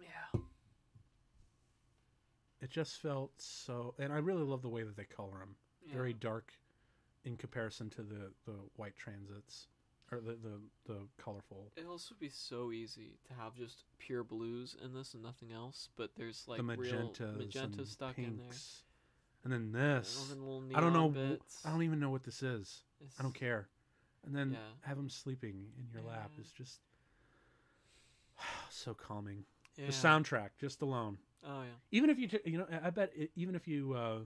Yeah. it just felt so. And I really love the way that they color them. Very Yeah. dark in comparison to the the white transits or the the, the colorful. It'd also be so easy to have just pure blues in this and nothing else, but there's like the real magenta and stuck in there. And then this, little I don't know. Bits. I don't even know what this is. I don't care. And then Yeah. have him sleeping in your lap is just so calming. Yeah. The soundtrack, just alone. Oh yeah. Even if you, t- you know, I bet it, even if you uh,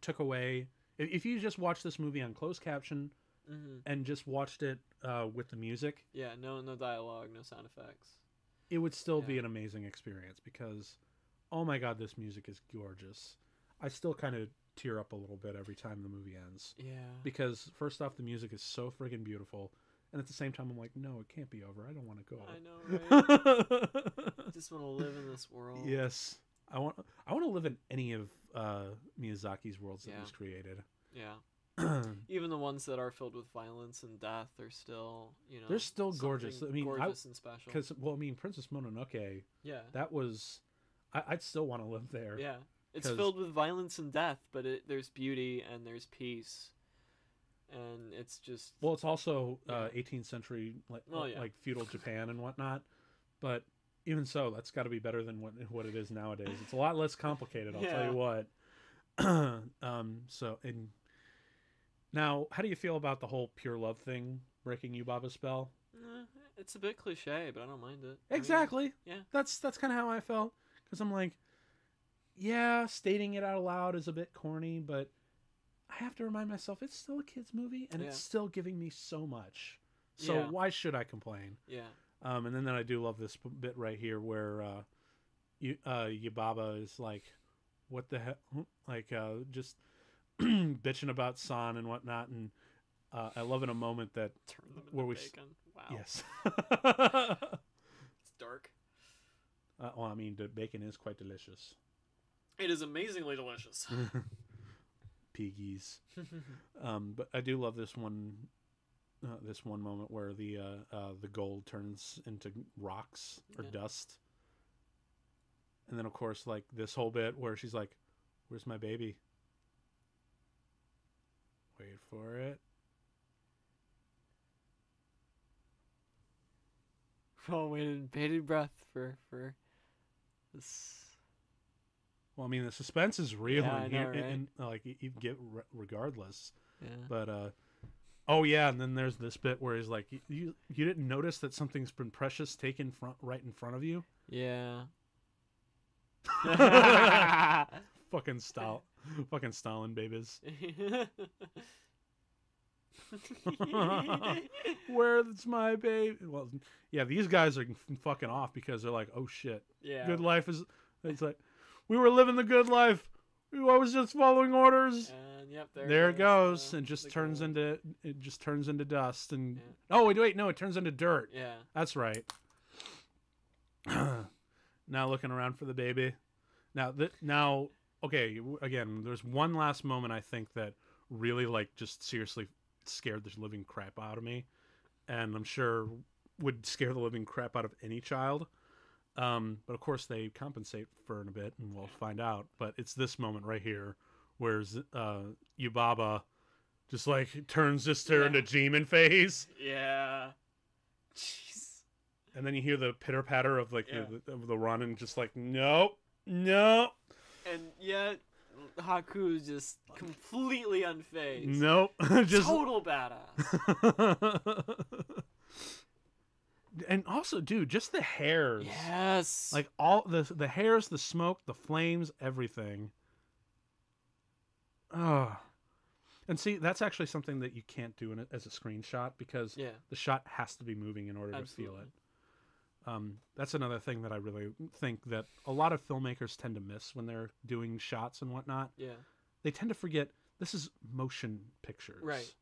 took away, if, if you just watched this movie on closed caption hmm and just watched it uh, with the music, Yeah. No. No dialogue. No sound effects. it would still be an amazing experience because, oh my god, this music is gorgeous. I still kind of tear up a little bit every time the movie ends Yeah. because first off, the music is so friggin' beautiful, and at the same time, I'm like, no, it can't be over. I don't want to go. I know, right? I just want to live in this world. yes, I want. I want to live in any of uh, Miyazaki's worlds that Yeah. he's created. Yeah. Even the ones that are filled with violence and death are still, you know, They're still gorgeous. I mean, I- gorgeous and special. Because well, I mean, Princess Mononoke, Yeah. that was. I, I'd still want to live there. Yeah. It's filled with violence and death, but it, there's beauty and there's peace. And it's just Well, it's also uh, 18th century, like Oh, yeah. like feudal Japan and whatnot. But even so, that's got to be better than what what it is nowadays. It's a lot less complicated. I'll tell you what. um. So and now, how do you feel about the whole pure love thing breaking Yubaba's spell? eh, it's a bit cliche, but I don't mind it. I mean, Exactly. yeah. That's that's kind of how I felt because I'm like, yeah, stating it out loud is a bit corny, but I have to remind myself it's still a kids movie and it's still giving me so much. So Yeah. why should I complain? yeah. Um, and then, then I do love this bit right here where uh, you uh, Yubaba is like, what the hell? Like uh, just bitching about San and whatnot, and uh, I love in a moment that Turn them into Where we bacon. Wow. yes. It's dark. Uh, well, I mean, the bacon is quite delicious. It is amazingly delicious. Piggies. Um, but I do love this one, uh, this one moment where the uh, uh, the gold turns into rocks or Yeah. dust, and then of course like this whole bit where she's like, "Where's my baby?" Wait for it. oh, waited bated breath for for this. Well, I mean, the suspense is real Yeah, I know, and, right? and, like you, get re- regardless. Yeah. But uh, oh yeah, and then there's this bit where he's like, "You you, you didn't notice that something's been precious taken front right in front of you." Yeah. fucking Stal, fucking Stalin babies. Where's my baby? Well, yeah, these guys are fucking off because they're like, oh shit, yeah. good life is. It's like, we were living the good life. I was just following orders. And yep, there, There, it goes, uh, and just turns gold. into it just turns into dust and Yeah. oh wait wait no it turns into dirt. Yeah. That's right. now looking around for the baby. Now that now okay again there's one last moment I think that really like just seriously scared the living crap out of me, and I'm sure would scare the living crap out of any child. Um, but of course they compensate for it a bit, and we'll find out. But it's this moment right here, where uh, Yubaba just like turns this to Yeah. into demon phase. Yeah. Jeez. and then you hear the pitter patter of like Yeah. the, of the run and just like nope nope And yet, Haku is just completely unfazed. nope just Total badass. and also dude just the hairs yes. like all the the hairs the smoke the flames everything oh and see that's actually something that you can't do in it as a screenshot because yeah. the shot has to be moving in order Absolutely. to feel it um, that's another thing that I really think that a lot of filmmakers tend to miss when they're doing shots and whatnot. Yeah. they tend to forget this is motion pictures. Right.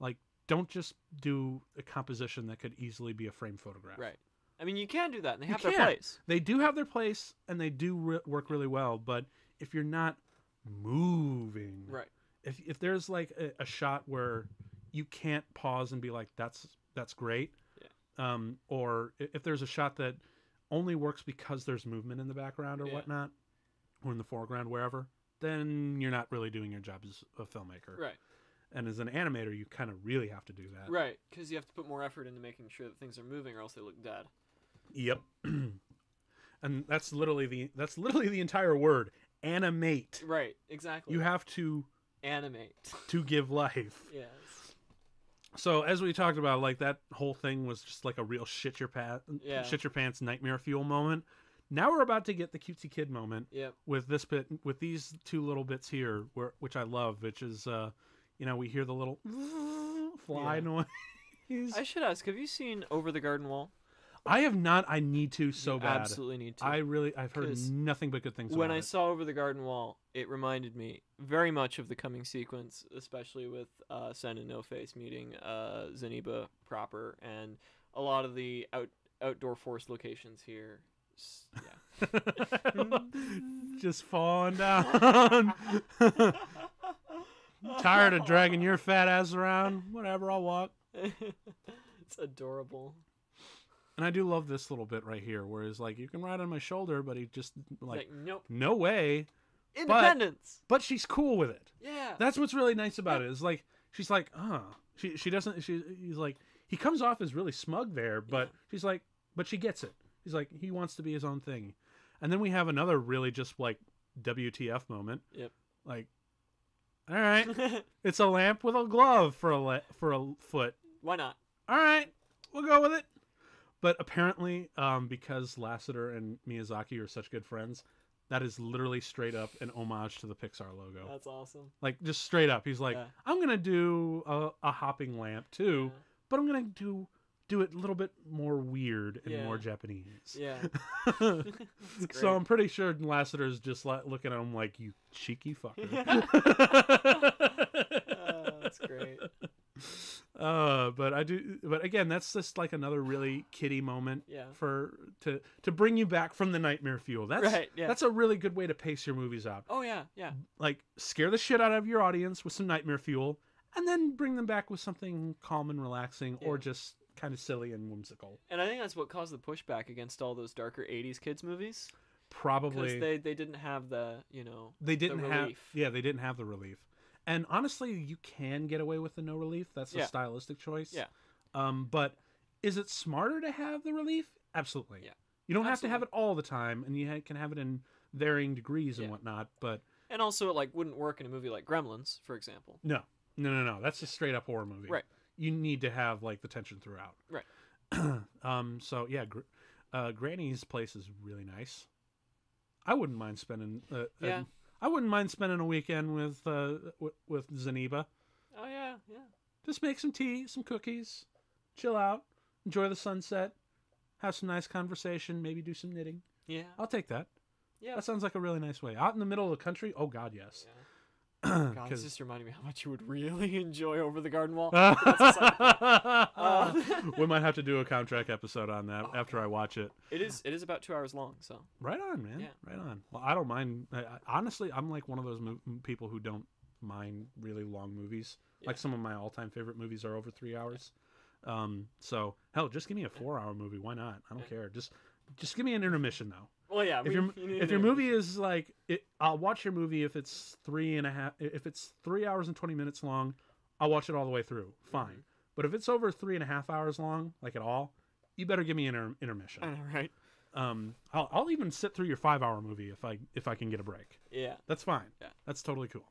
Like, don't just do a composition that could easily be a frame photograph. Right. I mean, you can do that, and they have their place. They do have their place and they do re- work really well, but if you're not moving, Right. if if there's like a, a shot where you can't pause and be like, "That's that's great,". Um, or if there's a shot that only works because there's movement in the background or Yeah. whatnot, or in the foreground, wherever, then you're not really doing your job as a filmmaker. Right. And as an animator, you kind of really have to do that. Right. Because you have to put more effort into making sure that things are moving, or else they look dead. Yep. and that's literally the that's literally the entire word animate. Right. Exactly. You have to animate. to give life. yes. So as we talked about, like that whole thing was just like a real shit your pants, Yeah. shit your pants nightmare fuel moment. Now we're about to get the cutesy kid moment Yep. with this bit, with these two little bits here, where which I love, which is, uh, you know, we hear the little fly Yeah. noise. I should ask. Have you seen Over the Garden Wall? I have not. I need to so You bad. Absolutely need to. I really, I've heard nothing but good things when I it. saw Over the Garden Wall, it reminded me very much of the coming sequence, especially with uh, Sen and No Face meeting uh, Zeniba proper, and a lot of the out outdoor forest locations here. Yeah. just falling down. Tired of dragging your fat ass around. Whatever, I'll walk. it's adorable. And I do love this little bit right here, where he's like, "You can ride on my shoulder," but he just like, Like, nope. "No way." Independence. But she's cool with it. yeah. That's what's really nice about it. Is like she's like, "Uh." She she doesn't. She he's like he comes off as really smug there, but Yeah. she's like, but she gets it. He's like he wants to be his own thing. And then we have another really just like WTF moment. Yep. Like, all right, it's a lamp with a glove for a le- for a foot. Why not? All right, we'll go with it. But apparently, um, because Lasseter and Miyazaki are such good friends, that is literally straight up an homage to the Pixar logo. That's awesome. Like just straight up, he's like, Yeah. "I'm gonna do a, a hopping lamp too, Yeah. but I'm gonna do do it a little bit more weird and Yeah. more Japanese." Yeah. so. I'm pretty sure Lasseter's just like looking at him like, "You cheeky fucker." That's great. Uh, but I do. But again, that's just like another really kiddie moment Yeah. for to to bring you back from the nightmare fuel. That's Right, yeah. that's a really good way to pace your movies out. Oh yeah, yeah. Like scare the shit out of your audience with some nightmare fuel, and then bring them back with something calm and relaxing, or just kind of silly and whimsical. And I think that's what caused the pushback against all those darker '80s kids movies Probably they they didn't have the you know they didn't have. relief. Yeah, they didn't have the relief. And honestly, you can get away with the no relief. That's a Yeah. stylistic choice. Yeah. Um, but is it smarter to have the relief? Absolutely. Yeah. You don't have to have it all the time, and you ha- can have it in varying degrees and Yeah. whatnot. But and also it like wouldn't work in a movie like Gremlins, for example. no, no, no, no. That's a straight up horror movie. Right. You need to have like the tension throughout. Right. um. So yeah, gr- uh, Granny's place is really nice. I wouldn't mind spending. Uh, Yeah. I wouldn't mind spending a weekend with uh with, with Zeniba. Oh yeah, yeah. Just make some tea, some cookies, chill out, enjoy the sunset, have some nice conversation, maybe do some knitting. Yeah. I'll take that. Yeah. That sounds like a really nice way. Out in the middle of the country? Oh God, yes. God, this just reminded me how much you would really enjoy Over the Garden Wall. Uh, we might have to do a contract episode on that Oh, after I watch it. It is it is about two hours long, so Right on, man. Yeah. Right on. Well, I don't mind. I, I- honestly, I'm like one of those mo- people who don't mind really long movies. Like some of my all-time favorite movies are over three hours. Um, so hell, just give me a four-hour movie. Why not? I don't Yeah. care. Just, just give me an intermission though. Well yeah. if we- your you if your movie is like, it, I'll watch your movie if it's three and a half. If it's three hours and twenty minutes long, I'll watch it all the way through. Fine. Mhm. But if it's over three and a half hours long, like at all, you better give me an inter- intermission. Right? Um, I'll, I'll even sit through your five-hour movie if I if I can get a break. Yeah. That's fine. Yeah. That's totally cool.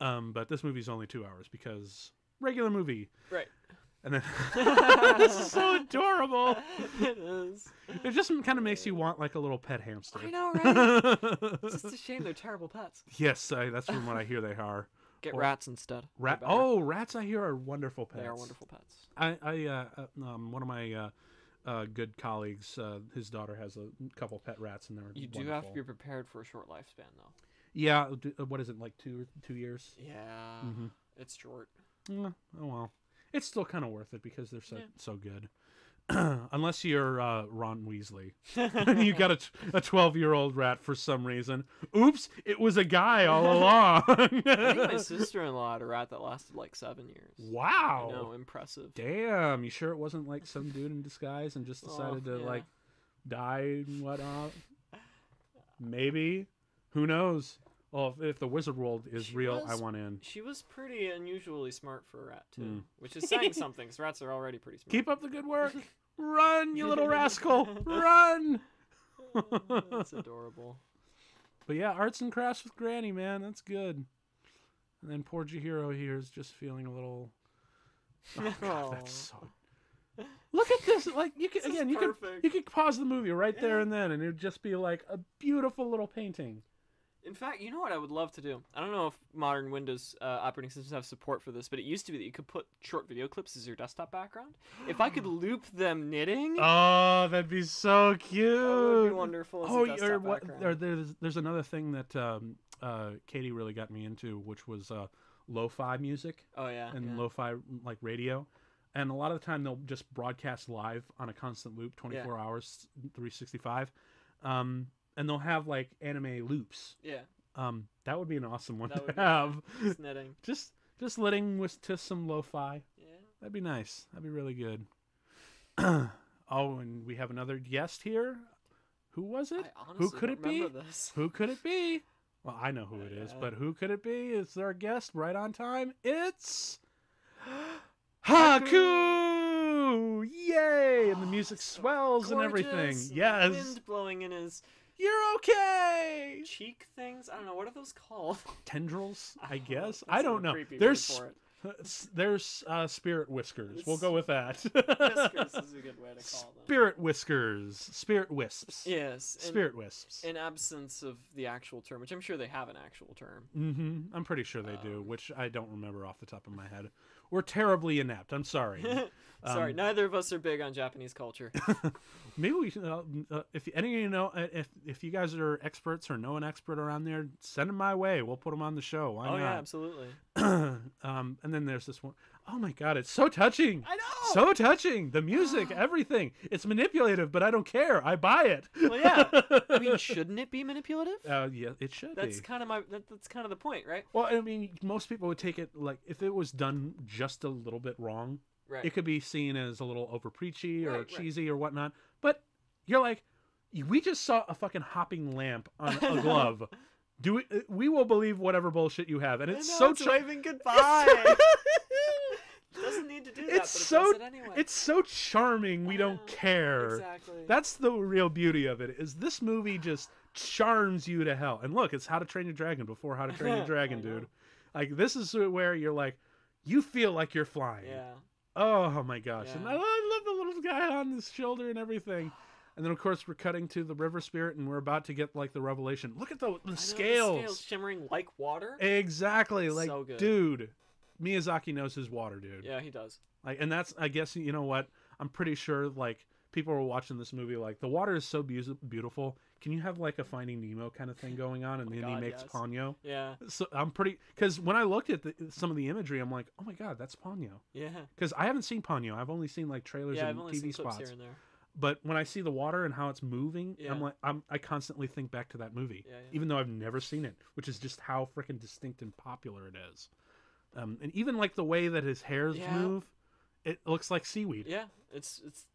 Um, but this movie's only two hours because regular movie. Right. And then this is so adorable. it is. It just kind of makes you want like a little pet hamster. I know, right? It's just a shame they're terrible pets. yes, I, that's from what I hear they are. Get Or- rats instead. They're Rat. better. Oh, rats! I hear are wonderful pets. they are wonderful pets. I, I, uh, uh, um, one of my uh, uh, good colleagues, uh, his daughter has a couple pet rats, and they're You do have to be prepared for a short lifespan, though. Yeah. uh, What is it like two two years? Yeah, Mhm. it's short. Mm, oh well, it's still kind of worth it because they're so Yeah. so good. Unless you're uh, Ron Weasley, you got a t- a twelve year old rat for some reason. Oops, it was a guy all along. I think my sister-in-law had a rat that lasted like seven years. wow. no, impressive. Damn, you sure it wasn't like some dude in disguise and just Oh, decided to yeah. like die and whatnot? Maybe. Who knows? Well, if, if the wizard world is She real, I want in. She was pretty unusually smart for a rat too, Mm. which is saying something. Because rats are already pretty smart. Keep up the good work. Run, you little rascal. Run. That's adorable. But yeah, arts and crafts with Granny, man, that's good. And then poor Chihiro here is just feeling a little. Oh, God, that's so. Look at this! Like you can This again, you could you could pause the movie right there and then, and it'd just be like a beautiful little painting. In fact, you know what I would love to do? I don't know if modern Windows uh, operating systems have support for this, but it used to be that you could put short video clips as your desktop background. If I could loop them knitting, Oh, that'd be so cute. that would be wonderful as Oh, a desktop or what? Or there's there's another thing that um, uh, Katie really got me into, which was uh, lo-fi music. oh yeah, and yeah. lo-fi like radio and a lot of the time they'll just broadcast live on a constant loop 24 hours 365 um, and they'll have like anime loops yeah, um, that would be an awesome one That to have it's knitting. just just letting with to some lo-fi Yeah. that'd be nice that'd be really good oh and we have another guest here who was it I honestly could it be? This. who could it be well i know who it is Uh, but who could it be it's our guest right on time it's Haku! Yay! And the Oh, music so swells and everything. Gorgeous, and the Yes. Wind blowing in his You're okay. cheek things. I don't know what are those called. Tendrils, I guess. that's I a don't know. There's there's uh, spirit whiskers. We'll go with that. Whiskers is a good way to call them. Spirit whiskers. Spirit wisps. Yes. in- Spirit wisps. In absence of the actual term, which I'm sure they have an actual term. Mm-hmm. I'm pretty sure they do, Um, which I don't remember off the top of my head. We're terribly inept. I'm sorry. Sorry, Um, neither of us are big on Japanese culture. Maybe we should. Uh, uh, if any of you know, uh, if if you guys are experts or know an expert around there, send them my way. We'll put them on the show. Why oh yeah, absolutely. um, and then there's this one. Oh my god, it's so touching. I know. So touching. The music, everything. It's manipulative, but I don't care. I buy it. Well, yeah. I mean, shouldn't it be manipulative? uh, yeah, it should That's be. kind of my. That, that's kind of the point, right? Well, I mean, most people would take it like if it was done just a little bit wrong, Right. it could be seen as a little over preachy or Right, right. cheesy or whatnot. But you're like, we just saw a fucking hopping lamp on a glove. Do we? We will believe whatever bullshit you have, and it's know, so. it's waving goodbye. Need to do that, it's so. it anyway. It's so charming. We don't care. Exactly. That's the real beauty of it. Is this movie just charms you to hell? And look, it's How to Train Your Dragon before How to Train Your Dragon, dude. Like this is where you're like, you feel like you're flying. yeah. Oh my gosh! And Yeah. I, I love the little guy on his shoulder and everything. And then of course we're cutting to the river spirit, and we're about to get like the revelation. Look at the, the know, the scales. scales shimmering like water. Exactly. Like, So good. dude, Miyazaki knows his water, dude. Yeah, he does. Like, and that's I guess you know what I'm pretty sure like people were watching this movie like the water is so beau- beautiful. Can you have like a Finding Nemo kind of thing going on, and oh then he Oh makes yes. Ponyo? Yeah. So I'm pretty because when I looked at the, some of the imagery, I'm like, oh my god, that's Ponyo. Yeah. Because I haven't seen Ponyo. I've only seen like trailers Yeah, and TV spots. here and there. But when I see the water and how it's moving, yeah. I'm like, I'm, I constantly think back to that movie, yeah. even though I've never seen it, which is just how freaking distinct and popular it is. Um, and even like the way that his hairs Yeah. move, it looks like seaweed. Yeah, it's it's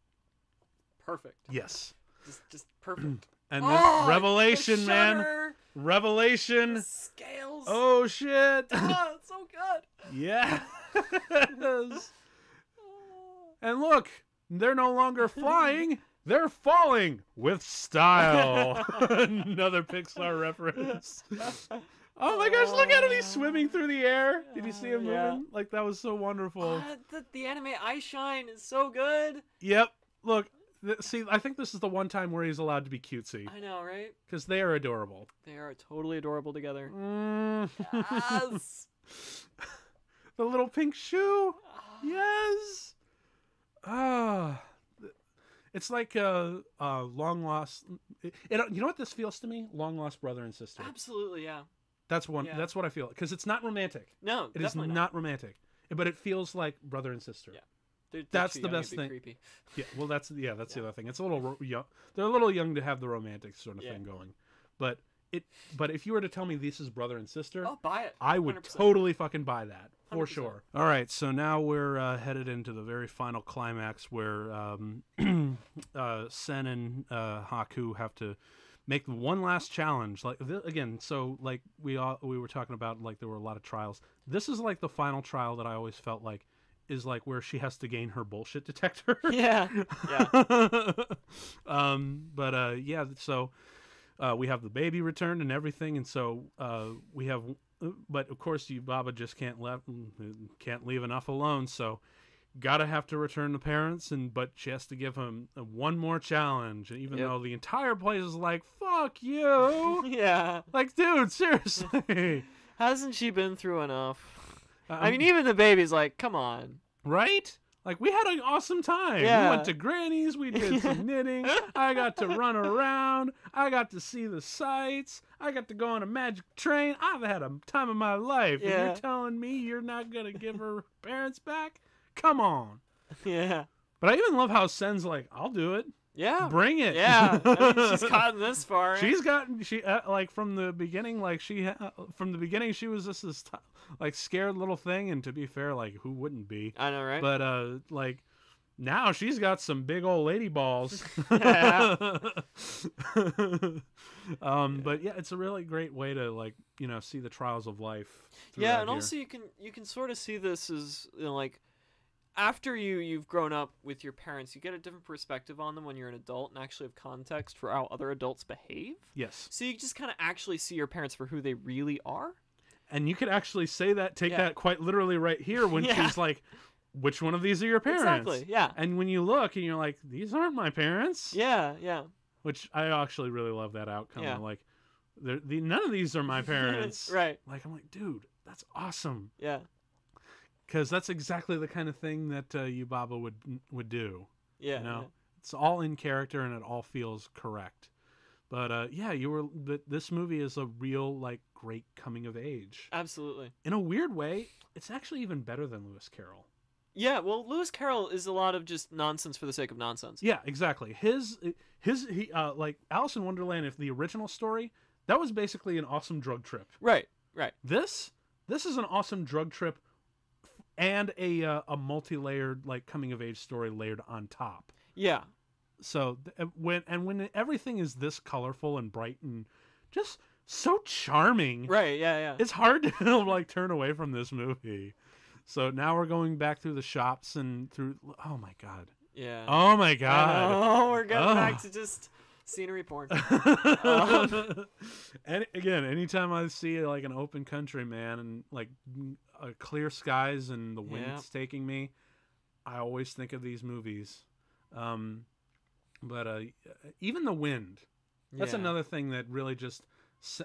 perfect. Yes. Just just perfect. And Oh, Revelation, man, Revelation. the scales. Oh shit! Ah, it's so good. yes. And look, they're no longer flying. They're falling with style. Another Pixar reference. Oh my gosh, look at him. He's swimming through the air. Did you see him moving? Yeah. Like, that was so wonderful. Ah, the, the anime eye shine is so good. Yep. Look, see, I think this is the one time where he's allowed to be cutesy I know, right? because they are adorable. They are totally adorable together. Mm. Yes. the little pink shoe. Ah, Yes. Ah. It's like a, a long lost. It, it- you know what this feels to me? Long lost brother and sister. Absolutely, yeah. That's one. Yeah. That's what I feel because it's not romantic. No, It is definitely not. romantic, but it feels like brother and sister. Yeah. They're, they're That's the best thing. Creepy. Yeah, well, that's yeah, that's the other thing. It's a little ro- young. They're a little young to have the romantic sort of Yeah. thing going, but it. But if you were to tell me this is brother and sister, Oh, buy it. I would totally fucking buy that for 100%. sure. All right, so now we're uh, headed into the very final climax where um, uh, Sen and uh, Haku have to make one last challenge. Like th- again, so like we all we were talking about, like there were a lot of trials. This is like the final trial that I always felt like is like where she has to gain her bullshit detector. Yeah. Yeah. um, but uh, yeah, so uh, we have the baby returned and everything, and so uh, we have. But of course, Yubaba just can't left can't leave enough alone. So gotta have to return the parents, and but she has to give him uh, one more challenge, even Yep. though the entire place is like "fuck you," yeah. like dude, seriously. Hasn't she been through enough? I Um, mean, even the baby's like, come on. right? Like we had an awesome time. We went to Granny's. We did some knitting. I got to run around. I got to see the sights. I got to go on a magic train. I've had a time of my life. And you're telling me you're not gonna give her parents back? Come on. Yeah. But I even love how Sen's like, I'll do it. Yeah. Bring it. Yeah. I mean, she's gotten this far. She's gotten she uh, like from the beginning like she uh, from the beginning she was just this t- like scared little thing and to be fair like who wouldn't be I know, right? but uh like now she's got some big old lady balls Yeah. um but yeah it's a really great way to like you know see the trials of life yeah, and here. also you can you can sort of see this as you know, like after you you've grown up with your parents, you get a different perspective on them when you're an adult and actually have context for how other adults behave. yes So you just kind of actually see your parents for who they really are. and you could actually say that take Yeah. that quite literally right here when Yeah. she's like which one of these are your parents Exactly. Yeah. and when you look and you're like these aren't my parents Yeah. Yeah. which I actually really love that outcome. Yeah. Like, the none of these are my parents. right. Like, I'm like, dude, that's awesome Yeah. Because that's exactly the kind of thing that uh, Yubaba would would do. Yeah. You know, yeah. it's all in character and it all feels correct. But uh, yeah, you were. But this movie is a real like great coming of age. Absolutely. In a weird way, it's actually even better than Lewis Carroll. Yeah, well, Lewis Carroll is a lot of just nonsense for the sake of nonsense. Yeah, exactly. His his he uh, like Alice in Wonderland. If the original story, that was basically an awesome drug trip. Right, right. This this is an awesome drug trip and a uh, a multi-layered like coming of age story layered on top. Yeah, So th- uh, when and when everything is this colorful and bright and just so charming, right, yeah, yeah. it's hard to like turn away from this movie. So now we're going back through the shops and through oh my god. yeah. Oh my god. Oh, we're getting back to just scenery porn. and again, anytime I see like an open country, man, and like uh, clear skies and the wind's Yeah. taking me, I always think of these movies. Um, but uh, even the wind, that's Yeah. another thing that really just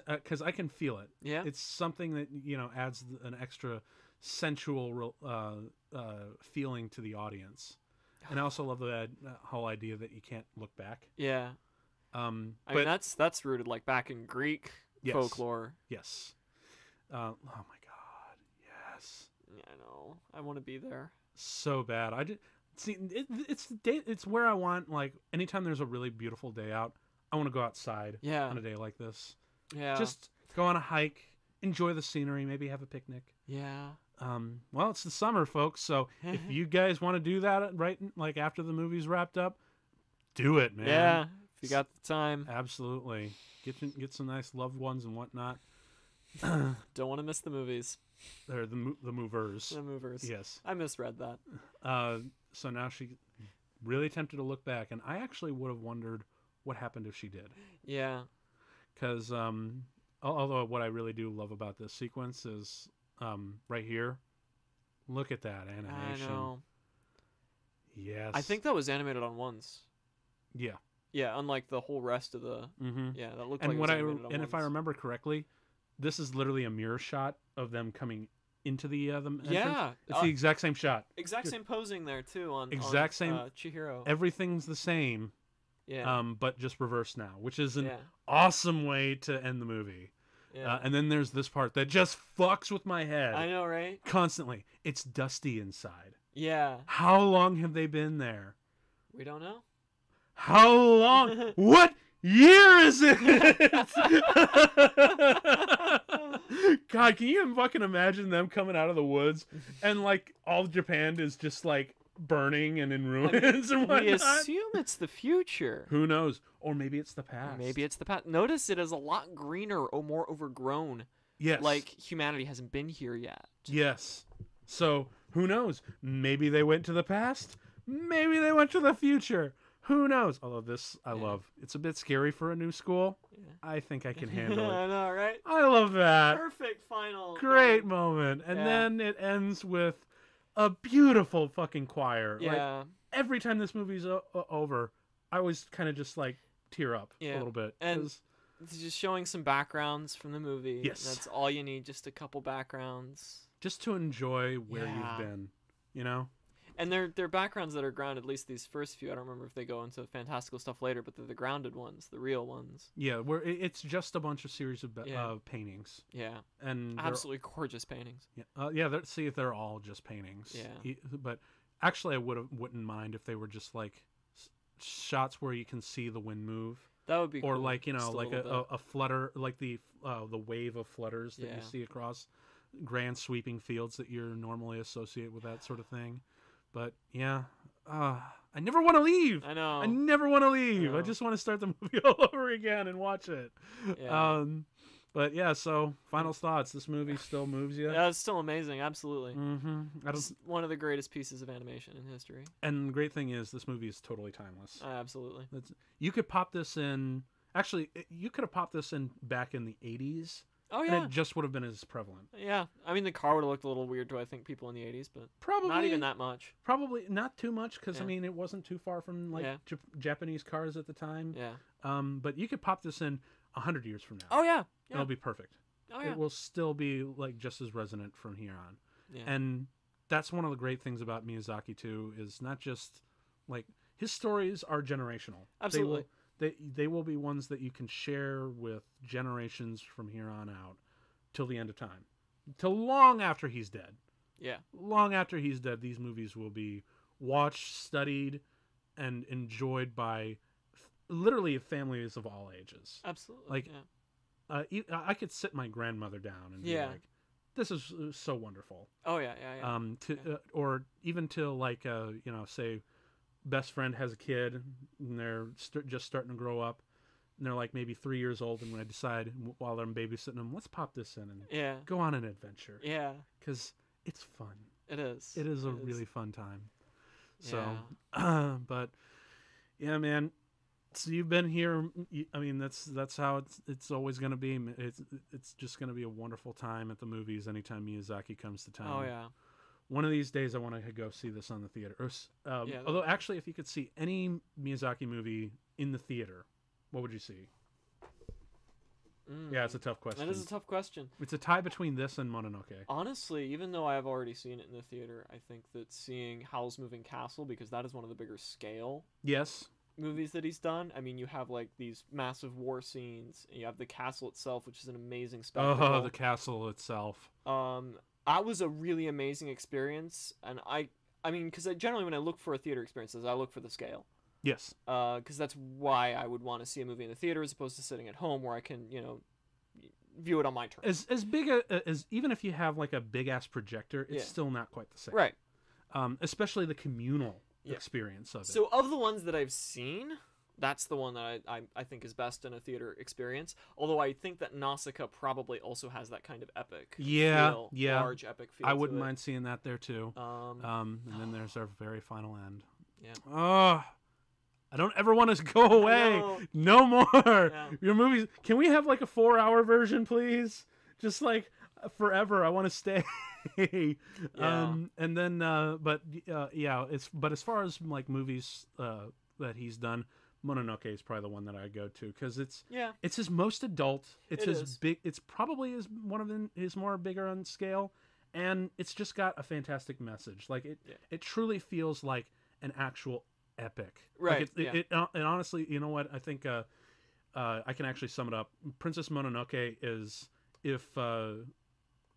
because I can feel it. Yeah. It's something that you know adds an extra sensual uh, uh, feeling to the audience. And I also love the uh, whole idea that you can't look back. yeah. Um, I but mean, that's that's rooted like back in Greek Yes. folklore. Yes. Uh, oh my god. Yes. Yeah, I know. I want to be there. So bad. I did see. It, it's the day. It's where I want. Like anytime there's a really beautiful day out, I want to go outside Yeah. on a day like this. Yeah. Just go on a hike, enjoy the scenery, maybe have a picnic. yeah. Um, well, it's the summer, folks. So if you guys want to do that right, like after the movie's wrapped up, do it, man. Yeah. If you got the time, Absolutely. Get get some nice loved ones and whatnot. don't want to miss the movies. They're the the movers. The movers. Yes. I misread that. Uh, so now she really tempted to look back, and I actually would have wondered what happened if she did, Yeah. because um, although what I really do love about this sequence is um, right here. Look at that animation. I know. Yes. I think that was animated on ones. Yeah. Yeah, unlike the whole rest of the. Mm-hmm. Yeah, that looked And like what I animated on and if I remember correctly, this is literally a mirror shot of them coming into the uh, the entrance. Yeah, It's uh, the exact same shot. exact same posing there too on on, Exact same- uh, Chihiro. Everything's the same, yeah, um, but just reversed now, which is an yeah, awesome way to end the movie. yeah. Uh, and then there's this part that just fucks with my head I know, right? constantly. It's dusty inside. Yeah, How long have they been there? we don't know. How long? what year is it? God, can you fucking imagine them coming out of the woods and like all of Japan is just like burning and in ruins and we assume it's the future. Who knows? Or maybe it's the past. Maybe it's the past. Notice it is a lot greener or more overgrown. yes. Like humanity hasn't been here yet. yes. So who knows? Maybe they went to the past. Maybe they went to the future. Who knows? Although this I Yeah. love. It's a bit scary for a new school. Yeah. I think I can handle it. I know, right? I love that. Perfect final. Great thing. moment. And Yeah. then it ends with a beautiful fucking choir. Like Yeah. every time this movie's o- over, I always kind of just like tear up a little bit. And 'cause- It's just showing some backgrounds from the movie. Yes. That's all you need, just a couple backgrounds. just to enjoy where Yeah. you've been, you know? And they're they're backgrounds that are grounded, at least these first few. I don't remember if they go into fantastical stuff later, but they're the grounded ones, the real ones. Yeah, where it's just a bunch of series of ba- Yeah. uh, paintings, Yeah. and Absolutely gorgeous paintings. yeah, uh, yeah. See if they're all just paintings. Yeah. He- but actually, I would wouldn't mind if they were just like s- shots where you can see the wind move, That would be or cool, like you know, just like a, a, a flutter, like the uh, the wave of flutters that Yeah. you see across grand sweeping fields that you're normally associate with that sort of thing. But yeah, uh, I never want to leave. I know. I never want to leave. I No. just want to start the movie all over again and watch it. Yeah. Um, but yeah. So final thoughts. This movie still moves you. yeah, it's still amazing. Absolutely. Mm-hmm. It's one of the greatest pieces of animation in history. And the great thing is, this movie is totally timeless. Uh, absolutely. That's, you could pop this in. Actually, you could have popped this in back in the '80s, Oh and yeah. it just would have been as prevalent. Yeah. I mean, the car would have looked a little weird to I think people in the '80s, but Probably not even that much. Probably not too much because I mean it wasn't too far from like Yeah. Jap- Japanese cars at the time. Yeah. Um, but you could pop this in a hundred years from now. Oh yeah. Yeah. It'll be perfect. oh yeah. It will still be like just as resonant from here on. yeah. And that's one of the great things about Miyazaki too is not just like his stories are generational. Absolutely. They will, they they will be ones that you can share with generations from here on out till the end of time. Till long after he's dead. yeah. Long after he's dead, these movies will be watched, studied, and enjoyed by f- literally families of all ages. Absolutely. Like, yeah. Uh, I could sit my grandmother down and Yeah. be like, "This is uh, so wonderful." Oh yeah. Yeah. Yeah. um to Yeah. uh, or even to like uh you know say best friend has a kid and they're st- just starting to grow up and they're like maybe three years old and when i decide while i'm babysitting them let's pop this in and yeah. go on an adventure Yeah. because it's fun It is. it is a It really fun time so Yeah. but yeah man so you've been here i mean that's that's how it's it's always going to be it's it's just going to be a wonderful time at the movies anytime miyazaki comes to town Oh yeah. One of these days, I want to go see this on the theater. Or um, Yeah, although, actually, if you could see any Miyazaki movie in the theater, what would you see? Mm. Yeah, it's a tough question. That is a tough question. it's a tie between this and Mononoke. Honestly, even though I have already seen it in the theater, I think that seeing Howl's Moving Castle because that is one of the bigger scale Yes. movies that he's done. I mean, you have like these massive war scenes. And you have the castle itself, which is an amazing spectacle. Oh, the castle itself. um, that was a really amazing experience, and I, I mean, because I, generally when I look for a theater experiences, I look for the scale. Yes. because that's why I would want to see a movie in the theater as opposed to sitting at home where I can, you know, view it on my terms. As as big a, as even if you have like a big ass projector, it's Yeah. still not quite the same. Right. Um, especially the communal Yeah. experience of it. So of the ones that I've seen, that's the one that I, I, I think is best in a theater experience. Although I think that Nausicaa probably also has that kind of epic Yeah, feel, yeah. large epic feel. I wouldn't mind seeing that there too. Um, Um, and then there's our very final end. Yeah. Oh, I don't ever want to go away. No more. Yeah. Your movies. Can we have like a four-hour version, please? Just like forever. I want to stay. Um, and then, uh, but uh, yeah, it's but as far as like movies uh, that he's done, Mononoke is probably the one that I go to because it's yeah. it's his most adult. It's It his is. big. It's probably his one of his more bigger on scale, and it's just got a fantastic message. Like it, Yeah. it truly feels like an actual epic. Right, Like it, yeah. it, it, uh, and honestly, you know what? I think uh, uh, I can actually sum it up. Princess Mononoke is if uh,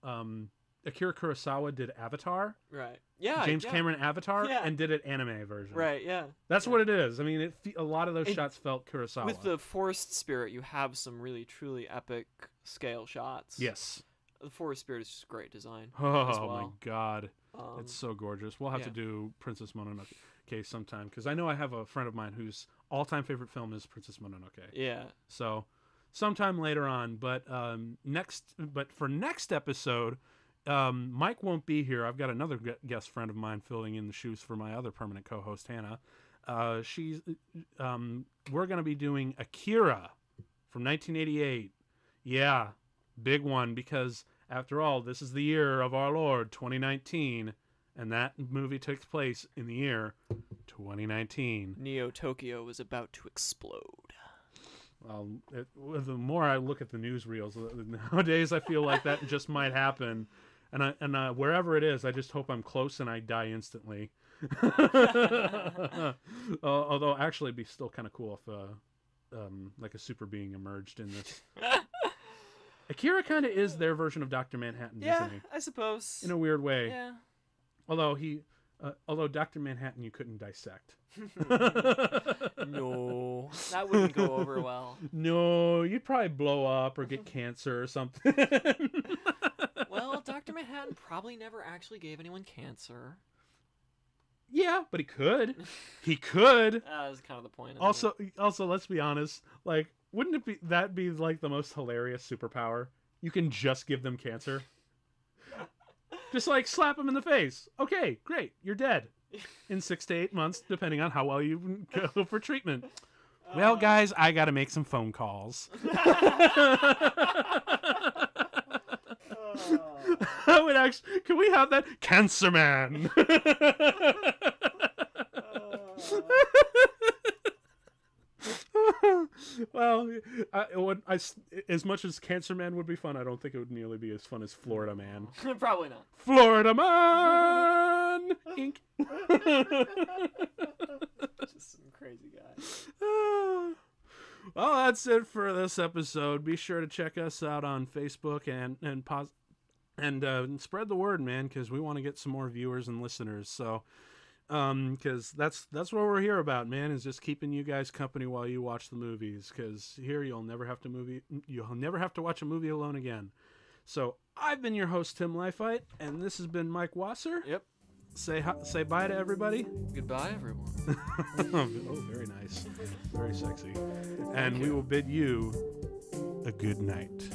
um, Akira Kurosawa did Avatar, Right. Yeah. James yeah. Cameron Avatar, Yeah. and did it anime version. Right. Yeah. That's Yeah. what it is. I mean, it a lot of those And shots felt Kurosawa. With the forest spirit, you have some really truly epic scale shots. yes. The Forest Spirit is just great design. Oh as my god, Um, it's so gorgeous. We'll have to do Princess Mononoke case sometime because I know I have a friend of mine whose all-time favorite film is Princess Mononoke. yeah. So sometime later on, but um, next, but for next episode, um, Mike won't be here. I've got another guest friend of mine filling in the shoes for my other permanent co-host Hannah. Uh, she's, um, we're gonna be doing Akira from 1988. Yeah, big one because after all, this is the year of our Lord 2019, and that movie takes place in the year 2019. Neo Tokyo was about to explode. Well, it, the more I look at the newsreels uh, nowadays, I feel like that just might happen. And I, and uh, wherever it is, I just hope I'm close and I die instantly. uh, although, actually, it'd be still kind of cool if, uh, um, like a super being emerged in this. Akira kind of is their version of Doctor Manhattan, Yeah, isn't he? I suppose. In a weird way. yeah. Although he, uh, although Doctor Manhattan, you couldn't dissect. no, that wouldn't go over well. No, you'd probably blow up or get cancer or something. Dr. Manhattan probably never actually gave anyone cancer. yeah, but he could. He could. That was kind of the point. Of Also, also, let's be honest. Like, wouldn't it be that be like the most hilarious superpower? You can just give them cancer. Just like slap them in the face. Okay, great, you're dead in six to eight months, depending on how well you go for treatment. Uh, well, guys, I got to make some phone calls. I would actually. Can we have that Cancer Man? well, I, would, I as much as Cancer Man would be fun, I don't think it would nearly be as fun as Florida Man. probably not. Florida Man Inc. Just some crazy guy. well, that's it for this episode. Be sure to check us out on Facebook and and pos- and uh, spread the word, man, because we want to get some more viewers and listeners. So, um, because that's that's what we're here about, man, is just keeping you guys company while you watch the movies. Because here you'll never have to movie, you'll never have to watch a movie alone again. So I've been your host Tim Lifeit, and this has been Mike Wasser. Yep. Say hi, say bye to everybody. Goodbye, everyone. oh, very nice, very sexy. And we will bid you a good night.